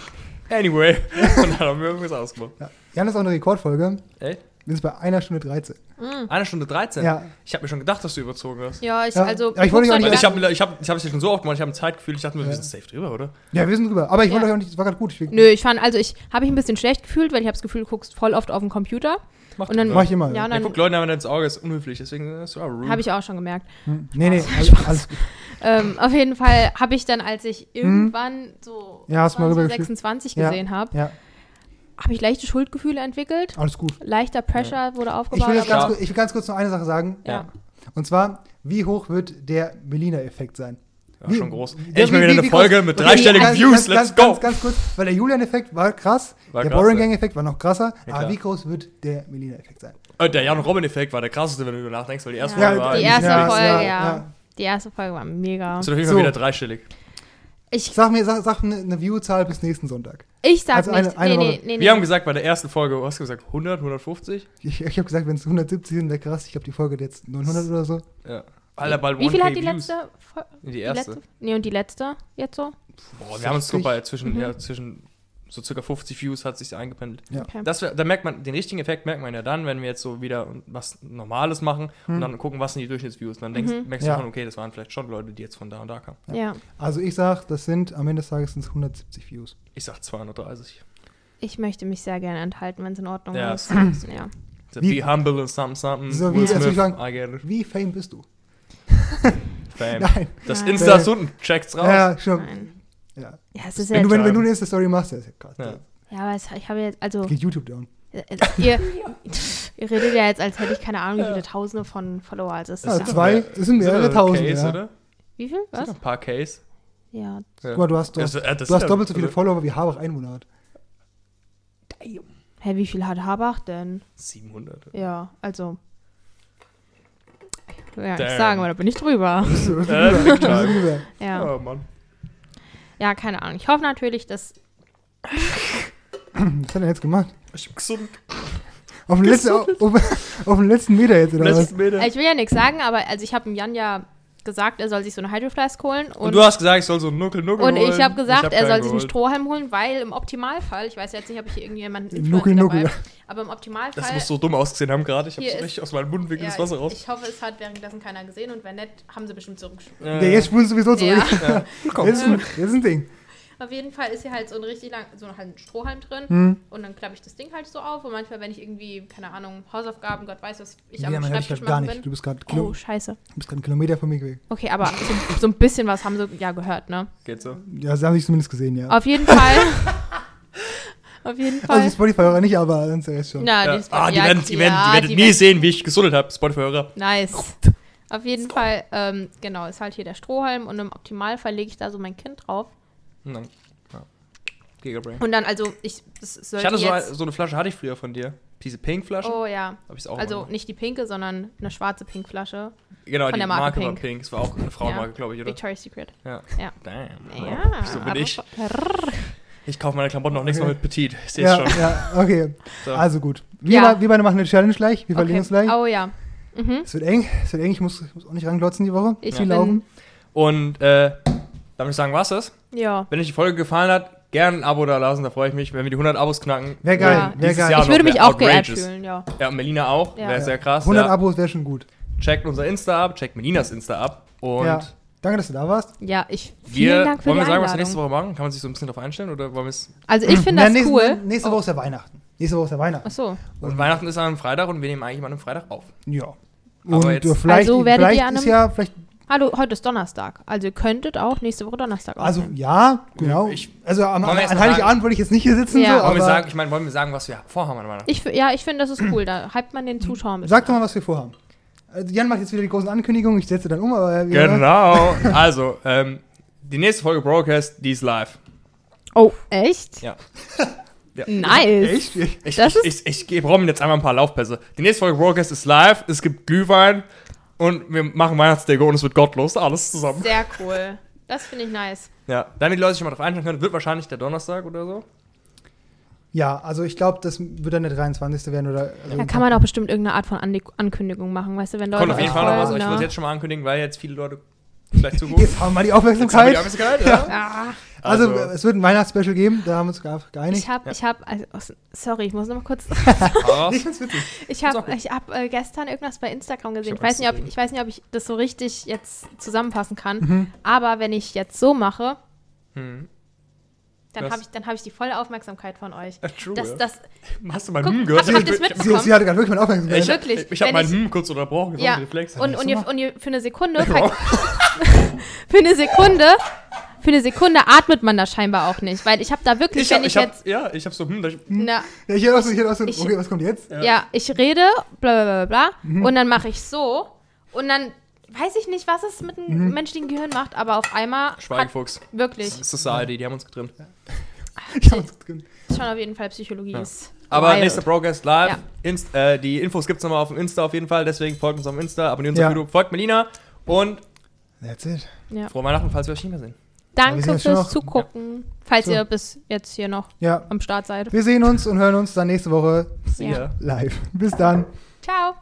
anyway. Und dann haben wir irgendwas ausgemacht. Ja. Jan ist auch eine Rekordfolge. Echt? Wir sind bei einer Stunde 13. Mhm. Eine Stunde 13? Ja. Ich habe mir schon gedacht, dass du überzogen hast. Ja, ich, Ja, also. aber ich wollte dich auch euch Weil ich habe ich hab, ich hab es ja schon so oft gemacht, ich habe ein Zeitgefühl, ich dachte mir, Ja. wir sind safe drüber, oder? Ja, wir sind drüber. Aber ich wollte Ja. euch auch nicht, das war gerade gut. Ich, Nö, ich fand, also ich habe mich ein bisschen schlecht gefühlt, weil ich habe das Gefühl, du guckst voll oft auf den Computer. Mach Und dann- Mach ich immer. Ja, Ja, und Ja, dann guck Leuten einfach ins Auge, ist unhöflich, deswegen ist es auch rude. habe ich auch schon gemerkt. Hm, nee, nee, alles, alles gut. Ähm, auf jeden Fall habe ich dann, als ich irgendwann so. Ja, hast mal 20, rübergeschickt. 26 Ja. gesehen habe, Ja, habe ich leichte Schuldgefühle entwickelt. alles gut. Leichter Pressure wurde Ich aufgebaut. will, jetzt aber- ganz, kurz- ich will ganz kurz noch eine Sache sagen. ja. Und zwar, wie hoch wird der Melina-Effekt sein? Ja, schon groß. Endlich mal wie- wieder wie- eine wie Folge groß- mit dreistelligen ganz- Views, ganz, let's ganz, go! Ganz, ganz kurz, weil der Julian-Effekt war krass, War der Boring. Gang-Effekt war noch krasser, Ja, aber wie groß wird der Melina-Effekt sein? Äh, Der Jan Robin-Effekt war der krasseste, wenn du darüber nachdenkst, weil die erste Ja, Folge war. die erste Folge, ja, ja. ja. Die erste Folge war mega. Ist auf jeden So. Fall wieder dreistellig. Ich, Sag mir, sag, sag eine, eine View-Zahl bis nächsten Sonntag. ich sag Also eine- nicht. eine nee, nee, nee, nee. Wir haben gesagt, bei der ersten Folge, was hast du gesagt, 100, 150? Ich, ich habe gesagt, wenn es 170 sind, wäre krass. Ich glaube, die Folge hat jetzt 900 oder so. Ja. Alter, bald Wie viel 1K hat die Views. letzte? Die Die erste. letzte? Nee, und die letzte jetzt so? Boah, wir haben uns so 60. bei zwischen, Mhm. ja, zwischen so circa 50 Views hat sich eingependelt. Ja. Okay. Das, da merkt man, den richtigen Effekt merkt man ja dann, wenn wir jetzt so wieder was Normales machen Hm. und dann gucken, was sind die Durchschnittsviews. Dann denkst, Mhm. merkst Ja. du schon, okay, das waren vielleicht schon Leute, die jetzt von da und da kamen. Ja. Also ich sag, das sind am Ende des Tages sind's 170 Views. Ich sag 230. Ich möchte mich sehr gerne enthalten, wenn es in Ordnung Ja, ist. Ja. Be humble and something, something. So, wie- Will Smith, sagen- I get it. Wie fame bist du? Fame. Nein. Das Nein. Insta ist unten, checkt's raus. Ja, schon. Nein. Ja. Ja, es ist ja, Wenn du, wenn, wenn du eine Insta-Story machst, ja krass. Ja. ja aber es, ich habe jetzt, also, Geht YouTube down. äh, äh, ihr, ihr redet ja jetzt, als hätte ich keine Ahnung, wie viele Tausende von Follower. Also, es Ja, ist ja, zwei, es sind mehrere Sind Tausend. Case, Ja. oder? wie viel? Was? Ein paar Case. Ja. Ja. Guck mal, du hast, du Das- hast, äh, du hast ja- doppelt so viele also- Follower, wie Habach Einwohner hat. Hä, wie viel hat Habach denn? 700. Ja, also. Ja, ich Damn. sagen, aber da bin ich drüber. Äh. Ja. Oh Mann. ja, keine Ahnung. Ich hoffe natürlich, dass. Was hat er jetzt gemacht? Ich bin gesund. Auf den, letzten, auf, auf, auf den letzten Meter jetzt, oder was? Letzten Meter. Ich will ja nichts sagen, aber also ich habe dem Jan ja gesagt, er soll sich so eine Hydro Flask holen. Und, Und du hast gesagt, ich soll so einen Nuckel-Nuckel und holen. ich habe gesagt, hab er soll sich einen. Strohhalm holen, weil im Optimalfall, ich weiß jetzt nicht, ob ich hier irgendjemanden Nuckel, Nuckel. dabei aber im Optimalfall. Das muss so dumm ausgesehen haben gerade. Ich habe so ist- richtig aus meinem Mundwinkel ja, das Wasser ich, raus. ich hoffe, es hat währenddessen keiner gesehen und wenn nicht, haben sie bestimmt zurückgeschrieben. Ja, Der jetzt spulen sowieso zurück. Ja. Komm. Jetzt, ist ein, jetzt ist ein Ding. Auf jeden Fall ist hier halt so ein richtig lang, so halt ein Strohhalm drin Hm. und dann klappe ich das Ding halt so auf und manchmal, wenn ich irgendwie, keine Ahnung, Hausaufgaben, Gott weiß, was ich Ja, am man hört dich Schreibtisch halt gar nicht. Du bin. bist gerade Oh, scheiße. du bist gerade einen Kilometer von mir weg. Okay, aber so, so ein bisschen was haben sie ja gehört, ne? Geht so. Ja, sie haben dich zumindest gesehen, ja. Auf jeden Fall. Auf jeden Also Fall. die Spotify-Hörer nicht, aber sonst der Rest schon. Na, Ja. die, Ah, die ja, werden, die werden, die werden nie werden- sehen, wie ich gesuddelt habe. Spotify-Hörer. Nice. Auf jeden Fall, ähm, genau, ist halt hier der Strohhalm und im Optimalfall lege ich da so mein Kind drauf. Und dann, ja. Gigabrain. Und dann, also, ich, das sollte Ich hatte so, jetzt... so eine Flasche, hatte ich früher von dir. Diese Pink-Flasche. oh ja, Hab ich's auch also mal. nicht die pinke, sondern eine schwarze Pinkflasche. Genau, von die der Marke, Marke war Pink. Pink. Es war auch eine Frauenmarke, glaube ich, oder? Victoria's Secret. Ja. Ja. Damn. Ja, So bin ich. Ich kaufe meine Klamotten auch nächstes Mal mit Petit. Ich sehe Ja, es schon. ja, okay. So. Also gut. Wir, Ja. wir beide machen eine Challenge gleich. Wir verlegen uns gleich. Oh ja. Mhm. Es wird eng. Es wird eng. Ich muss, muss auch nicht ranglotzen die Woche. Ich Viel bin- laufen. Und äh, da würde ich sagen, was das? Ja. Wenn euch die Folge gefallen hat, gerne ein Abo da lassen, da freue ich mich, wenn wir die 100 Abos knacken. Wäre geil. Ja. Wäre Dieses geil. Jahr Ich würde mich wär auch geehrt outrageous. fühlen, ja. Ja, und Melina auch. Ja. Wäre Ja. sehr krass. 100 ja. Abos wäre schon gut. Checkt unser Insta ab, checkt Melinas Insta ab. Und ja. Danke, dass du da warst. Ja, ich. Vielen wir, Dank für wollen die wir sagen, was wir Einladung. nächste Woche machen? Kann man sich so ein bisschen darauf einstellen? Oder wollen wir es. Also ich finde das nächste, cool. Nächste Woche ist ja Weihnachten. Nächste Woche ist ja Weihnachten. Ach so. Und Weihnachten ist an einem Freitag und wir nehmen eigentlich mal an einem Freitag auf. Ja. Aber Und jetzt- vielleicht, Also werdet vielleicht ihr an ist einem- ja, vielleicht, Hallo, heute ist Donnerstag. Also ihr könntet auch nächste Woche Donnerstag also aufnehmen. ja, genau. Ich- also am, an Heiligabend wollte ich jetzt nicht hier sitzen, Ja. so, Wollen aber wir sagen, ich meine, wollen wir sagen, was wir vorhaben? Ich, ja, ich finde, das ist cool. Da hypt man den Zuschauer mit. sag doch mal, was wir vorhaben. Also Jan macht jetzt wieder die großen Ankündigungen, ich setze dann um, aber Genau. also, ähm, die nächste Folge Broadcast, die ist live. Oh, echt? Ja. Ja. Nice. Echt? Ich, Das ich, ich, ich gebe Robin jetzt einmal ein paar Laufpässe. Die nächste Folge Broadcast ist live, es gibt Glühwein und wir machen Weihnachtsdeko und es wird gottlos, alles zusammen. Sehr cool. Das finde ich nice. Ja, damit die Leute sich mal drauf einstellen können, wird wahrscheinlich der Donnerstag oder so. Ja, also ich glaube, das wird dann der 23. werden oder. Da kann man auch bestimmt irgendeine Art von Ankündigung machen, weißt du, wenn Leute Kommt auf jeden Fall noch was, aber ich ne? wollte jetzt schon mal ankündigen, weil jetzt viele Leute vielleicht zugucken. Jetzt haben wir die Jetzt haben wir Aufmerksamkeit. die Aufmerksamkeit, ja. Ah, also, es wird ein Weihnachtsspecial geben, da haben wir uns ge- geeinigt. ich habe, ich habe, also, sorry, ich muss noch mal kurz. Ich find's witzig. Ich habe ich hab, äh, gestern irgendwas bei Instagram gesehen. Ich Ich, weiß nicht, ob, zu ich weiß nicht, ob ich das so richtig jetzt zusammenfassen kann. Mhm. Aber wenn ich jetzt so mache, hm. Dann habe ich, dann hab ich die volle Aufmerksamkeit von euch. True, Das, ja. das, Hast du mein Guck, Hm gehört? habt das mitbekommen? Sie, sie hatte gerade wirklich meine Aufmerksamkeit. Ich, Wirklich, ich, ich habe mein Hm kurz unterbrochen, ich ja, ja. Reflex. und, und, ihr, und ihr, für eine Sekunde, für eine Sekunde, für eine Sekunde atmet man da scheinbar auch nicht. Weil ich habe da wirklich, ich hab, wenn ich, ich hab, jetzt, ja, ich habe so, hm, da ich, na, Ja, ich auch so, ich hätte auch so Ich- okay, was kommt jetzt? ja. ich rede, bla bla bla bla, Mhm. und dann mache ich so und dann weiß ich nicht, was es mit dem Mhm. menschlichen Gehirn macht, aber auf einmal hat Schweigefuchs. wirklich Society, die haben uns getrennt. Ja, das kommt. schon auf jeden Fall Psychologie Ja. ist. Aber wild. nächster Broadcast live. Ja. Inst, äh, die Infos gibt's nochmal auf dem Insta auf jeden Fall. Deswegen folgt uns auf dem Insta, abonniert uns Ja. auf YouTube, folgt Melina und That's it. Ja. frohe Weihnachten, falls wir euch nicht mehr sehen. Danke uns fürs noch. Zugucken, falls So. ihr bis jetzt hier noch Ja, am Start seid. wir sehen uns und hören uns dann nächste Woche See Ja. ya. live. Bis dann. Ciao.